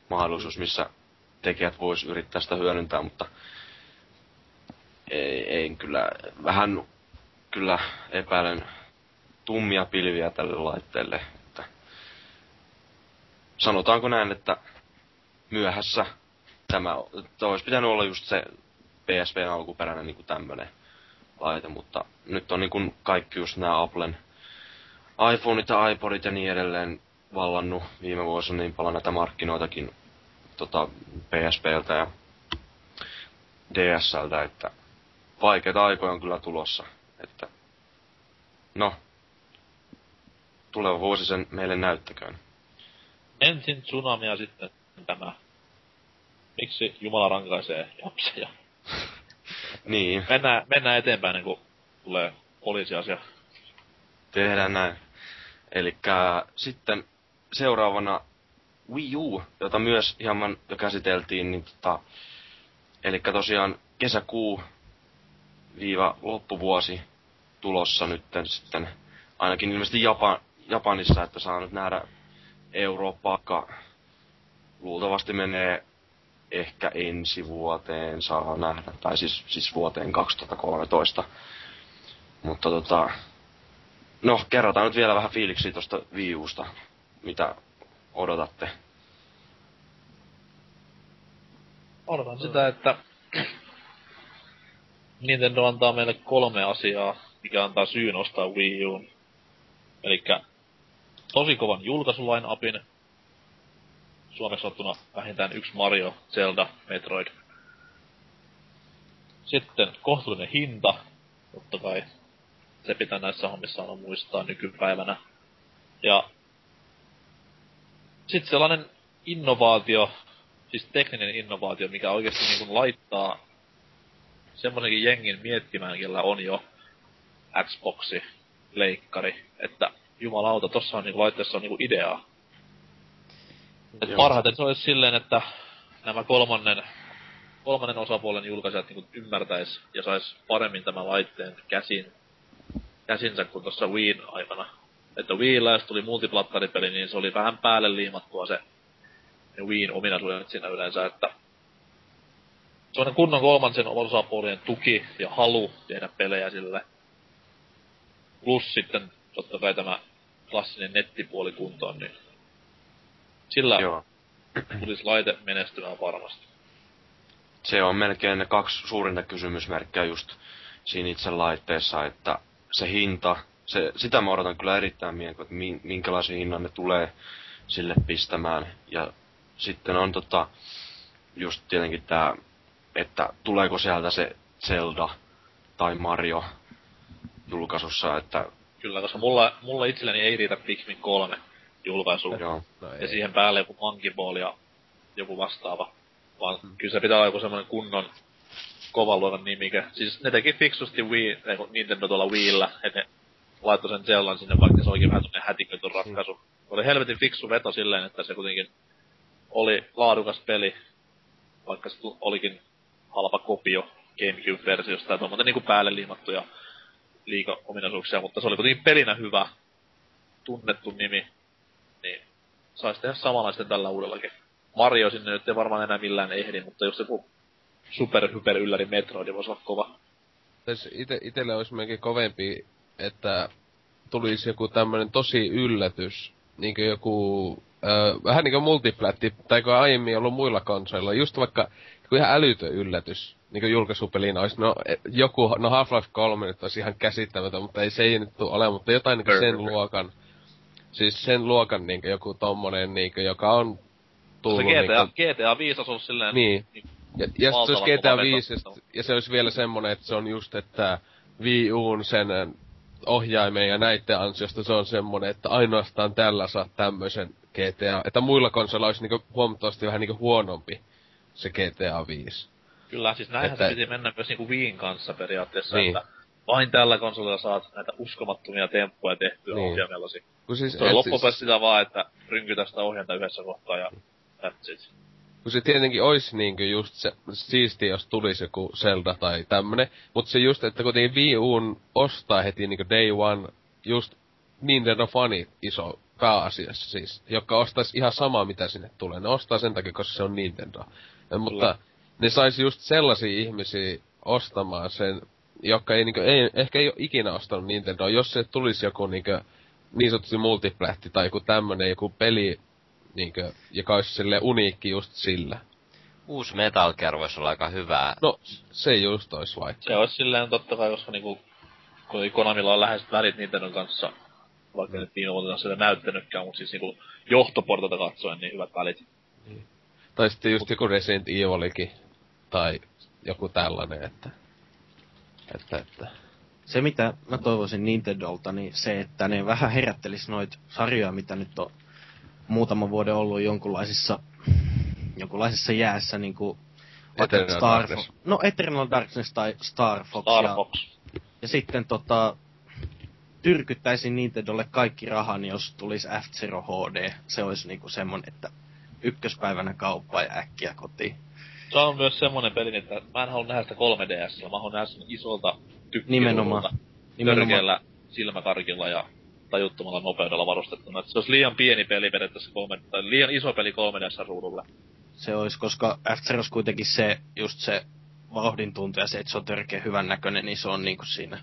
mahdollisuus, missä tekijät vois yrittää sitä hyödyntää, mutta ei, ei kyllä, vähän kyllä epäilen tummia pilviä tälle laitteelle, että sanotaanko näin, että myöhässä tämä, että olisi pitänyt olla just se PSPn alkuperäinen niin kuin tämmönen laite, mutta nyt on niin kuin kaikki just nämä Applen iPhoneit ja iPodit ja niin edelleen vallannut viime vuosina niin paljon näitä markkinoitakin tota, PSPltä ja DSLtä, että vaikeita aikoja on kyllä tulossa. Että, no, tuleva vuosi sen meille näyttäköön. Ensin tsunami ja sitten tämä. Miksi Jumala rankaisee japseja? Niin, Mennään, mennään eteenpäin, niin kun tulee poliisiasia. tehdään näin. Eli sitten seuraavana Wii U, jota myös hieman jo käsiteltiin, niin tota, eli tosiaan kesäkuu viiva loppuvuosi tulossa nyt sitten, ainakin ilmeisesti Japan, Japanissa, että saa nyt nähdä Eurooppa, luultavasti menee ehkä ensi vuoteen saa nähdä, tai siis, siis vuoteen 2013. Mutta tota, no kerrotaan nyt vielä vähän fiiliksiä tosta Wii Usta, mitä odotatte. Odotan sitä, että Nintendo antaa meille kolme asiaa, mikä antaa syyn ostaa Wii Uun. Elikkä tosi kovan julkaisulain apin. Suomeksi sanottuna vähintään yksi Mario, Zelda, Metroid. Sitten kohtuullinen hinta, totta kai. Se pitää näissä hommissa aina muistaa nykypäivänä. Ja sitten sellainen innovaatio, siis tekninen innovaatio, mikä oikeasti niin laittaa semmoisenkin jengin miettimään, kellä on jo Xboxi, leikkari, että jumalauta, tossa on niinku laitteessa on niinku ideaa. Et Joo. parhaiten se olisi silleen, että nämä kolmannen, kolmannen osapuolen julkaisijat niinku ymmärtäis ja sais paremmin tämän laitteen käsin, käsinsä kuin tuossa Wiin aikana. Että Wiillä, jos tuli multiplattaripeli, niin se oli vähän päälle liimattua se ne Wiin ominaisuudet siinä yleensä, että semmoinen kunnon kolmansien osapuolien tuki ja halu tehdä pelejä sille. Plus sitten totta kai tämä klassinen nettipuoli kuntoon, niin sillä Joo. tulisi laite menestymään varmasti. se on melkein ne kaksi suurinta kysymysmerkkiä just siinä itse laitteessa, että se hinta, se, sitä mä odotan kyllä erittäin mieltä, että minkälaisen hinnan ne tulee sille pistämään. Ja sitten on tota, just tietenkin tää, että tuleeko sieltä se Zelda tai Mario julkaisussa, että... Kyllä, koska mulla, mulla itselleni ei riitä Pikmin 3 julkaisu. Joo. No ja siihen päälle joku Monkey Ball ja joku vastaava. Vaan hmm. kyllä se pitää olla joku semmoinen kunnon kovan luokan nimike. Siis ne teki fiksusti Wii, ei, Nintendo tuolla Wiillä, että ne laittoi sen Zellan sinne, vaikka se olikin vähän semmoinen hätiköity ratkaisu. Hmm. Oli helvetin fiksu veto silleen, että se kuitenkin oli laadukas peli, vaikka se olikin halpa kopio Gamecube-versiosta ja tuommoinen niinku päälle liimattuja liika-ominaisuuksia, mutta se oli kuitenkin pelinä hyvä, tunnettu nimi, niin saisi tehdä samanlaisten tällä uudellakin. Mario sinne nyt ei varmaan enää millään ehdi, mutta jos joku super hyper ylläri Metroid voisi olla kova. Siis ite, itelle olisi melkein kovempi, että tulisi joku tämmönen tosi yllätys, niinku joku, äh, vähän niinku multiplatti, tai kun aiemmin ollut muilla konsoilla, just vaikka joku ihan älytön yllätys, niinku julkaisupeliin olisi, no e, joku, no Half-Life 3 nyt olisi ihan käsittämätön, mutta ei se ei nyt tule ole, mutta jotain niinku sen luokan, siis sen luokan niinku joku tommonen niinku, joka on tullut se GTA, niinku... GTA 5 olisi ollut silleen... Niin. niin ja, ja se olisi GTA 5, ja, ja se olisi vielä semmonen, että se on just, että Wii Uun sen ohjaimen ja näiden ansiosta se on semmonen, että ainoastaan tällä saa tämmöisen GTA. Että muilla konsoleilla olisi niinku huomattavasti vähän niinku huonompi se GTA 5. Kyllä, siis näinhän että... se piti mennä myös niinku Wiin kanssa periaatteessa, niin. että vain tällä konsolilla saat näitä uskomattomia temppuja tehtyä niin. ohjaimellasi. Kun siis, se on loppupeleissä siis... sitä vaan, että rynkytä sitä ohjainta yhdessä kohtaa ja that's it. Kun se tietenkin olisi niinkö just se, siisti, jos tulisi joku Zelda tai tämmönen, mutta se just, että kuitenkin Wii Uun ostaa heti niinkö day one just Nintendo fani iso pääasiassa siis, joka ostaisi ihan samaa mitä sinne tulee. Ne ostaa sen takia, koska se on Nintendo. Ja, mutta ne saisi just sellaisia ihmisiä ostamaan sen, jotka ei, niinku, ei, ehkä ei ole ikinä ostanut Nintendo, jos se tulisi joku niinku, niin sanotusti multiplätti tai joku tämmönen joku peli, niinku, joka olisi sille uniikki just sillä. Uusi Metal Gear voisi olla aika hyvää. No, se just olisi vaikka. Se olisi silleen totta kai, koska niinku, kun Konamilla on läheiset välit Nintendon kanssa, vaikka mm. nyt viime vuotena sitä näyttänytkään, mutta siis niinku johtoportalta katsoen niin hyvät välit. Niin. Tai sitten just joku Resident Evilikin, tai joku tällainen, että... Että, että... Se mitä mä toivoisin Nintendolta, niin se, että ne vähän herättelis noit sarjoja, mitä nyt on muutaman vuoden ollut jonkunlaisissa, jonkunlaisissa jäässä, niin kuin Eternal Star Darkness. No Eternal Darkness tai Star Fox. Star ja, Fox. Ja sitten tota, tyrkyttäisin Nintendolle kaikki rahan, jos tulisi F-Zero HD. Se olisi niinku semmonen, että ykköspäivänä kauppa ja äkkiä kotiin. Se on myös semmonen peli, että mä en halua nähdä sitä 3DS, mä haluan nähdä sen isolta tykkirulta, törkeällä silmäkarkilla ja tajuttomalla nopeudella varustettuna. Se olisi liian pieni peli periaatteessa 3, tai liian iso peli 3DS-ruudulle. Se olisi, koska f kuitenkin se, just se vauhdin tuntu ja se, että se on törkeä hyvän näköinen, niin se on niinku siinä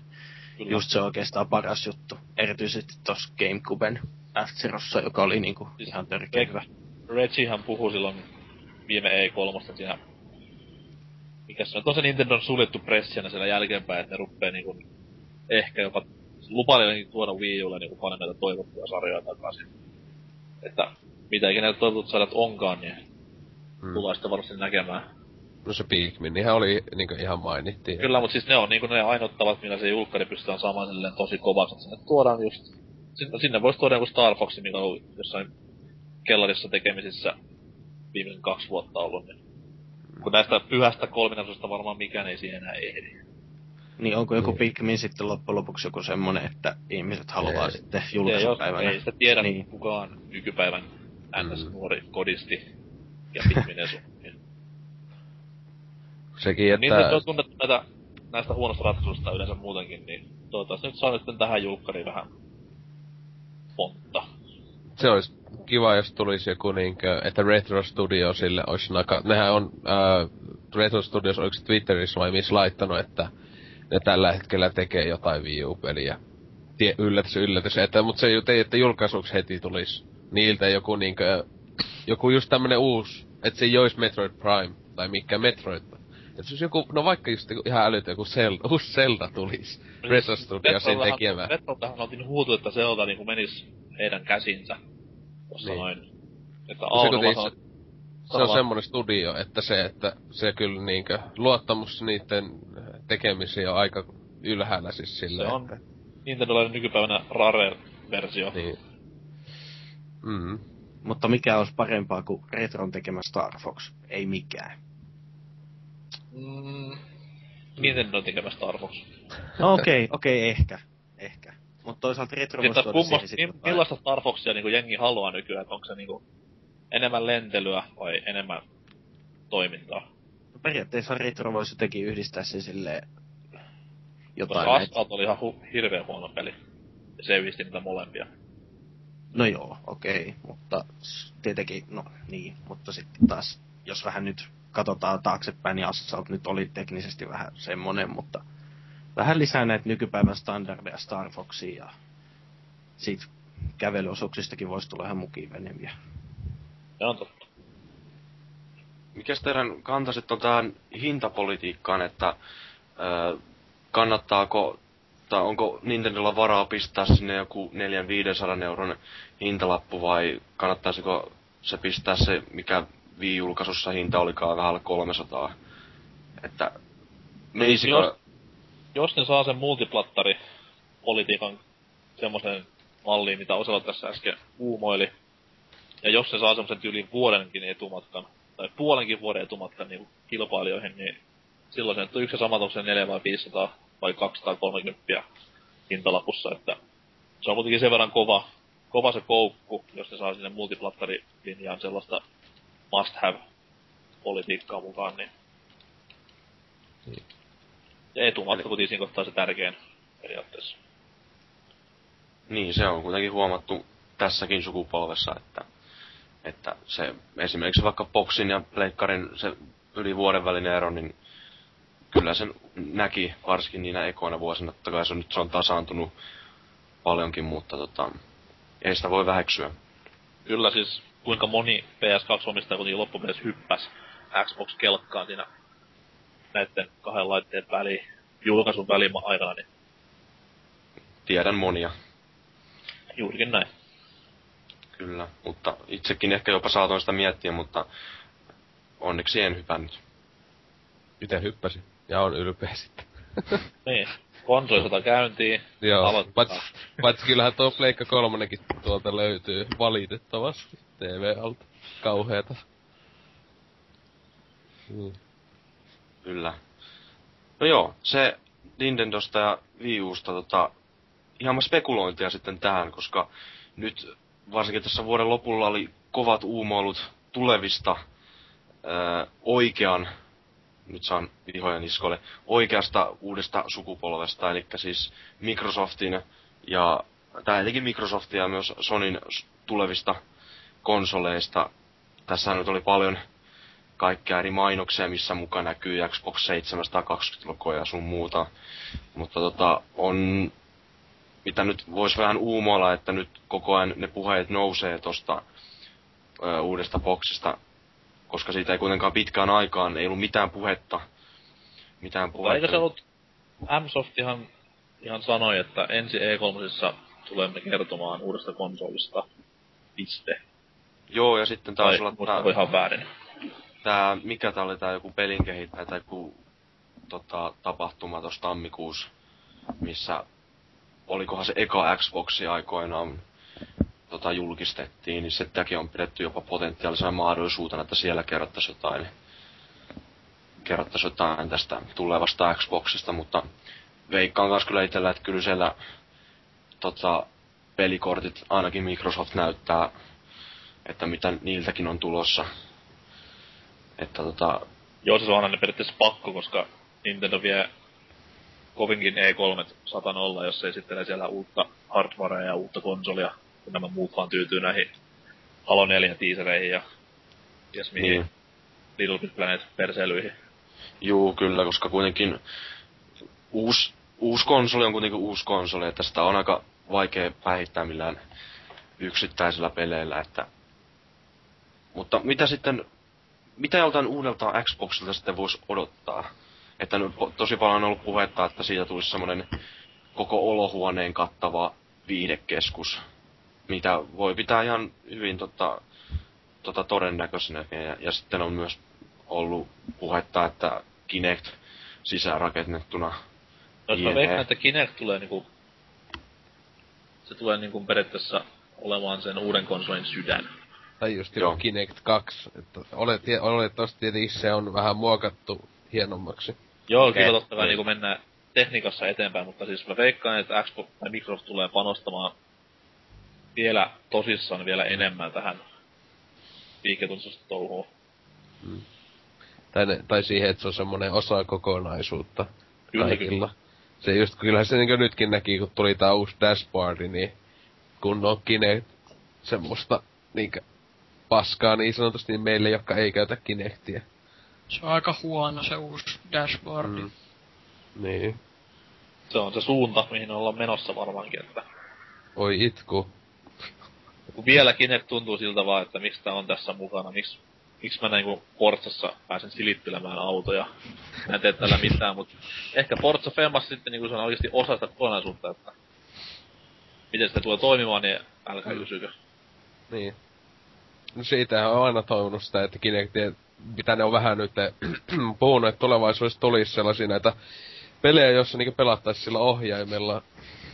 Kyllä. just se oikeastaan paras juttu. Erityisesti tossa Gamecuben f joka oli niinku siis ihan törkeä hyvä. Reggiehan puhui silloin viime E3, siinä mikä se on, on se Nintendo suljettu pressiänä siellä jälkeenpäin, että ne ruppee niinku ehkä jopa lupaili tuoda Wii Ulle niinku paljon näitä toivottuja sarjoja takaisin. Että mitä ikinä toivotut sarjat onkaan, niin hmm. tullaan sitten varmasti näkemään. No se Pikmin, ihan oli niinku ihan mainittiin. Kyllä, mutta siis ne on niinku ne ainoittavat, millä se julkkari pystytään saamaan silleen tosi kovaksi, että sinne tuodaan just... Sinne, sinne voisi tuoda joku Star Fox, mikä on jossain kellarissa tekemisissä viimeisen kaksi vuotta ollut, niin kun näistä pyhästä kolminaisuudesta varmaan mikään ei siihen enää ehdi. Niin onko joku niin. Pikmin sitten loppujen lopuksi joku semmonen, että ihmiset haluaa ei. sitten julkaisupäivänä? Ei sitä tiedä niin. kukaan nykypäivän NS-nuori mm. kodisti ja Pikminesu. Niin. Sekin, että... Niin se on tunnettu näitä, näistä huonosta ratkaisusta yleensä muutenkin, niin toivottavasti nyt saa nyt tähän julkkariin vähän pontta. Se olisi kiva, jos tulisi joku niinkö, että Retro Studio sille olisi naka... Nehän on, äh, Retro Studios, oliko Twitterissä vai missä laittanut, että ne tällä hetkellä tekee jotain Wii U-peliä. Tie, yllätys, yllätys. Että, mutta se ei, että julkaisuksi heti tulisi niiltä joku niinkö, joku just tämmönen uusi, että se ei olisi Metroid Prime, tai mikä Metroid, Jos siis joku, no vaikka just ihan älytön joku Zelda, uusi Zelda tulisi Retro Studiosin tekemään. Retroltahan oltiin huutu, että Zelda niinku menis heidän käsinsä. Tossa Niin. noin. Että Se, Auno kun vaan se, se on semmonen studio, että se, että se kyllä niinkö, luottamus niiden tekemisiin on aika ylhäällä siis Se silleen. on Nintendolla nykypäivänä Rare-versio. Niin. Mm. Mutta mikä olisi parempaa kuin Retron tekemä Star Fox? Ei mikään. Mm, Nintendo tekemä Star Fox. No okei, okay, okei, okay, ehkä. Mutta toisaalta Retro voisi Sitten tuoda siihen sitten millaista Star Foxia niinku jengi haluaa nykyään, että onko se niinku enemmän lentelyä vai enemmän toimintaa? No periaatteessa Retro voisi jotenkin yhdistää sen silleen jotain Koska. Asphalt oli ihan hu- hirveän huono peli. Se yhdisti niitä molempia. No joo, okei, okay, mutta tietenkin, no niin, mutta sitten taas, jos vähän nyt katsotaan taaksepäin, niin Assault nyt oli teknisesti vähän semmonen, mutta vähän lisää näitä nykypäivän standardeja Star Foxia ja siitä kävelyosuuksistakin voisi tulla ihan mukiveneviä. Se on totta. Mikäs teidän kanta sitten on tähän hintapolitiikkaan, että ö, kannattaako, tai onko Nintendolla varaa pistää sinne joku 400-500 euron hintalappu vai kannattaisiko se pistää se, mikä Wii-julkaisussa hinta olikaan vähän alle 300? Että menisikö... Jos, jos ne saa sen multiplattari politiikan semmoisen malliin, mitä Osella tässä äsken uumoili, ja jos se saa semmoisen tyyliin vuodenkin etumatkan, tai puolenkin vuoden etumatkan niin kilpailijoihin, niin silloin se on yksi sama, se 4 vai 500 vai 230 hintalapussa, että se on kuitenkin sen verran kova, kova se koukku, jos ne saa sinne multiplattarilinjaan sellaista must have politiikkaa mukaan, niin ja etumatka kuitenkin siinä kohtaa se tärkein periaatteessa. Niin, se on kuitenkin huomattu tässäkin sukupolvessa, että, että se esimerkiksi vaikka Boxin ja Pleikkarin se yli vuoden välinen ero, niin kyllä sen näki varsinkin niinä ekoina vuosina. Totta kai se on, nyt se on tasaantunut paljonkin, mutta tota, ei sitä voi väheksyä. Kyllä siis kuinka moni PS2-omistaja kuitenkin loppupeleissä hyppäs Xbox-kelkkaan siinä näiden kahden laitteen väliin, julkaisun välin aikana, niin Tiedän monia, juurikin näin. kyllä. Mutta itsekin ehkä jopa saatoin sitä miettiä, mutta onneksi en hypännyt. Itse hyppäsin. Ja on ylpeä sitten. Niin, konsolisota käyntiin, Joo, paitsi, paitsi kyllähän tuo Pleikka kolmonenkin tuolta löytyy valitettavasti TV-alta. Kauheeta. Niin. Kyllä. No joo, se Nintendosta ja Wii Usta tota, ihan spekulointia sitten tähän, koska nyt varsinkin tässä vuoden lopulla oli kovat uumoilut tulevista ää, oikean, nyt saan vihoja niskoille, oikeasta uudesta sukupolvesta, eli siis Microsoftin ja, tai etenkin Microsoftin ja myös Sonin tulevista konsoleista. Tässä nyt oli paljon kaikkea eri mainoksia, missä mukaan näkyy Xbox 720 logoja ja sun muuta. Mutta tota, on, mitä nyt voisi vähän uumoilla, että nyt koko ajan ne puheet nousee tosta ö, uudesta boksista, koska siitä ei kuitenkaan pitkään aikaan, ei ollut mitään puhetta. Mitään Mutta puhetta. eikö se ollut, M-Soft ihan, ihan sanoi, että ensi E3 tulemme kertomaan uudesta konsolista. Piste. Joo, ja sitten taas olla tää, ihan väärin. Tää, mikä tää oli tää joku pelin kehittäjä tai joku tota, tapahtuma tuossa tammikuussa, missä olikohan se eka Xboxi aikoinaan tota, julkistettiin, niin sitäkin on pidetty jopa potentiaalisena mahdollisuutena, että siellä kerrottaisiin jotain, kerrottaisiin jotain tästä tulevasta Xboxista, mutta veikkaan kanssa kyllä itsellä, että kyllä siellä tota, pelikortit ainakin Microsoft näyttää, että mitä niiltäkin on tulossa. Että tota, Joo, se on aina periaatteessa pakko, koska Nintendo vie kovinkin E3 satan olla, jos ei sitten siellä uutta hardwarea ja uutta konsolia, kun nämä muut vaan tyytyy näihin Halo 4 tiisereihin ja ties mihin niin. Little Big Planet perseilyihin. Juu, kyllä, koska kuitenkin uusi, uusi konsoli on kuitenkin uusi konsoli, että sitä on aika vaikea päihittää millään yksittäisillä peleillä, että... Mutta mitä sitten mitä joltain uudelta Xboxilta sitten voisi odottaa? Että nyt tosi paljon on ollut puhetta, että siitä tulisi semmoinen koko olohuoneen kattava viihdekeskus, mitä voi pitää ihan hyvin tota, tota todennäköisenä. Ja, ja sitten on myös ollut puhetta, että Kinect sisäänrakennettuna Jos mä veikkaan, että Kinect tulee niinku... Se tulee niinku periaatteessa olemaan sen uuden konsolin sydän. Tai just Joo. joku Kinect 2. Että olet, oletettavasti tietenkin se on vähän muokattu hienommaksi. Joo, Okei. kyllä totta kai Niin. niinku mennään tekniikassa eteenpäin, mutta siis mä veikkaan, että Xbox tai Microsoft tulee panostamaan vielä tosissaan vielä enemmän tähän liiketunnisesta touhuun. Tai, ne, tai siihen, että se on semmoinen osa kokonaisuutta Kyllä, kaikilla. Se just, kyllähän se niin nytkin näki, kun tuli tää uusi dashboardi, niin kun on Kinect semmoista niinkä paskaa niin sanotusti niin meille, jotka ei käytä Kinectiä. Se on aika huono se uusi dashboardi. Mm. Niin. Se on se suunta, mihin ollaan menossa varmaankin, että Oi itku. kun vielä Kinect tuntuu siltä vaan, että miksi tää on tässä mukana, miksi, miksi mä niinku Forzassa pääsen silittelemään autoja. Mä en tee tällä mitään, mutta ehkä Forza Femmas sitten niinku se on oikeasti osa sitä kokonaisuutta, että miten se tulee toimimaan, niin älkää Mm. kysykö. Niin. No siitä on aina toivonut sitä, että Kinectien, mitä ne on vähän nyt puhunut, että tulevaisuudessa tulisi sellaisia näitä pelejä, joissa niinku pelattaisiin sillä ohjaimella,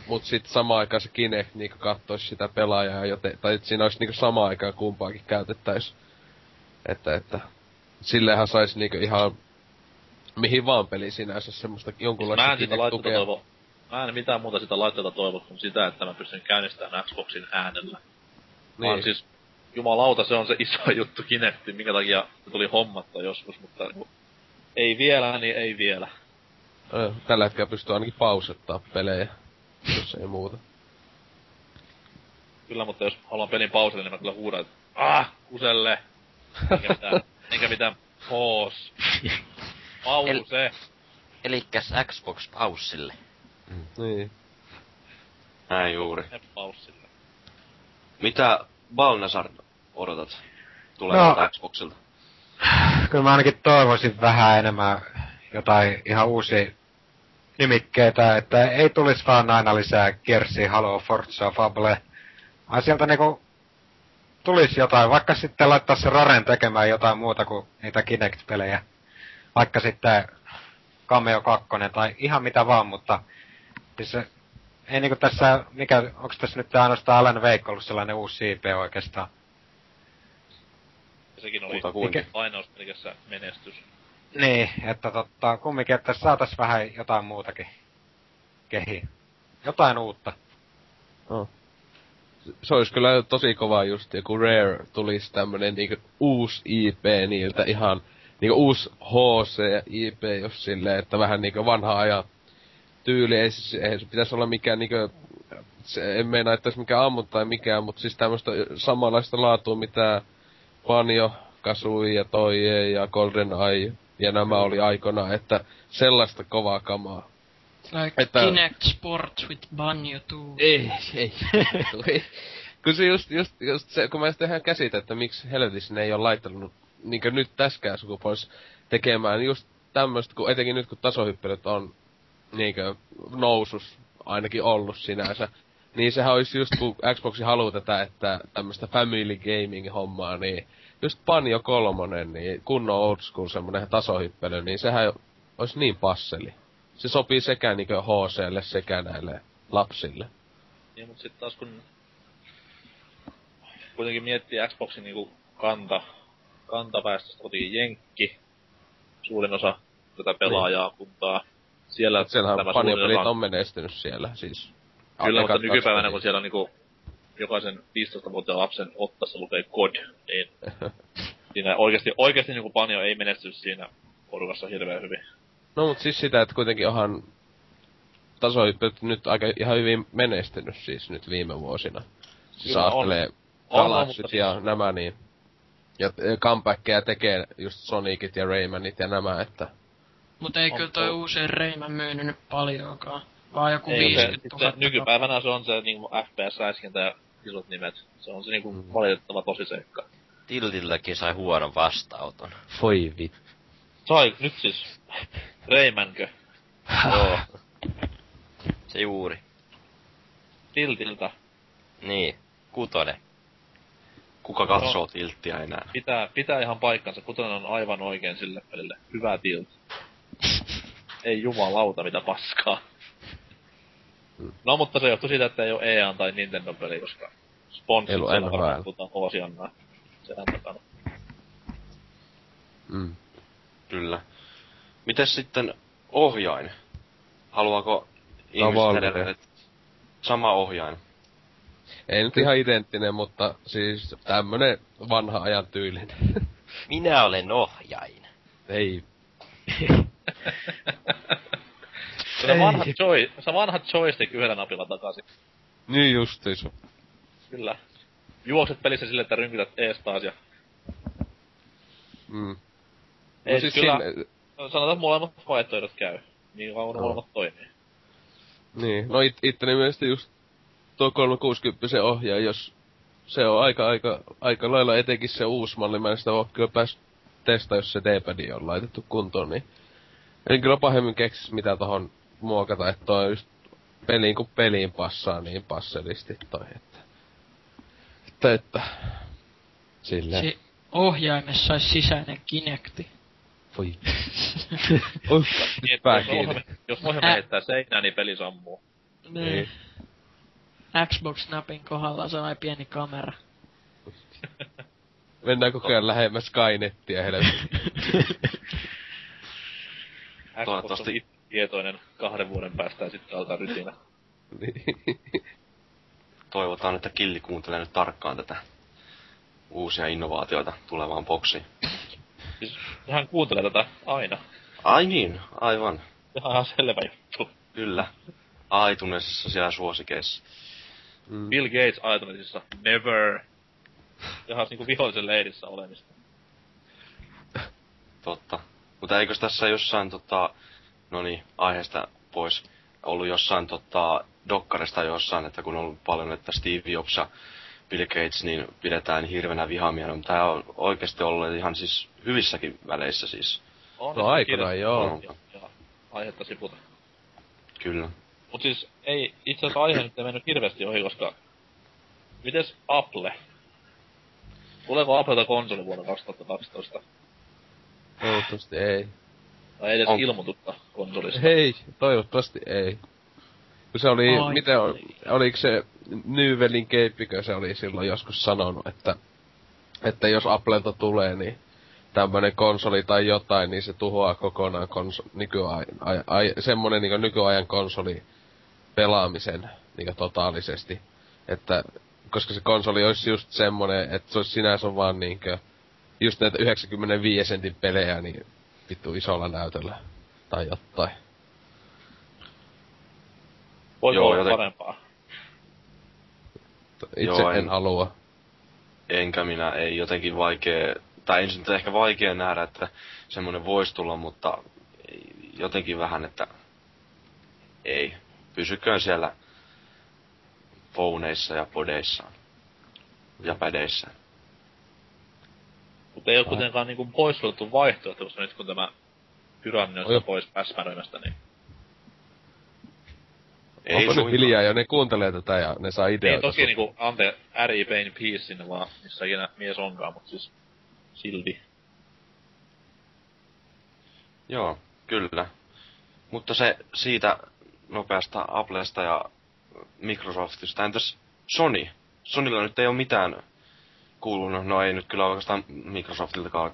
mut sit samaan aikaan se Kinect niinku kattois sitä pelaajaa, joten, tai et siinä olisi niinku samaan aikaan kumpaakin käytettäis. Että, että sillehän saisi niinku ihan mihin vaan peli sinänsä semmoista jonkunlaista Mä en sitä laitteita toivo. Mä en mitään muuta sitä laitteita toivo kuin sitä, että mä pystyn käynnistämään Xboxin äänellä. Niin. Vaan siis, jumalauta, se on se iso juttu Kinecti, minkä takia se tuli hommattua joskus, mutta niinku, ei vielä, niin ei vielä. Tällä hetkellä pystyy ainakin pausettaa pelejä, jos ei muuta. Kyllä, mutta jos haluan pelin pauselle, niin mä kyllä huudan, että ah, kuselle! Enkä mitään, enkä mitään poos. Pause! Elikkäs Xbox paussille. Niin. näin juuri. Paussille. Mitä Balnasar odotat tulevalta No. Xboxilta? Kyllä mä ainakin toivoisin vähän enemmän jotain ihan uusia nimikkeitä, että ei tulisi vaan aina lisää Kersia, Halo, Forza, Fable. Vaan sieltä niinku tulisi jotain, vaikka sitten laittaa se Raren tekemään jotain muuta kuin niitä Kinect-pelejä. Vaikka sitten Cameo 2 tai ihan mitä vaan, mutta siis ei niinku tässä, mikä, onks tässä nyt ainoastaan Alan Wake ollut sellainen uusi IP oikeastaan? Ja sekin oli Kuta kuinka. lainausmerkissä menestys. Niin, että totta, kumminkin, että saatais vähän jotain muutakin kehi. Jotain uutta. Oh. Se- olisi kyllä tosi kova just joku Rare tulisi tämmönen niinku uusi IP niiltä ihan niinku uusi HC IP, jos silleen, että vähän niinku vanha ajan tyyli, ei, siis, ei se pitäisi olla mikään niinku, se, en meinaa, että mikään ammut tai mikään, mutta siis tämmöistä samanlaista laatua, mitä Panjo, Kasui ja Toije ja Golden Eye ja nämä oli aikona, että sellaista kovaa kamaa. Like Että- Kinect Sport with Banjo 2. Ei, ei. Kun se just, just, just se, kun mä sitä ihan käsitä, että miksi helvetissä ne ei ole laittanut niinkö nyt täskään sukupuolissa tekemään just tämmöstä, kun etenkin nyt kun tasohyppelyt on niinkö nousus ainakin ollut sinänsä. Niin sehän olisi just kun Xboxi haluaa tätä, että tämmöstä family gaming hommaa, niin just Panjo kolmonen, niin kunnon old school semmonen tasohyppely, niin sehän olisi niin passeli. Se sopii sekä niinkö HClle sekä näille lapsille. Niin, mut sit taas kun kuitenkin miettii Xboxin niinku kanta, kantaväestöstä kotiin Jenkki, suurin osa tätä pelaajaa kuntaa. Siellä Siellähän paniopelit on menestynyt siellä, siis. Kyllä, mutta nykypäivänä kun siellä niinku jokaisen 15-vuotiaan lapsen ottassa lukee kod, niin siinä oikeesti, oikeesti niinku panio ei menesty siinä porukassa hirveän hyvin. No mut siis sitä, että kuitenkin onhan tasohyppyt nyt aika ihan hyvin menestynyt siis nyt viime vuosina. Siis Kyllä Galaxyt mutta ja siis- nämä niin. Ja e, comebackkejä tekee just Sonicit ja Raymanit ja nämä, että Mut ei On kyllä toi tuo- uusi Rayman myynyt nyt paljonkaan. Vaan joku Ei, se, 50 sitten 000. nykypäivänä se on se niinku FPS-räiskintä ja isot nimet. Se on se niinku Mm. valitettava tosiseikka. Tiltilläkin sai huonon vastaanoton. Voi vit. Sai, nyt siis. Reimänkö? Joo. Se juuri. Tiltiltä. Niin. Kutonen. Kuka katsoo tilttiä enää? Pitää, pitää ihan paikkansa. Kutonen on aivan oikein sille pelille. Hyvä tilt. Ei jumalauta mitä paskaa. No mutta se johtuu siitä, että ei ole EA tai Nintendo-peli, koska sponssit siellä NHL. varmaan puhutaan Oosiannaa. Sehän takana. Mm. Kyllä. Mites sitten ohjain? Haluaako ihmiset edelleen, sama ohjain? Ei nyt ihan identtinen, mutta siis tämmönen vanha ajan tyylinen. Minä olen ohjain. Ei. Se vanha, joy, se vanha joystick yhdellä napilla takaisin. Niin justiinsa. Kyllä. Juokset pelissä silleen, että rynkytät ees taas ja... Mm. Ei, No siis kyllä, sille, sanotaan, että molemmat vaihtoehdot käy. Niin kauan Joo. molemmat toimii. niin, no it, itteni mielestä just tuo 360 ohjaa, jos se on aika, aika, aika lailla etenkin se uusi malli, mä en sitä oo kyllä pääs testaa, jos se D-pad on laitettu kuntoon, niin en kyllä pahemmin keksis mitä tohon muokata, että toi just peliin kuin peliin passaa niin passelisti toi, että, että, että silleen. Si- ohjaimessa olisi sisäinen kinekti. Voi. Oi, Niin, nyt pää jos kiinni. Jos ohjelma Ä- heittää seinään, niin peli sammuu. Niin. Xbox-napin kohdalla on sellainen pieni kamera. Mennään koko ajan lähemmäs Skynettiä helvetti. Xbox Toivottavasti- on itse tietoinen kahden vuoden päästä ja sitten alkaa rytinä. Toivotaan, että Killi kuuntelee nyt tarkkaan tätä uusia innovaatioita tulevaan boksiin. Siis hän kuuntelee tätä aina. Ai niin, aivan. Ihan selvä juttu. Kyllä. iTunesissa siellä suosikeissa. Mm. Bill Gates ajatumisissa never. Ihan niinku vihollisen leirissä olemista. Totta. Mutta eikös tässä jossain tota, no niin, aiheesta pois, ollut jossain tota, dokkarista jossain, että kun on ollut paljon, että Steve Jobs ja Bill Gates, niin pidetään hirvenä vihamielellä, mutta tämä on oikeasti ollut ihan siis hyvissäkin väleissä siis. On No aikanaan, joo. Ja, ja aihetta siputa. Kyllä. Mut siis ei, itse asiassa aihe nyt ei mennyt hirveästi ohi, koska... Mites Apple? Tuleeko Applelta konsoli vuonna 2012? Toivottavasti ei. Tai edes On. ilmoitusta konsolista? Hei, toivottavasti ei. Kun se oli, Ai. miten on, oliko se Nyvelin keippikö se oli silloin joskus sanonut, että, että jos Applelta tulee, niin tämmönen konsoli tai jotain, niin se tuhoaa kokonaan konso, nykyajan, ai, ai, semmonen niin nykyajan konsoli pelaamisen niin totaalisesti. Että, koska se konsoli olisi just semmonen, että se olisi sinänsä vaan niinkö, just näitä 95 sentin pelejä, niin vittu isolla näytöllä. Tai jotain. Voiko Joo, olla joten- parempaa? Itse Joo, en, en- halua. Enkä minä, ei jotenkin vaikea, tai ensin nyt ehkä vaikea nähdä, että semmonen voisi tulla, mutta jotenkin vähän, että ei. Pysyköön siellä phoneissa ja podeissaan. Ja pädeissä. Mutta ei ole kuitenkaan niinku poissuljettu vaihtoehto, koska nyt kun tämä tyranni on pois päsmäröimästä, niin Ei Onko nyt suinkaan. hiljaa jo, ne kuuntelee tätä ja ne saa Niin, ideoita. toki niinku, ante, R.I. Pain Peace sinne vaan, missä ikinä mies onkaan, mut siis silti. Joo, kyllä. Mutta se siitä nopeasta Applesta ja Microsoftista. Entäs Sony? Sonylla nyt ei ole mitään kuulunut, no ei nyt kyllä oikeastaan Microsoftiltakaan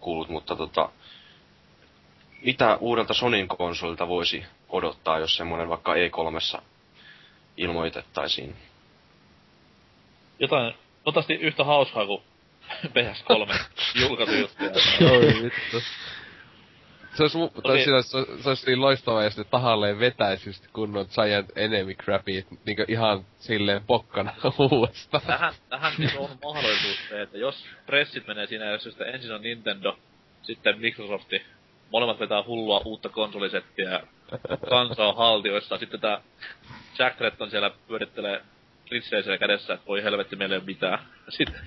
kuullut, mutta tota, mitä uudelta Sonyn konsolilta voisi odottaa, jos semmoinen vaikka E3 ilmoitettaisiin? Jotain, toivottavasti yhtä hauskaa kuin PS3 julkaisujuttuja. Oi vittu. Se olisi, mu- tai siinä, se, se olisi niin loistavaa, jos ne tahalleen vetäisi just kunnon Giant Enemy Crapit niinku ihan silleen pokkana uudestaan. tähän, tähän siis on mahdollisuus se, että jos pressit menee siinä, jos sitä ensin on Nintendo, sitten Microsofti, molemmat vetää hullua uutta konsolisettiä ja kansa on haltioissa, sitten tää Jack Tretton siellä pyörittelee ritsejä siellä kädessä, että voi helvetti, meillä ei ole mitään. Sitten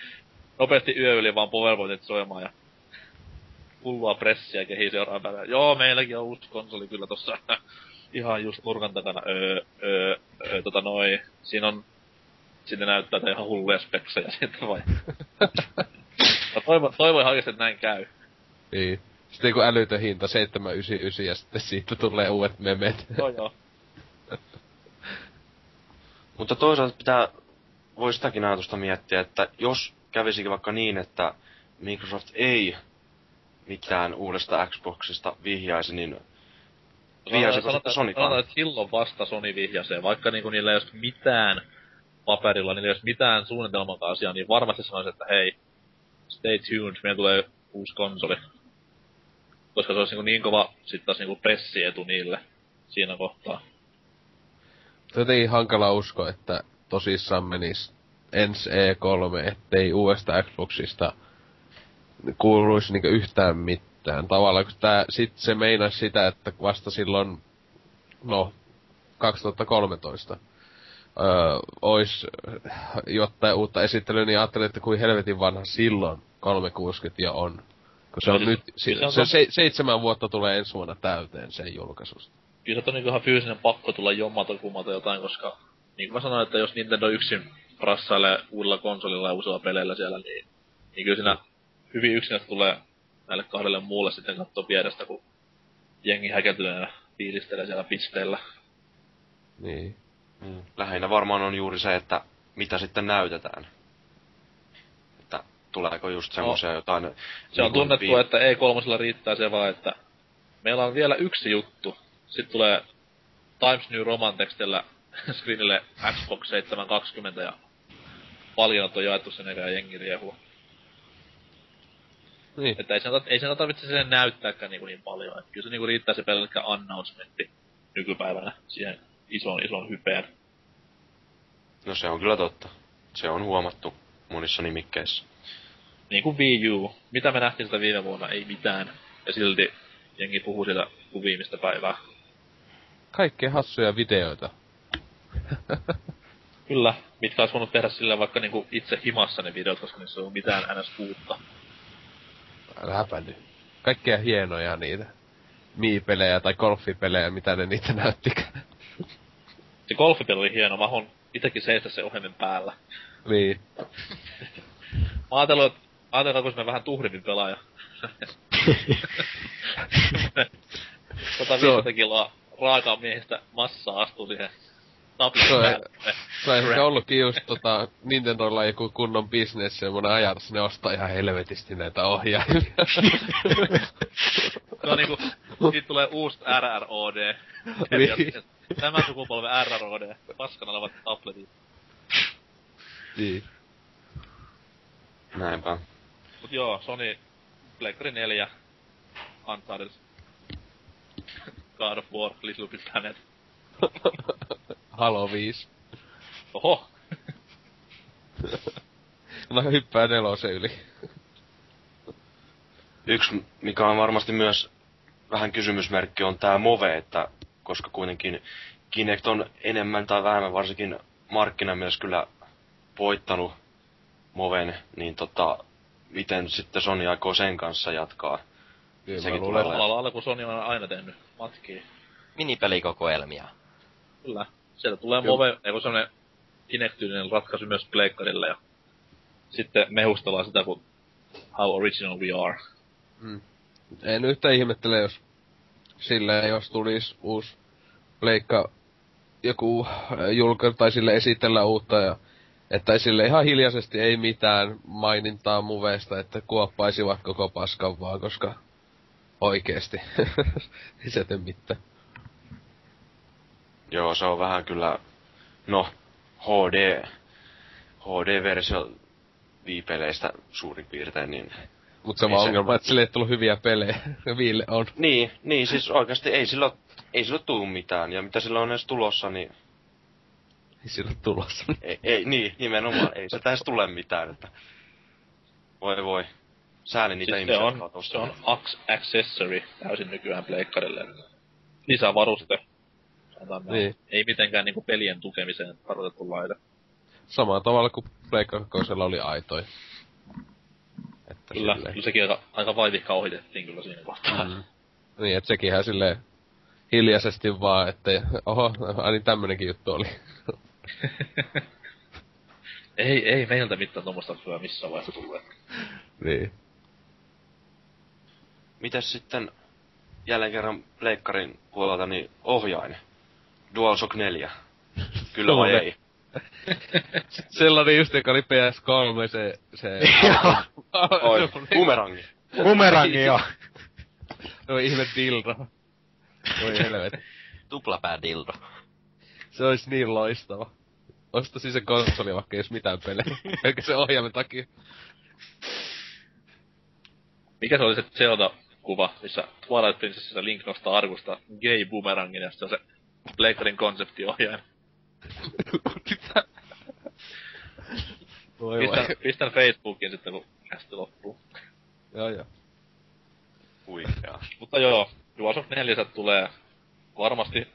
nopeasti yö yli vaan Powerpointit soimaan ja hullua pressiä kehi seuraavan päivänä. Joo, meilläkin on uusi konsoli kyllä tossa ihan just nurkan takana. Öö, öö, öö, tota noi, siinä on, sinne näyttää että ihan hulluja speksejä sitten vai. Mä toivon, toivon ihan oikeesti, että näin käy. Niin. Sitten kun älytön hinta 799 ja sitten siitä tulee uudet memet. Joo joo. Mutta toisaalta pitää, voi sitäkin ajatusta miettiä, että jos kävisikin vaikka niin, että Microsoft ei mitään uudesta Xboxista vihjaisi, niin vihjaisiko sitten Sonykaan? Sanotaan, että silloin vasta Sony vihjasee, vaikka niinku niillä ei olisi mitään paperilla, niillä ei olisi mitään suunnitelmaa asiaa, niin varmasti sanoisi, että hei, stay tuned, meillä tulee uusi konsoli. Koska se olisi niin, niin kova sitten taas niin pressietu niille siinä kohtaa. Jotenkin hankala usko, että tosissaan menis ensi E3, ettei uudesta Xboxista kuuluisi niinku yhtään mitään. Tavallaan kun tää, sit se meinasi sitä, että vasta silloin, no, 2013 öö, ois jotain uutta esittelyä, niin ajattelin, että kuin helvetin vanha silloin 360 jo on. Kun se on Kyllä nyt, kyllä se, se on se, se, seitsemän vuotta tulee ensi vuonna täyteen sen julkaisusta. kyllä se on niinku ihan fyysinen pakko tulla jommata kummata jotain, koska niin kuin mä sanoin, että jos Nintendo yksin rassailee uudella konsolilla ja uusilla peleillä siellä, niin, niin kyllä siinä hyvin yksin tulee näille kahdelle muulle sitten katsoa vierestä, kun jengi häkeltyneenä fiilistelee siellä pisteellä. Niin. Mm. Lähinnä varmaan on juuri se, että mitä sitten näytetään. Että tuleeko just semmoisia jotain... Se on niin kuin tunnettu, vi- että E3 riittää se vaan, että meillä on vielä yksi juttu. Sitten tulee Times New Roman tekstillä screenille Xbox 720 ja paljon on jaettu sen eikä jengi riehua. Niin. Että ei sen, ei sen tarvitse sen näyttääkään niinku niin paljon. Että kyllä se niinku riittää se pelkkä announcementti nykypäivänä siihen ison ison hypeen. No se on kyllä totta. Se on huomattu monissa nimikkeissä. Niin kuin Wii U. Mitä me nähtiin sitä viime vuonna? Ei mitään. Ja silti jengi puhuu siitä kuin viimeistä päivää. Kaikkea hassuja videoita. Kyllä, mitkä olisi voinut tehdä sillä vaikka niinku itse himassa ne videot, koska niissä ei ole mitään ns. uutta. Äläpä nyt. Kaikkea hienoja niitä. Mii-pelejä tai golfipelejä, mitä ne niitä näyttikään. Se golfipeli oli hieno, mä haluan itekin seistä se ohjelmin päällä. niin. Mä ajattelin, että ajatellaanko vähän tuhdimmin pelaaja. 150 kiloa raakaa miehistä massaa astuu siihen Se on-. Se on ehkä ollutkin just tota, Nintendolla joku kunnon business, semmonen ajatus, ne ostaa ihan helvetisti näitä ohjaimia. Se on niinku, siitä tulee uusi RROD. Niin. Tämän sukupolven RROD. Paskana olevat tabletit. niin. Näinpä. Mut joo, Sony Pleikkari 4, Uncharted, God of War, Little Big Planet. Halo 5. Oho! No hyppää nelosen yli. Yksi, mikä on varmasti myös vähän kysymysmerkki, on tämä Move, että koska kuitenkin Kinect on enemmän tai vähemmän varsinkin markkinamielessä kyllä voittanut Moven, niin tota, miten sitten Sony aikoo sen kanssa jatkaa? Kyllä Sekin mä luulen, tulee kuin Sony on aina tehnyt matkia. Minipelikokoelmia. Kyllä. Sieltä tulee Joo. Move, eiku semmonen Kinectyylinen ratkaisu myös Pleikkarille ja sitten mehustellaan sitä, kun how original we are. Mm. En yhtä ihmettele, jos silleen, jos tulisi uusi leikka joku äh, julka tai sille esitellä uutta ja että sille ihan hiljaisesti ei mitään mainintaa muveista, että kuoppaisivat koko paskan vaan, koska oikeesti. ei se tee mitään. Joo, se on vähän kyllä, no, HD, HD-versio viipeleistä suurin piirtein, niin... Mut se Ei vaan se- ongelma, että sille ei tullut hyviä pelejä. Viille on. Niin, niin siis oikeasti ei sillä, ei sillä tuu mitään, ja mitä sillä on edes tulossa, niin Ei sillä ole tulossa. ei, ei niin, nimenomaan, ei se edes tule mitään, että... Voi voi. Sääli niitä Siis se ihmisiä, on, se on ostaneet. Ax accessory täysin nykyään Pleikkarille. Lisävaruste. Niin. Ei mitenkään niinku pelien tukemiseen tarkoitettu laite. Samalla tavalla kuin Pleikka oli aitoja. Että Kyllä, silleen- kyllä sekin aika, aika vaivihka ohitettiin kyllä siinä kohtaa. Mm. Niin, että sekinhän silleen hiljaisesti vaan, että oho, ai niin tämmönenkin juttu oli. ei, ei meiltä mitään tuommoista hyvää missään vaiheessa tullut. niin. Mitäs sitten jälleen kerran pleikkarin puolelta niin ohjain? DualShock 4. Kyllä vai ei? Sellainen just, joka oli PS3, se... se Oi, bumerangi. Bumerangi joo. No ihme dildo. Voi helvetti. Tuplapää dildo. Se olisi niin loistava. Ostaisin se konsoli vaikka ei olisi mitään pelejä. Eikä se ohjaimen takia. Mikä se oli se Zelda-kuva, missä Twilight Princessissa Link nostaa arkusta gay boomerangin ja se on se Pleikkarin konseptiohjain. Mitä? Voi Pistän, voi. pistän Facebookiin sitten, kun kästi loppuu. Joo joo. Huikea. Mutta joo, DualShock 4 tulee varmasti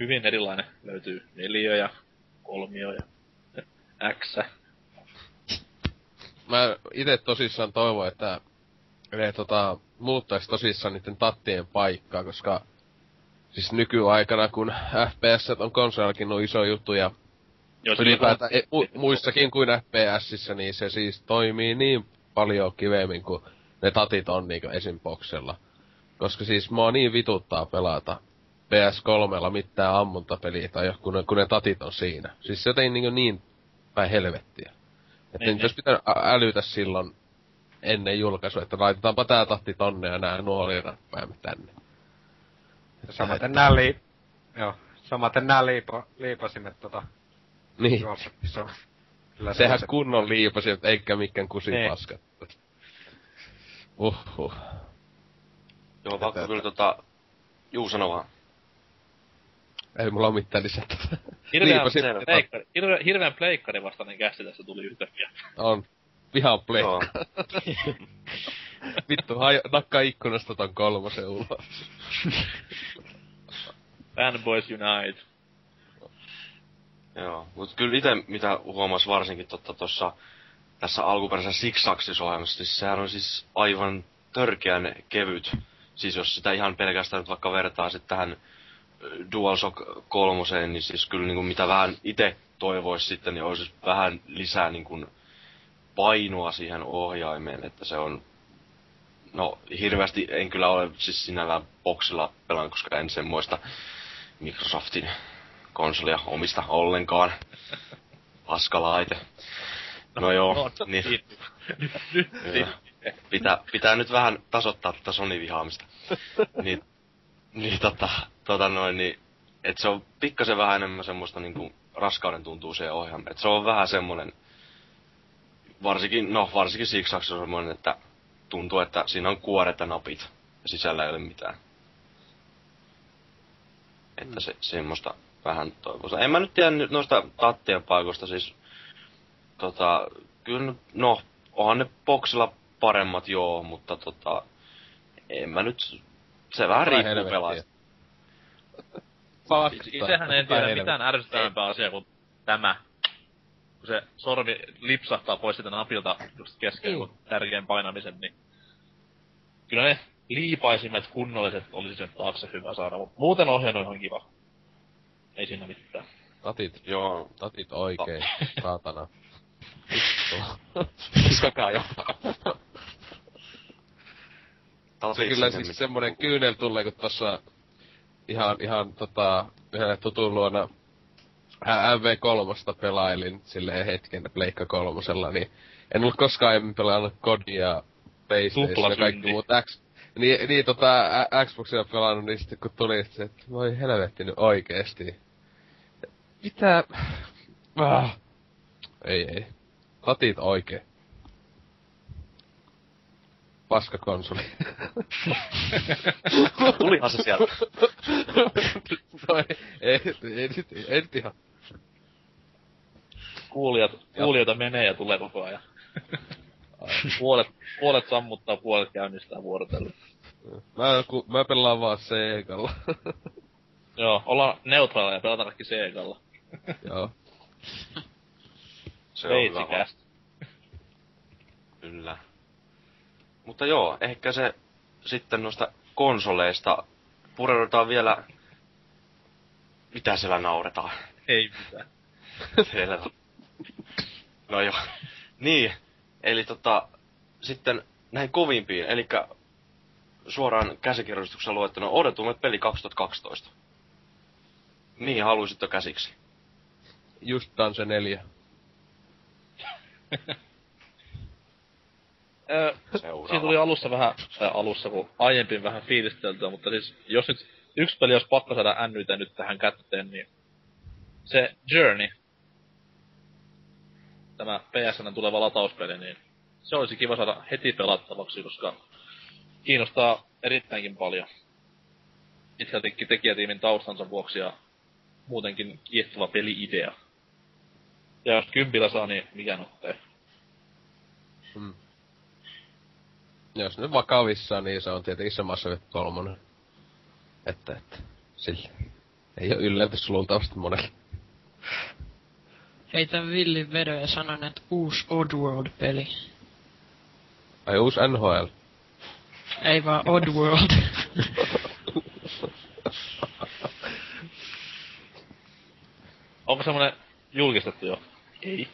hyvin erilainen. Löytyy neliö ja kolmio ja X. Mä ite tosissaan toivon, että ne tota, muuttais tosissaan niiden tattien paikkaa, koska siis nykyaikana, kun FPS on konsolillakin on iso juttu ja Jos ylipäätään e, mu, muissakin kuin FPSissä, niin se siis toimii niin paljon kivemmin kuin ne tatit on niinku esim. boksella. Koska siis mua niin vituttaa pelata PS3 mitään ammuntapeliä tai kun ne, kun ne tatit on siinä. Siis se jotenkin niin, niin päin helvettiä. Että Niin, nyt jos pitää ä- älytä silloin ennen julkaisua, että laitetaanpa tää tahti tonne ja nää nuoliräppäämme tänne. Samaten nää lii... Joo. Samaten nää liipo, liipasimet tota... Niin. On. Kyllä se Sehän se- kunnon liipasi, eikä mikään kusin Niin. paskat. Uhuh. Joo, pakko kyllä tota... Juu, sano vaan. Ei mulla oo mitään lisätä. Hirveän, pleikkari, hirveän, hirveän pleikkari vastainen kästi tässä tuli yhtäkkiä. On. Vihaan play. Vittu, haj, nakkaa ikkunasta ton kolmosen ulos. Fanboys Unite. Joo, mut kyllä ite mitä huomas varsinkin totta tossa tässä alkuperäisessä Six Axis-ohjelmassa, siis sehän on siis aivan törkeän kevyt. Siis jos sitä ihan pelkästään nyt vaikka vertaa sitten tähän ö, DualShock 3, niin siis kyllä niinku mitä vähän itse toivois sitten, niin olisi vähän lisää niinku painoa siihen ohjaimeen, että se on No, hirveästi en kyllä ole siis sinällään boksilla pelannut, koska en semmoista Microsoftin konsolia omista ollenkaan. Paskalaite. No joo, No, niin, niin. Nyt, nyt, niin. pitää, pitää nyt vähän tasoittaa tätä Sony-vihaamista. niin, niin tota, tota noin, niin, et se on pikkasen vähän enemmän semmoista niinku raskauden tuntuu se ohjelma. Et se on vähän semmonen, varsinkin, no varsinkin siksi on semmonen, että tuntuu, että siinä on kuoret ja napit ja sisällä ei ole mitään. Että se, semmoista vähän toivoisin. En mä nyt tiedä noista tattien paikoista siis, tota, kyllä, nyt- no, onhan ne boksilla paremmat joo, mutta tota, en mä nyt, se vähän Vai riippuu pelaajasta. Itsehän en tiedä mitään ärsyttävämpää asiaa kuin tämä. Kun se sormi lipsahtaa pois sitä napilta just kesken kun tärkeän painamisen, niin... Kyllä ne liipaisimet kunnolliset olisi sen taakse hyvä saada, mutta muuten ohjaan on ihan kiva. Ei siinä mitään. Tatit, Joo, tatit oikein, saatana. Vittu. kiskakaa jo. Se kyllä siis semmonen kyynel tulee, kun tossa ihan, ihan tota, yhden tutun luona MV3 pelailin silleen hetken Pleikka kolmosella, niin en ollut koskaan aiemmin pelannut Kodia, PlayStation ja kaikki muut X, niin, niin tota, Xboxia pelannut, niin sitten kun tuli se, että voi helvetti nyt oikeesti. Mitä? Ah. Ei, ei. Tatit oikein. Paska konsoli. Tulihan se sieltä. no ei, ei, ei, nyt- ei, nyt ihan. Kuulijat, kuulijoita menee ja tulee koko ajan. puolet, puolet sammuttaa, puolet käynnistää vuorotellen. Mä, ku, mä pelaan vaan Segalla. Joo, ollaan neutraaleja ja pelataan kaikki Segalla. Joo. Se on hyvä. Kyllä. Mutta joo, ehkä se sitten noista konsoleista pureudutaan vielä... Mitä siellä nauretaan? Ei mitään. No joo. Niin, eli tota, sitten näihin kovimpiin, eli suoraan käsikirjoituksessa luettuna odotumme peli 2012. Mihin haluaisitte käsiksi? Just Dance 4. Seuraava. siinä tuli alussa vähän, tai alussa kun aiemmin vähän fiilisteltyä, mutta siis jos nyt yksi peli olisi pakko saada nyt tähän kätteen, niin se Journey, tämä PSN tuleva latauspeli, niin se olisi kiva saada heti pelattavaksi, koska kiinnostaa erittäinkin paljon. Pitkältikin tekijätiimin taustansa vuoksi ja muutenkin kiehtova peli-idea. Ja jos kympillä saa, niin mikä nottee. Mm. Jos nyt vakavissaan, niin se on tietenkin se Mass Effect 3. Että, että, sillä. Ei oo yllätys luultavasti monelle. Heitä villin vedon ja sanon, että uusi Oddworld-peli. Ai uusi NHL. Ei vaan Oddworld. Onko semmonen julkistettu jo? Ei.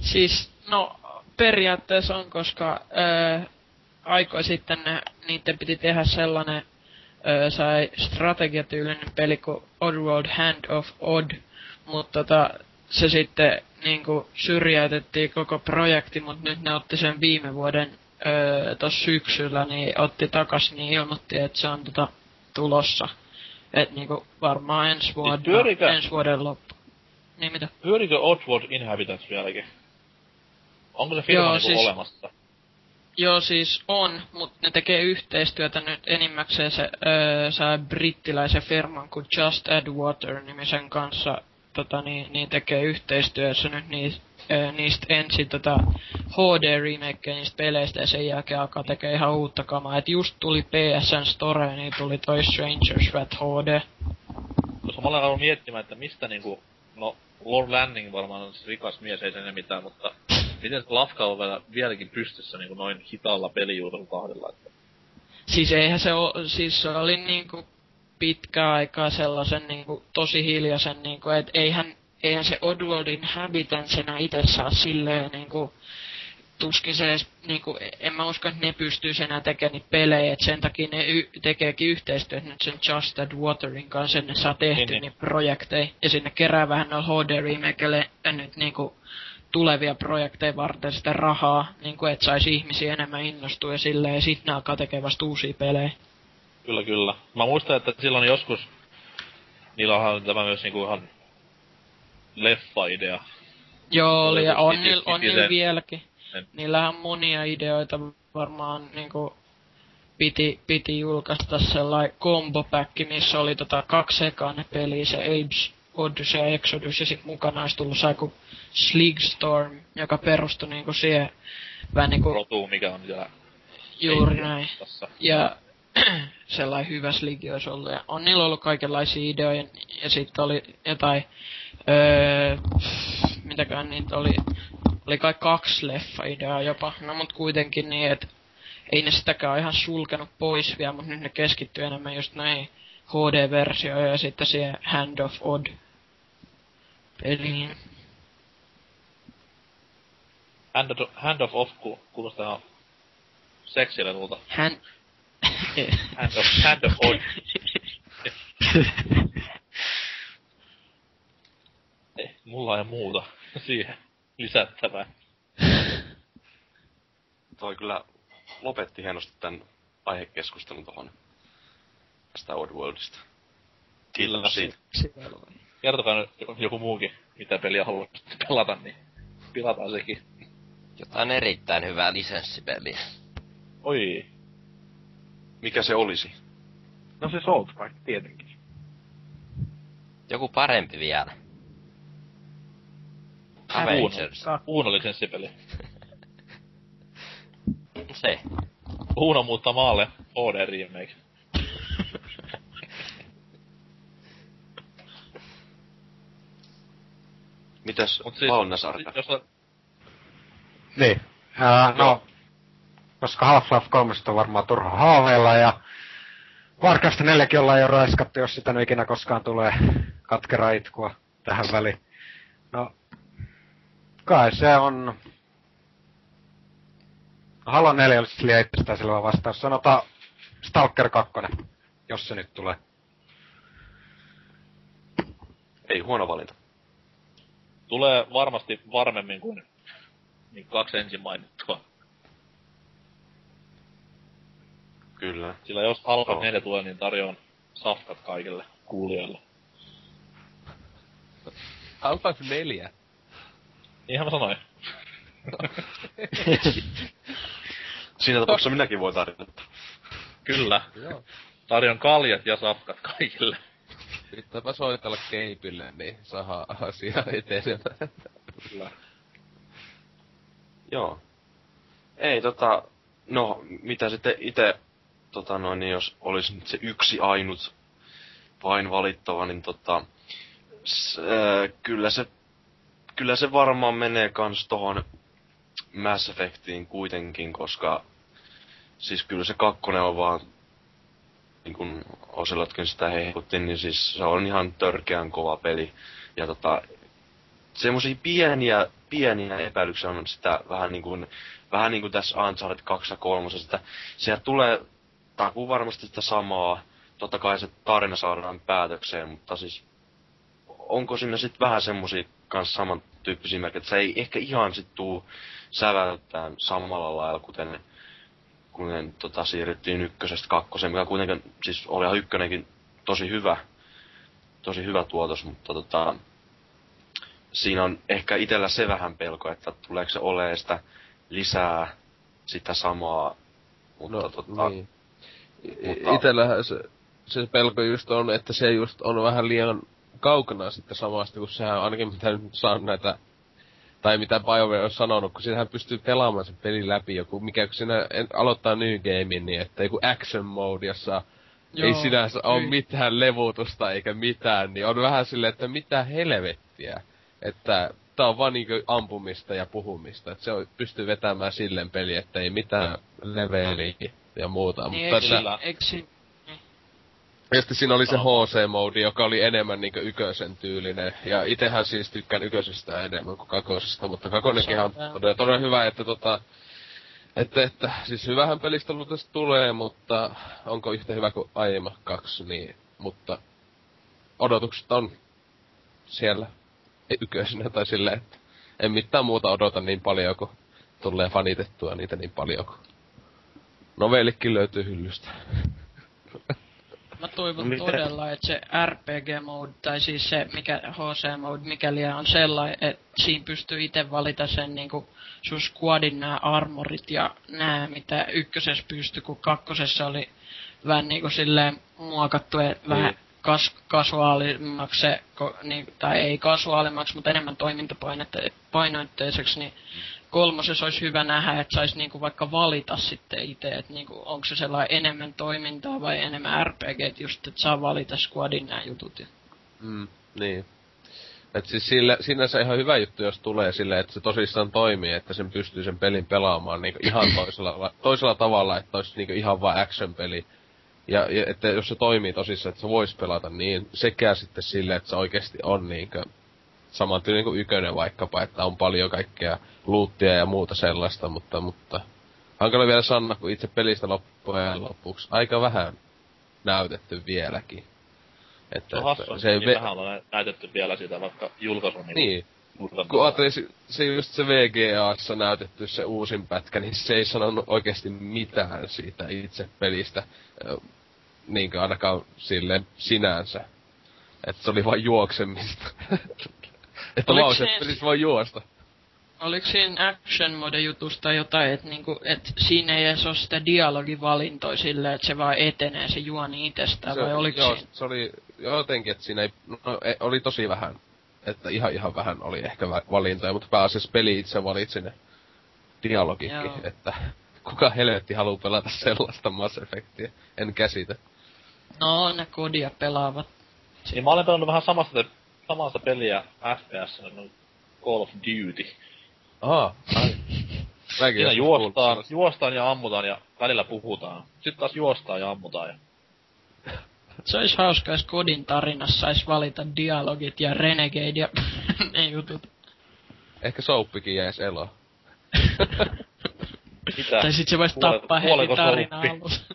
siis, no, periaatteessa on, koska öö, aikoi sitten ne, niiden piti tehdä sellainen öö, sai strategiatyylinen peli kuin Oddworld Hand of Odd, mutta tota, se sitten niinku syrjäytettiin koko projekti, mutta nyt ne otti sen viime vuoden öö, tossa syksyllä, niin otti takas, niin ilmoitti, että se on tota tulossa. Et niinku varmaan ensi vuoden, pyörikö- ensi vuoden loppu. Niin mitä? Pyörikö Oddworld Inhabitants vieläkin? Onko se firma Joo, niinku siis- olemassa? Joo, siis on, mutta ne tekee yhteistyötä nyt enimmäkseen se öö, saa brittiläisen firman kuin Just Add Water-nimisen kanssa tota, niin, niin tekee yhteistyössä nyt niis, öö, niistä ensin tota HD-remakeja niistä peleistä ja sen jälkeen alkaa tekee ihan uutta kamaa. Et just tuli PSN Store, niin tuli toi Stranger's Wrath HD. Koska mä olen miettimään, että mistä niinku... No, Lord Lanning varmaan on rikas mies, ei sen mitään, mutta... Miten se lafka on vielä, vieläkin pystyssä niinku noin hitaalla pelijulkaisukahdella, että... Siis eihän se oo, siis se oli niinku pitkä aikaa sellaisen niinku tosi hiljaisen niinku, et eihän, eihän se Oddworldin Habitansena itse saa silleen niinku, tuskin se edes, niinku, en mä usko, että ne pystyis enää tekemään niitä pelejä, et sen takia ne y- tekeekin yhteistyötä nyt sen Just Add Waterin kanssa, ne saa tehty Niin, niin, niin. niitä projekteja, ja sinne kerää vähän noilla HD-remakeille nyt niinku tulevia projekteja varten sitä rahaa, niinku, että saisi ihmisiä enemmän innostua ja silleen, ja sit ne alkaa tekee vasta uusia pelejä. Kyllä, kyllä. Mä muistan, että silloin joskus... Niillä onhan tämä myös niinku ihan... Leffa-idea. Joo, oli, ja on, niillä, on niillä vieläkin. sen- Niillähän on monia ideoita varmaan niinku piti, piti julkaista sellainen combo-pack, missä oli tota kaksi ekaa peliä, se Apes Odyssey ja Exodus, ja sit mukana olisi tullut joku Sleegstorm, joka perustui niinku siihen vähän niinku Rotu, mikä on siellä... juuri näin. Tässä. Ja sellainen hyvä sligi olisi ollut. Ja on niillä ollut kaikenlaisia ideoja. Ja sitten oli jotain... Öö, mitäkään niitä oli... Oli kai kaksi leffa-ideaa jopa. No mut kuitenkin niin, että ei ne sitäkään ihan sulkenut pois vielä, mutta nyt ne keskittyy enemmän just näihin HD-versioihin ja sitten siihen Hand of Odd peliin. Hand of, hand of off ku, kuulostaa ihan seksilevulta. Hän... Hand of, hand of odd. Ei, mulla ei muuta siihen lisättävää. Toi kyllä lopetti hienosti tämän aihekeskustelun tohon tästä Oddworldista. Kiitos siitä. Kertokaa nyt joku muukin, mitä peliä haluat pelata, niin pilataan sekin. Jotain erittäin hyvää lisenssipeliä. Oi. Mikä se olisi? No se South Park tietenkin. Joku parempi vielä. Avengers. Uuno lisenssipeli. Se. Uuno muuttaa maalle HD remake. Mitäs Mut siis, siis, Valnesarka? jos on, Niin. Uh, no, koska Half-Life 3 on varmaan turha haaveilla ja Warcraft 4 ollaan jo raiskattu, jos sitä nyt ikinä koskaan tulee katkera itkua tähän väliin. No, kai se on... Halo 4 olisi liian itsestään selvä vastaus. Sanotaan Stalker 2, jos se nyt tulee. Ei huono valinta. Tulee varmasti varmemmin kuin niin kaksi ensin mainittua. Kyllä. Sillä jos Half-Life Joo. 4 tulee, niin tarjoan safkat kaikille kuulijoille. Half-Life 4. Niinhän mä sanoin. Siinä tapauksessa minäkin voin tarjota. Kyllä. Joo. Tarjon kaljat ja safkat kaikille. Pitääpä soitella keipille, niin saa asia etenemään. Kyllä. Joo. Ei tota, no mitä sitten itse, tota noin, niin jos olisi nyt se yksi ainut vain valittava, niin tota, s, ää, kyllä se, kyllä se varmaan menee kans tohon Mass Effectiin kuitenkin, koska siis kyllä se kakkonen on vaan, niin kun Oselotkin sitä hehkutti, niin siis se on ihan törkeän kova peli. Ja tota, semmosia pieniä, pieniä epäilyksiä on sitä vähän niin kuin, vähän niin kuin tässä Uncharted 2 ja 3, että sieltä tulee takuu varmasti sitä samaa, totta kai se tarina saadaan päätökseen, mutta siis onko siinä sitten vähän semmosia kans samantyyppisiä merkkejä, että se ei ehkä ihan sit tuu säväyttään samalla lailla, kuten kun tota, siirryttiin ykkösestä kakkoseen, mikä kuitenkin, siis oli ihan ykkönenkin tosi hyvä, tosi hyvä tuotos, mutta tota, siinä on ehkä itellä se vähän pelko, että tuleeko se olemaan sitä lisää sitä samaa, mutta No, tota, niin. mutta- Itellähän se, se pelko just on, että se just on vähän liian kaukana sitten samasta, kun sehän ainakin mitä nyt saa näitä, tai mitä BioWare on sanonut, kun siinähän pystyy pelaamaan sen pelin läpi joku, mikä kun siinä en- aloittaa New Gamein, niin että joku action mode, jossa Joo, ei sinänsä ole kyllä. mitään levutusta eikä mitään, niin on vähän silleen, että mitä helvettiä. Että tää on vaan niinku ampumista ja puhumista. Että se on, pystyy vetämään silleen peli, että ei mitään leveliä ja muuta. Niin, mutta eikö, että, eikö sitten siinä oli se Sama. HC-modi, joka oli enemmän niinku ykösen tyylinen. Ja itehän siis tykkään yköisestä enemmän kuin kakosesta, mutta kakonenkin on todella, todella hyvä, että tota... Että, että, siis hyvähän pelistä luultavasti tulee, mutta onko yhtä hyvä kuin aiemmat kaksi, niin, mutta odotukset on siellä yköisenä tai silleen, että en mitään muuta odota niin paljon, kun tulee fanitettua niitä niin paljon, kun novellikin löytyy hyllystä. Mä toivon No miten? todella, että se RPG-mode, tai siis se mikä HC-mode, mikäli on sellainen, että siinä pystyy itse valita sen niinku sun squadin nämä armorit ja nämä, mitä ykkösessä pystyi, kun kakkosessa oli vähän niinku silleen muokattu, että vähän kas, kasuaalimmaksi se, ko, niin, tai ei kasuaalimmaksi, mutta enemmän toimintapainoitteiseksi, niin kolmosessa olisi hyvä nähdä, että saisi niinku vaikka valita sitten itse, että niinku, onko se sellainen enemmän toimintaa vai enemmän RPG, että just, että saa valita squadin nämä jutut. Ja... Mm, niin. Et siis sillä, sinänsä ihan hyvä juttu, jos tulee silleen, että se tosissaan toimii, että sen pystyy sen pelin pelaamaan niinku ihan toisella, toisella tavalla, että olisi niinku ihan vaan action-peli. Ja, ja että jos se toimii tosissaan, että se voisi pelata niin, sekä sitten silleen, että se oikeasti on niinkö saman tyylinen kuin ykönen vaikkapa, että on paljon kaikkea luuttia ja muuta sellaista, mutta, mutta hankala vielä sanoa, kun itse pelistä loppujen lopuksi aika vähän näytetty vieläkin. Että, Se on hassu, että se ei niin ve- vähän ollaan näytetty vielä sitä, vaikka julkaisu on niin, murtanut. kun ajattelin, se, se just se VGAssa näytetty se uusin pätkä, niin se ei sanonut oikeasti mitään siitä itse pelistä. Ö, Niinkö ainakaan silleen sinänsä. Että se oli vain juoksemista. että Oliko lause, se- että pelissä voi juosta. Oliko siinä action mode jutusta jotain, että niinku, et siinä ei edes ole sitä dialogivalintoa silleen, että se vaan etenee se juoni itsestään, vai oliko joo, siinä? se oli jotenkin, että siinä ei, no, ei, oli tosi vähän. Että ihan ihan vähän oli ehkä valintoja, mutta pääasiassa peli itse valitsi ne dialogikin, Joo. että kuka helvetti haluaa pelata sellaista Mass Effectia, en käsitä. No, ne kodia pelaavat. Niin mä olen pelannut vähän samasta, samasta peliä FPS, no Call of Duty. Aha. Mäkin Siinä juostaan, juostaan ja ammutaan ja välillä puhutaan. Sitten taas juostaan ja ammutaan. Ja... Se olisi hauska, jos kodin tarinassa sais valita dialogit ja Renegade ja ne jutut. Ehkä souppikin jäis eloon. Mitä? Tai sit se voisi tappaa heti tarina alussa.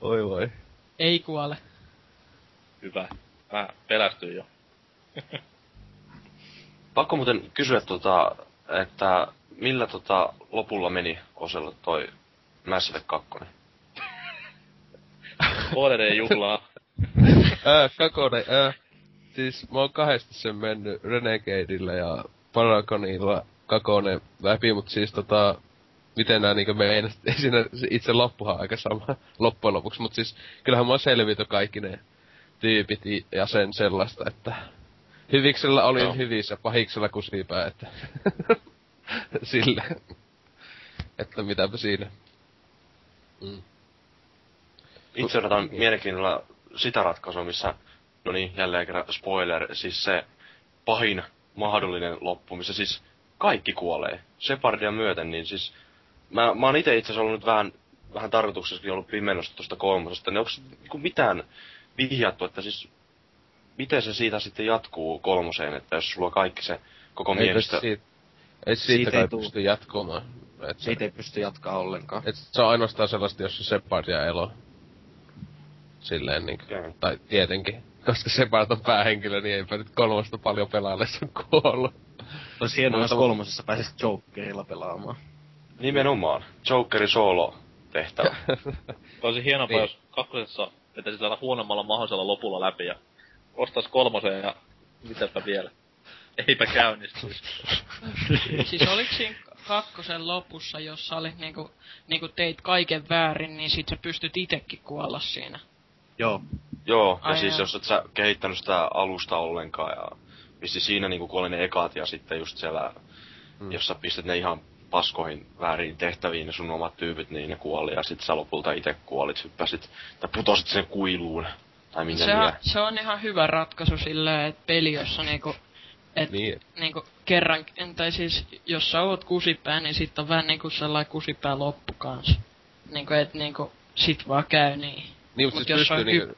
Oi voi. Ei kuole. Hyvä. Mä pelästyin jo. Pakko muuten kysyä tota, että millä tota lopulla meni Osella toi Mass Effect 2? HDD juhlaa. Ää, Kakone, ää. Siis mä oon kahdesti sen mennyt Renegadeilla ja Paragonilla Kakone läpi, mut siis tota... Miten nää niinku meinas, ei siinä se itse loppuhan aika sama loppujen lopuksi, mut siis kyllähän mä oon selvity kaikki ne tyypit ja sen sellaista, että hyviksellä olin Joo. hyvissä, pahiksella kusipää, että sille, että mitäpä siinä. Mm. Itse odotan mielenkiinnolla sitä ratkaisua, missä, no niin, jälleen kerran spoiler, siis se pahin mahdollinen loppu, missä siis kaikki kuolee. Shepardia myöten, niin siis mä, mä oon itse itse asiassa ollut nyt vähän, vähän tarkoituksessakin ollut pimennossa tuosta kolmosesta, niin onko niinku mitään vihjattu, että siis miten se siitä sitten jatkuu kolmoseen, että jos sulla on kaikki se koko Ei mielestä... siitä, ei siitä, Siitä kai ei tuu. pysty jatkumaan. Et se, Siitä ei pysty jatkaa ollenkaan. et se on ainoastaan sellaista, jos se Shepard ja Elo. Silleen niinku. Okei. Tai tietenkin. Koska Shepard on päähenkilö, niin eipä nyt kolmosta paljon pelaillessa kuollut. Olisi hienoa, jos kolmosessa pääsisit Jokerilla pelaamaan. Nimenomaan. Jokerin solo tehtävä. Olisi hienompaa, Niin. jos kakkosessa vetäisi tällä huonommalla mahdollisella lopulla läpi ja ostais kolmoseen ja mitäpä vielä. Eipä käynnistyisi. siis oliks siinä kakkosen lopussa, jos sä olit niinku, niinku teit kaiken väärin, niin sit sä pystyt itekin kuolla siinä. Joo. Joo, ja Ai siis joo. jos et sä kehittänyt sitä alusta ollenkaan ja vissi siinä niinku kuoli ne ekat ja sitten just siellä, Mm. mm. jos sä pistät ne ihan paskoihin väärin tehtäviin ne sun omat tyypit, niin ne kuoli ja sit sä lopulta itse kuolit, hyppäsit tai putosit sen kuiluun. Tai minne Se on, se on ihan hyvä ratkaisu silleen, että peli, jossa niinku, et niin. niinku kerran, tai siis jos sä oot kusipää, niin sit on vähän niinku sellainen kusipää loppu kans. Niinku et niinku, sit vaan käy niin. Niin, mut Mut siis jos pystyy on niinku...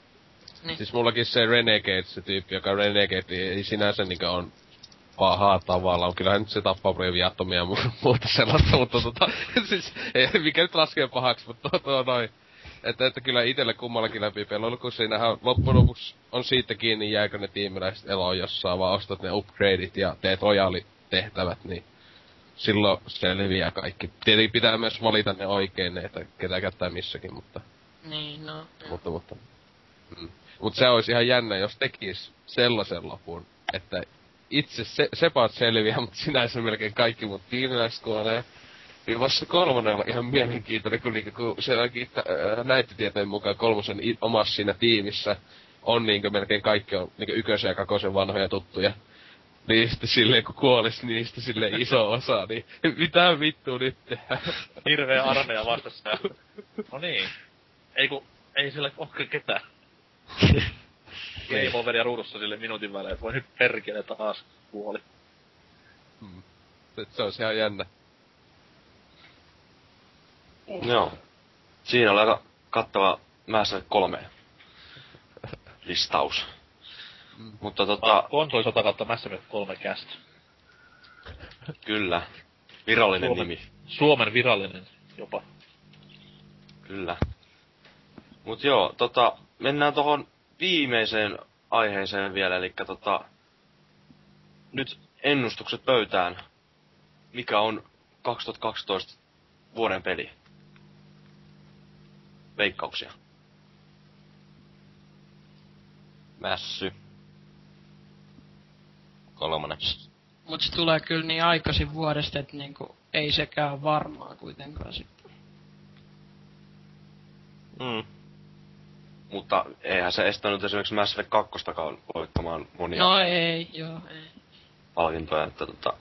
niin. Siis mullakin se Renegade, se tyyppi, joka Renegade ei sinänsä niinku on pahaa tavallaan. Kyllähän nyt se tappaa paljon viattomia ja mu- muuta sellaista, mutta tota, siis, ei, mikä nyt laskee pahaksi, mutta tuo, tuo noin. Että, että kyllä itelle kummallakin läpi pelailu, kun siinähän loppujen lopuksi on siitä kiinni, jääkö ne tiimiläiset eloon jossain, vaan ostat ne upgradeit ja teet ojalitehtävät, niin silloin selviää kaikki. Tietenkin pitää myös valita ne oikein, ne, että ketä käyttää missäkin, mutta Niin, no. mutta, mutta. Mm. Mut se olisi ihan jännä, jos tekis sellaisen lopun, että itse se, Sepat selviää, mutta sinänsä melkein kaikki mut tiimiläiset kuolee. Niin vasta kolmonen on ihan mielenkiintoinen, kun, niinku, kun se ää, näyttötieteen mukaan kolmosen omassa siinä tiimissä on niinku melkein kaikki on niinku ykkösen ja kakosen vanhoja tuttuja. Sitten silleen, kun kuolis niistä sille iso osa, niin mitä vittua nyt tehdään? Hirveä armeija vastassa. No niin. Ei ku, ei sillä ole ketään. Game overia ruudussa sille minuutin välein, että voi nyt perkele taas kuoli. Mm. Et se olisi ihan jännä. Joo. Siinä oli aika kattava Effect 3 listaus. Mm. Mutta tota, Konsolisota kautta Mass Effect 3 cast. kyllä. Virallinen Suomen- nimi. Suomen virallinen jopa. Kyllä. Mut joo, tota, mennään tohon viimeiseen aiheeseen vielä, eli tota, nyt ennustukset pöytään. Mikä on 2012 vuoden peli? Veikkauksia. Mässy. Kolmonen. Mut se tulee kyllä niin aikaisin vuodesta, että niinku, ei sekään varmaa kuitenkaan sitten. Mm. Mutta eihän se estänyt esimerkiksi Mass Effect 2 voittamaan monia No ei, joo, ei. palkintoja, että tota,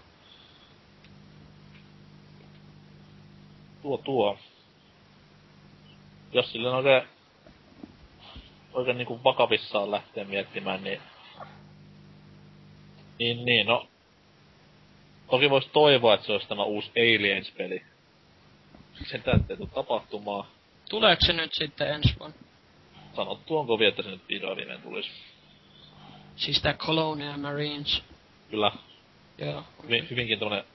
Tuo tuo. Jos sillä on oikein, oikein niinku vakavissaan lähtee miettimään, niin... Niin, niin, no... Toki vois toivoa, että se olisi tämä uusi Aliens-peli. Sen täytyy tapahtumaa. Tuleeko se nyt sitten ensi vuonna? Sanottu on kovin, että se nyt vihdoin viimein tulisi. Siis tää Colonial Marines. Kyllä, Joo. hyvin, hyvinkin tuonne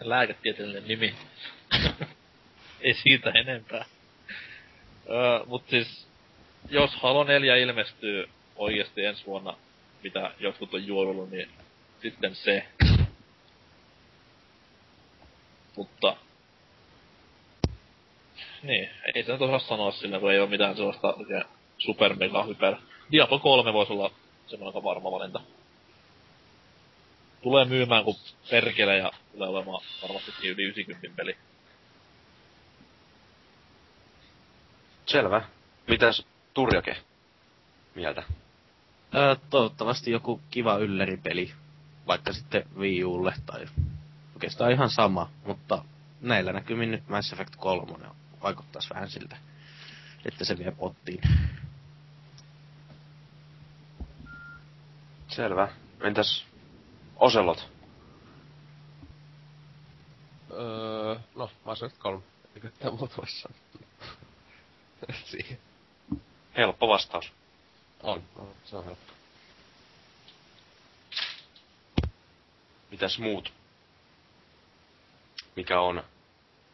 lääketieteellinen nimi. Ei siitä enempää. Öö, mut siis, jos Halo 4 ilmestyy oikeasti ensi vuonna, mitä jotkut on juoruillut, niin sitten se. Mutta... Niin, ei se nyt osaa sanoa sillä, kun ei ole mitään sellaista super mega hyper. Diablo 3 voisi olla semmoinen aika varma valinta. Tulee myymään kuin perkele ja tulee olemaan varmastikin yli 90 peli. Selvä. Mitäs Turjake mieltä? Öö, toivottavasti joku kiva ylleripeli, vaikka sitten Wii Ulle tai oikeastaan ihan sama, mutta näillä näkymin nyt Mass Effect 3 vaikuttaisi vähän siltä, että se vie pottiin. Selvä. Entäs Oselot? Öö, no, Mass Effect 3. Eikö tää muuta voi? Siihen. Helppo vastaus. On, no, se on helppo. Mitäs muut? Mikä on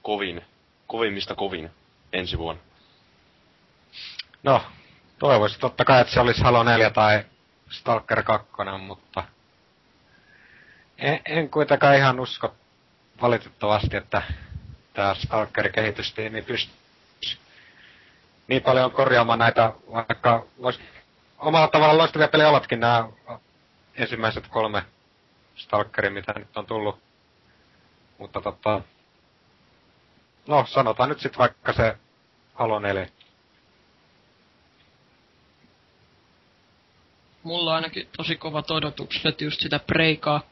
kovin, kovimmista kovin ensi vuonna? No, toivoisin totta kai, että se olisi Halo 4 tai Stalker 2, mutta en, en kuitenkaan ihan usko valitettavasti, että tämä Stalker-kehitystiimi pystyy niin paljon korjaamaan näitä, vaikka vois, omalla tavalla loistavia pelejä ovatkin nämä ensimmäiset kolme Stalkeria, mitä nyt on tullut. Mutta tota, no sanotaan nyt sitten vaikka se Halo 4. Mulla on ainakin tosi kovat odotukset just sitä Prey 2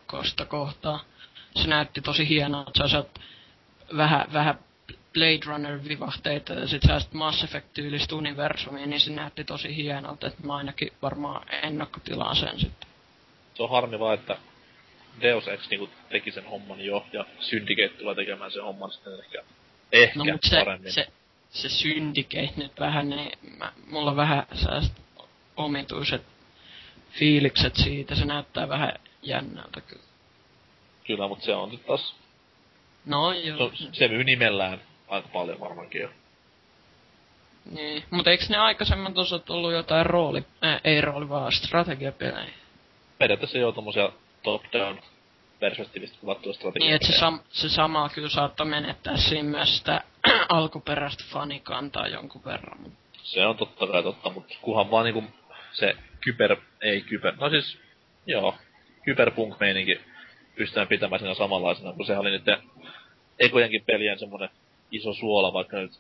kohtaa. Se näytti tosi hienolta, sä saat vähän, vähän Blade Runner-vivahteita ja sit sä Mass Effect-tyylistä universumia, niin se näytti tosi hienolta, että mä ainakin varmaan ennakkotilaan sen sitten. Se on harmi vaan, että Deus Ex niinku teki sen homman jo, ja Syndicate tulee tekemään sen homman sitten ehkä, ehkä No mut se, paremmin. se, se Syndicate nyt vähän, niin mä, mulla on vähän sellaiset omituiset fiilikset siitä, se näyttää vähän jännältä kyllä. Kyllä, mutta se on nyt taas, No se, joo, on- se myy nimellään aika paljon varmaankin jo. niin. Mutta eikö ne aikaisemmat osat ollut jotain rooli, äh, ei rooli vaan strategiapelejä? Periaatteessa jo tommosia top-down perspektiivistä kuvattua strategiaa. Niin, että se, sam- se sama kyllä saattoi menettää siinä myös sitä alkuperäistä fanikantaa jonkun verran. Se on totta kai totta, mutta kunhan vaan niinku se kyber, ei kyber, no siis, joo, kyberpunk-meininki pystytään pitämään siinä samanlaisena, kun sehän oli niiden ekojenkin pelien semmonen iso suola, vaikka nyt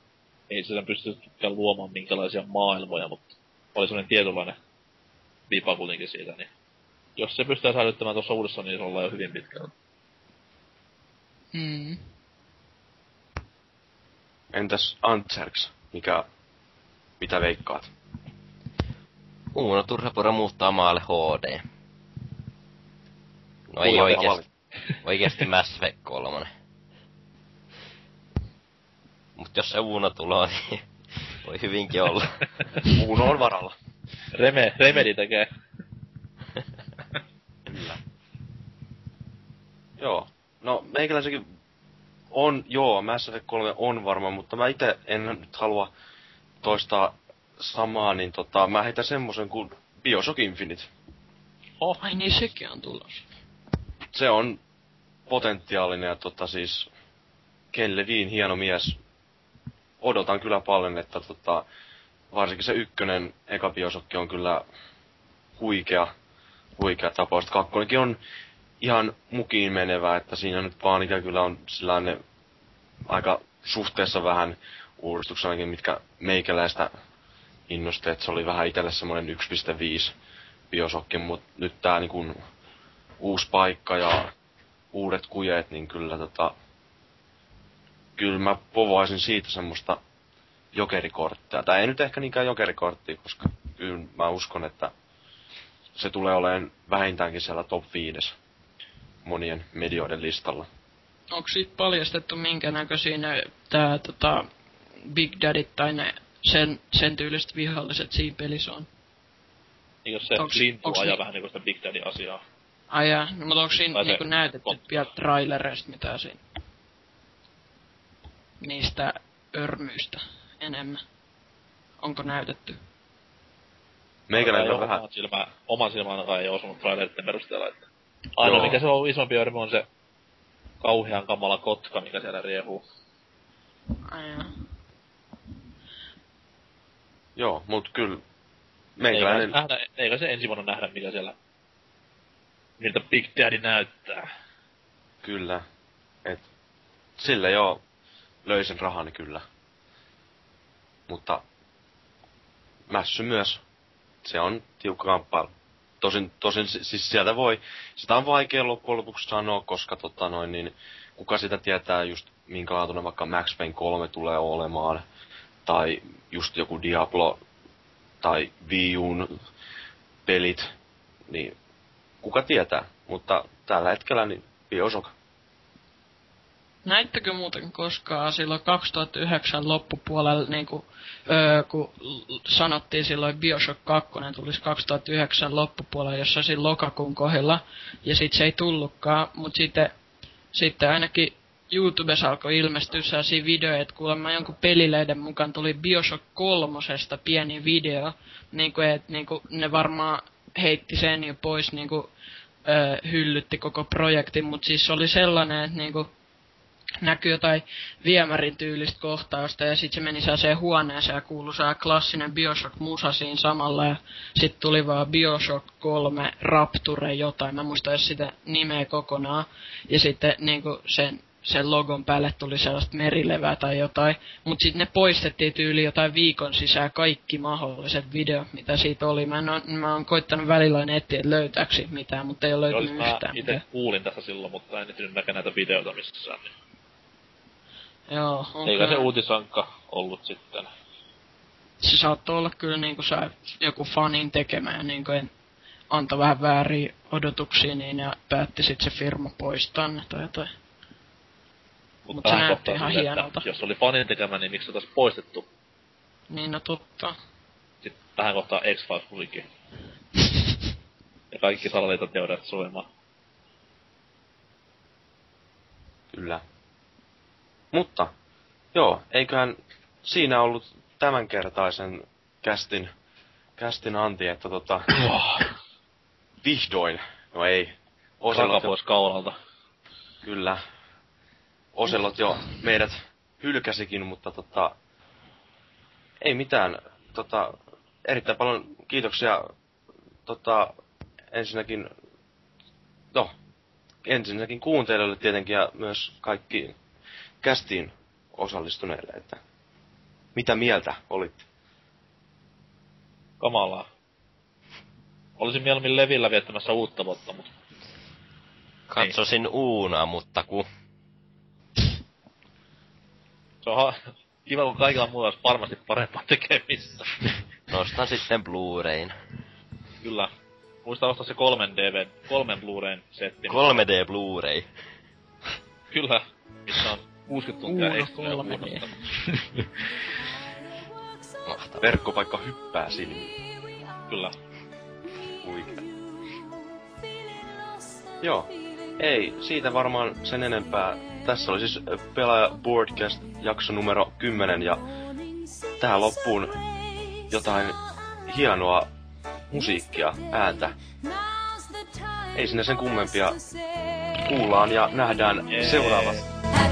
ei se pystytykään luomaan minkälaisia maailmoja, mutta oli semmonen tietynlainen vipa kuitenkin siitä, niin jos se pystytään säilyttämään tuossa uudessa, niin se ollaan jo hyvin pitkällä. Mm. Entäs Antserks? Mikä, mitä veikkaat? Uuno Turhapura muuttaa maalle HD. No ei oikeesti, oikeesti Mass Effect 3. Mut jos se Uuno tulee, niin voi hyvinkin olla. Uuno on varalla. Reme, Remedi tekee. Kyllä. Joo. No, meikäläisenkin on, joo, Mass Effect 3 on varma, mutta mä itse en nyt halua toistaa samaa, niin tota, mä heitän semmosen kuin Bioshock Infinite. Oh, Ai niin, sekin on tulossa. Se on potentiaalinen ja tota siis Ken Levine, hieno mies. Odotan kyllä paljon, että tota, varsinkin se ykkönen, eka Bioshock on kyllä huikea, huikea tapaus. Kakkonenkin on ihan mukiin menevä, että siinä nyt vaan ikään kyllä on sellainen aika suhteessa vähän uudistuksenakin, mitkä meikäläistä innosti, että se oli vähän itselle semmoinen 1.5 biosokki, mutta nyt tää niin kun uusi paikka ja uudet kujeet, niin kyllä tota, kyllä mä povoisin siitä semmoista jokerikorttia. Tai ei nyt ehkä niinkään jokerikorttia, koska kyllä mä uskon, että se tulee olemaan vähintäänkin siellä top 5. monien medioiden listalla. Onko siitä paljastettu minkä näköisiä ne, tää tota, Big Daddy tai ne sen, sen tyyliset viholliset siinä pelissä on? Niinkö se Onks- lintu onks ajaa ni- vähän niinku sitä Big Daddy asiaa. Ai jaa, no, mutta onko siinä niinku näytetty vielä trailereista mitään siinä? Niistä örmyistä enemmän. Onko näytetty? Meikäläinen on vähän... Oman silmä, oman ainakaan ei osunut traileritten perusteella. Että. Ainoa Joo. mikä se on isompi örmy on se kauhean kamala kotka, mikä siellä riehuu. Ai jaa. Joo, mut kyllä... Eikä, Meikäläinen... nähdä, eikä se ensi vuonna nähdä, mikä siellä miltä Big Daddy näyttää. Kyllä. Et sille joo löysin rahani kyllä. Mutta mässy myös. Se on tiukka kamppailu. Tosin, tosin si- siis sieltä voi, sitä on vaikea loppujen lopuksi sanoa, koska tota noin, niin kuka sitä tietää just minkä laatuinen vaikka Max Payne 3 tulee olemaan, tai just joku Diablo, tai Wii U'n pelit, niin kuka tietää. Mutta tällä hetkellä niin Bioshock. Näittekö muuten koskaan silloin 2009 loppupuolella, niin kuin, öö, kun sanottiin silloin Bioshock 2 tulisi 2009 loppupuolella siinä lokakuun kohdalla, ja sit se ei tullutkaan, mutta sitten, sitten ainakin YouTubessa alkoi ilmestyä sellaisia videoita, että kuulemma jonkun pelileiden mukaan tuli Bioshock kolmosesta pieni video, niin kuin, että niin kuin ne varmaan heitti sen jo pois, niin kuin, öö, hyllytti koko projektin, mutta siis se oli sellainen, että niin kuin, näkyy jotain viemärin tyylistä kohtausta ja sitten se meni sellaiseen huoneeseen ja kuului se klassinen Bioshock-musa siinä samalla ja sitten tuli vaan Bioshock 3 Rapture jotain, mä muistan edes sitä nimeä kokonaan ja sitten niinku sen sen logon päälle tuli sellaista merilevää tai jotain, mutta sitten ne poistettiin tyyli jotain viikon sisään kaikki mahdolliset videot, mitä siitä oli. Mä, en oo, mä oon koittanut välillä etsiä, että löytääkö mitään, mutta ei ole löytynyt mä yhtään ite mitään. kuulin tästä silloin, mutta en ehtinyt näitä videoita missään. Niin. Joo, Eikä se uutisankka ollut sitten. se saattoi olla kyllä niinku sä, joku fanin tekemä ja niinku en, antoi vähän vääriä odotuksia niin ja päätti sit se firma poistaa ne tai jotain. Mut Mut se näytti ihan että hienolta. Jos oli fanin tekemä, niin miksi se taas poistettu? Niin no totta. Sitten tähän kohtaan X-Files musiikki. ja kaikki salaliitoteoriat soimaan. Kyllä. Mutta, joo, eiköhän siinä ollut tämänkertaisen kästin, kästin anti, että tota, vihdoin, no ei, Oselot pois kaulalta. kyllä, Oselot jo meidät hylkäsikin, mutta tota, ei mitään, tota, erittäin paljon kiitoksia, tota, ensinnäkin, no, ensinnäkin kuuntelijoille tietenkin ja myös kaikki kästiin osallistuneille, että mitä mieltä olitte? Kamalaa. Olisin mieluummin Levillä viettämässä uutta vuotta, mutta Katsosin Uuna, mutta ku... se on ha- kiva, kun kaikilla muilla olisi varmasti parempaa tekemistä. Nostan sitten Blu-rayn. Kyllä. Muista ostaa se kolmen DV, kolmen Blu-rayn setti. 3D Blu-ray. Kyllä. Missä on 60 tuntia 3D. Uunosta. Mahtavaa. Verkkopaikka hyppää silmiin. Kyllä. Huikea. Joo. Ei, siitä varmaan sen enempää. Tässä oli siis Pelaaja Boardcast jakso numero 10 ja tähän loppuun jotain hienoa musiikkia, ääntä. Ei sinne sen kummempia. Kuullaan ja nähdään seuraavassa.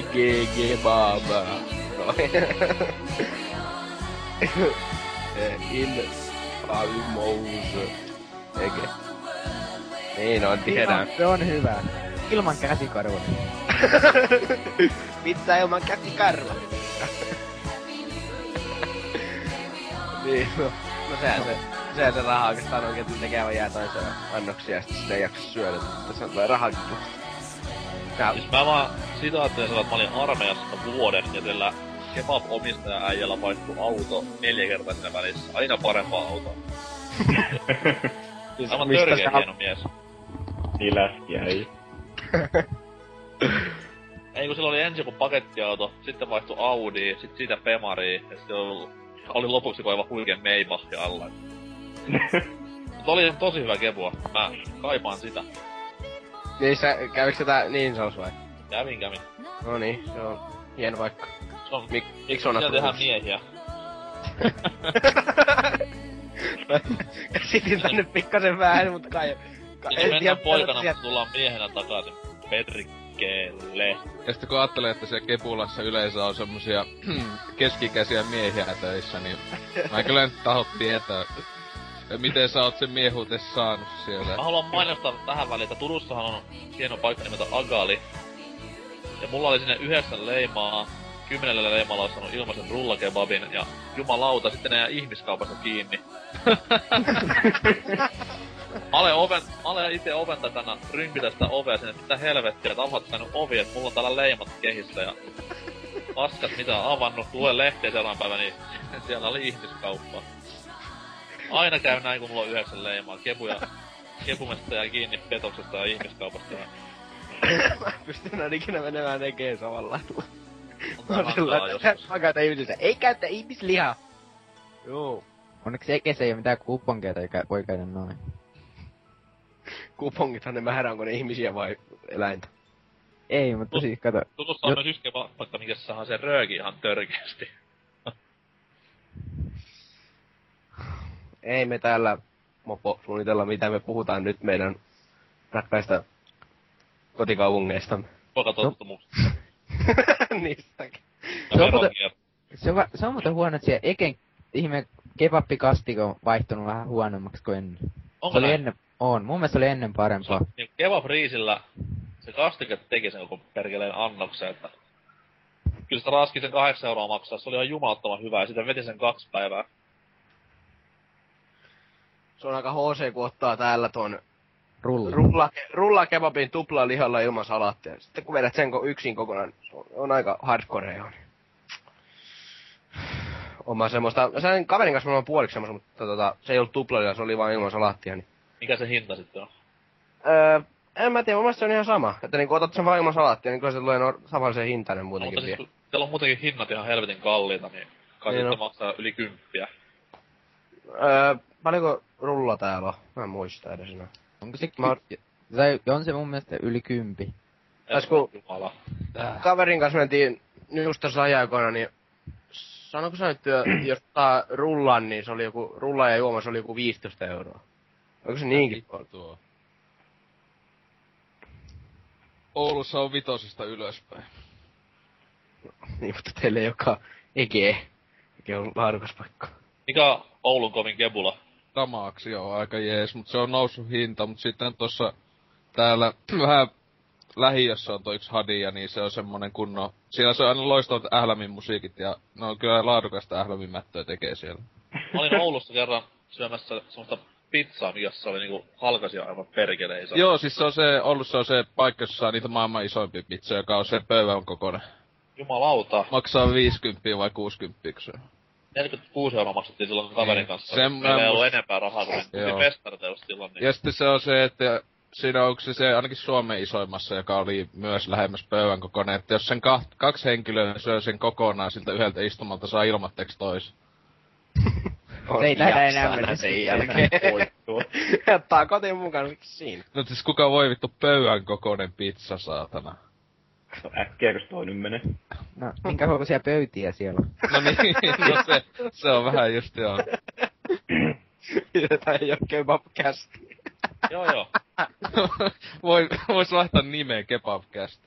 GG Baba. No. Eh, In almost. Ege. Niin on, tiedän. Se on hyvä. Ilman käsikarvoja. Pizza ilman käsikarva. niin, no. No sehän se, sehän se raha oikeastaan oikein tekevä jää toiseen annoksia ja sitten sitä ei jaksa syödä. Mutta se on tulee Ja, Siis mä vaan sanoa, että mä olin armeijassa vuoden ja tällä kebab-omistaja äijällä vaihtui auto neljä kertaa siinä välissä. Aina parempaa autoa. siis Aivan mistä törkeä sä- hieno mies. Niin läskiä ei. Ei kun sillä oli ensin kun pakettiauto, sitten vaihtui Audi, sitten siitä Bemariin, ja sitten oli, oli lopuksi aivan huikea Maybach alla. Mutta oli tosi hyvä kepua. Mä kaipaan sitä. Niin sä, kävikö sitä niin sos vai? Kävin kävin. No niin, se on hieno paikka. Se on, Mik, miksi on tehdään miehiä. Käsitin tänne pikkasen vähän, mutta kai... kai Sitten mennään poikana, mutta tullaan miehenä takaisin. Perkele. Ja sitten kun ajattelee, että siellä Kepulassa yleensä on semmosia keskikäisiä miehiä töissä, niin mä kyllä nyt tahot tietää, miten sä oot sen miehuutes saanut siellä. Mä haluan mainostaa tähän väliin, että Turussahan on hieno paikka nimeltä Agali. Ja mulla oli sinne yhdeksän leimaa. Kymmenellä leimalla olisi saanut ilmaisen rullakebabin. Ja jumalauta, sitten ne jää ihmiskaupassa kiinni. Ale oven, Ale itse oven takana rynkitä sitä ovea sinne, mitä helvettiä, että avaat tänne ovi, että mulla on täällä leimat kehissä ja paskat mitä on avannut, lue lehteä seuraavan päivän, niin siellä oli ihmiskauppa. Aina käy näin, kun mulla on yhdeksän leimaa. Kepu ja kepumesta jää kiinni petoksesta ja ihmiskaupasta. Ja Mä pystyn aina ikinä menemään tekee samalla lailla. on Mä tää sillä mä käytän ihmisiä. Ei käytä ihmislihaa. Joo. Onneksi Ekes ei oo mitään kuponkeita eikä voi käydä noin. Kupongithan ne määrää, onko ne ihmisiä vai eläintä. Ei, mutta siis kato. Tutussa on Jo- myös yksi paikka, mikä saa sen rööki ihan törkeästi. Ei me täällä mopo suunnitella, mitä me puhutaan nyt meidän rakkaista kotikaupungeista. Ruokatottumuksesta. Niistäkin. Ja Se on muuten-. Se on, se on muuten huono, että siellä Eken ihme kebappikastiko on vaihtunut vähän huonommaksi kuin ennen. Onko se oli ennen, on. Mun mielestä se oli ennen parempaa. Niin kebab riisillä se kastike teki sen koko perkeleen annoksen, että kyllä sitä raski sen kahdeksan euroa maksaa, se oli ihan jumalattoman hyvä ja sitten veti sen kaksi päivää. Se on aika HC, kun ottaa täällä ton Rulla. rulla, rulla kebabin tupla lihalla ilman salaattia. Sitten kun vedät sen yksin kokonaan, se on, on aika hardcore on. Oma semmoista, sen kaverin kanssa mä puoliksi semmoista, mutta tota, se ei ollut tuplalla, se oli vaan ilman salaattia. Niin. Mikä se hinta sitten on? Öö, en mä tiedä, mun mielestä se on ihan sama. Että niinku otat sen vaan ilman salaattia, niin kyllä se tulee no, samanlaisen hintainen No, muutenkin mutta siis, vielä. kun teillä on muutenkin hinnat ihan helvetin kalliita, niin kai Niin on. maksaa yli kymppiä. Öö, paljonko rulla täällä on? Mä en muista edes enää. Onko se Mä- tai on se mun mielestä yli kympi. Tais kun- Jumala. Kaverin kanssa mentiin just tässä aikoina, niin sanoiko sä nyt, että jos ottaa rullan, niin se oli joku, rulla ja juoma, se oli joku 15 euroa. Onko se niinkin paljon? Tuo. Oulussa on vitosesta ylöspäin. Niin, mutta teille joka Ege. Ege on laadukas paikka. Mikä on Oulun kovin kebula? Damaaksi joo, aika jees, mutta se on noussut hinta, mutta sitten tossa täällä vähän lähiössä on toi yksi hadia, niin se on semmonen kunnon... Siellä se on aina loistavat ählämin musiikit ja ne on kyllä laadukasta ählämin mättöä tekee siellä. Mä olin Oulussa kerran syömässä semmoista pizzaa, jossa oli niinku halkasia aivan perkeleen iso. Joo, siis se on se, Oulussa on se paikka, jossa saa niitä maailman isoimpia pizzoja, joka on se pöydän kokoinen. Jumalauta. Maksaa 50 vai 60 se. 46 euroa maksettiin silloin kaverin Niin. kanssa. Sen Meillä ei ollut muist- enempää rahaa, kun mentiin Joo. festarteus silloin. Niin. Ja sitten se on se, että siinä onko se, se ainakin Suomen isoimmassa, joka oli myös lähemmäs pöydän kokoinen, että jos sen kaht, kaksi henkilöä syö sen kokonaan siltä yhdeltä istumalta, saa ilmatteeksi tois. Se ei lähde enää mennä sen jälkeen. Jättää kotiin mukaan, miksi siinä? No siis kuka voi vittu pöydän kokoinen pizza, saatana. No äkkiä, kun toi nyt menee. No, minkä kokoisia pöytiä siellä on? No niin, no se, se on vähän just joo. Pidetään jo kebabcast. Joo joo. Voi, vois vaihtaa nimeä kebabcast.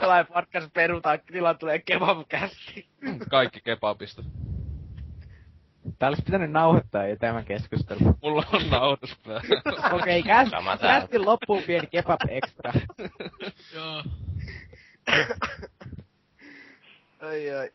Pelaaja podcast perutaan, tilalla tulee kebab-kästi. Kaikki kebabista. Tää olisi pitänyt nauhoittaa jo tämän keskustelun. Mulla on nauhoitus päällä. Okei, käs, Sama täällä. kästin loppuun pieni kebab extra. Joo. ai ai.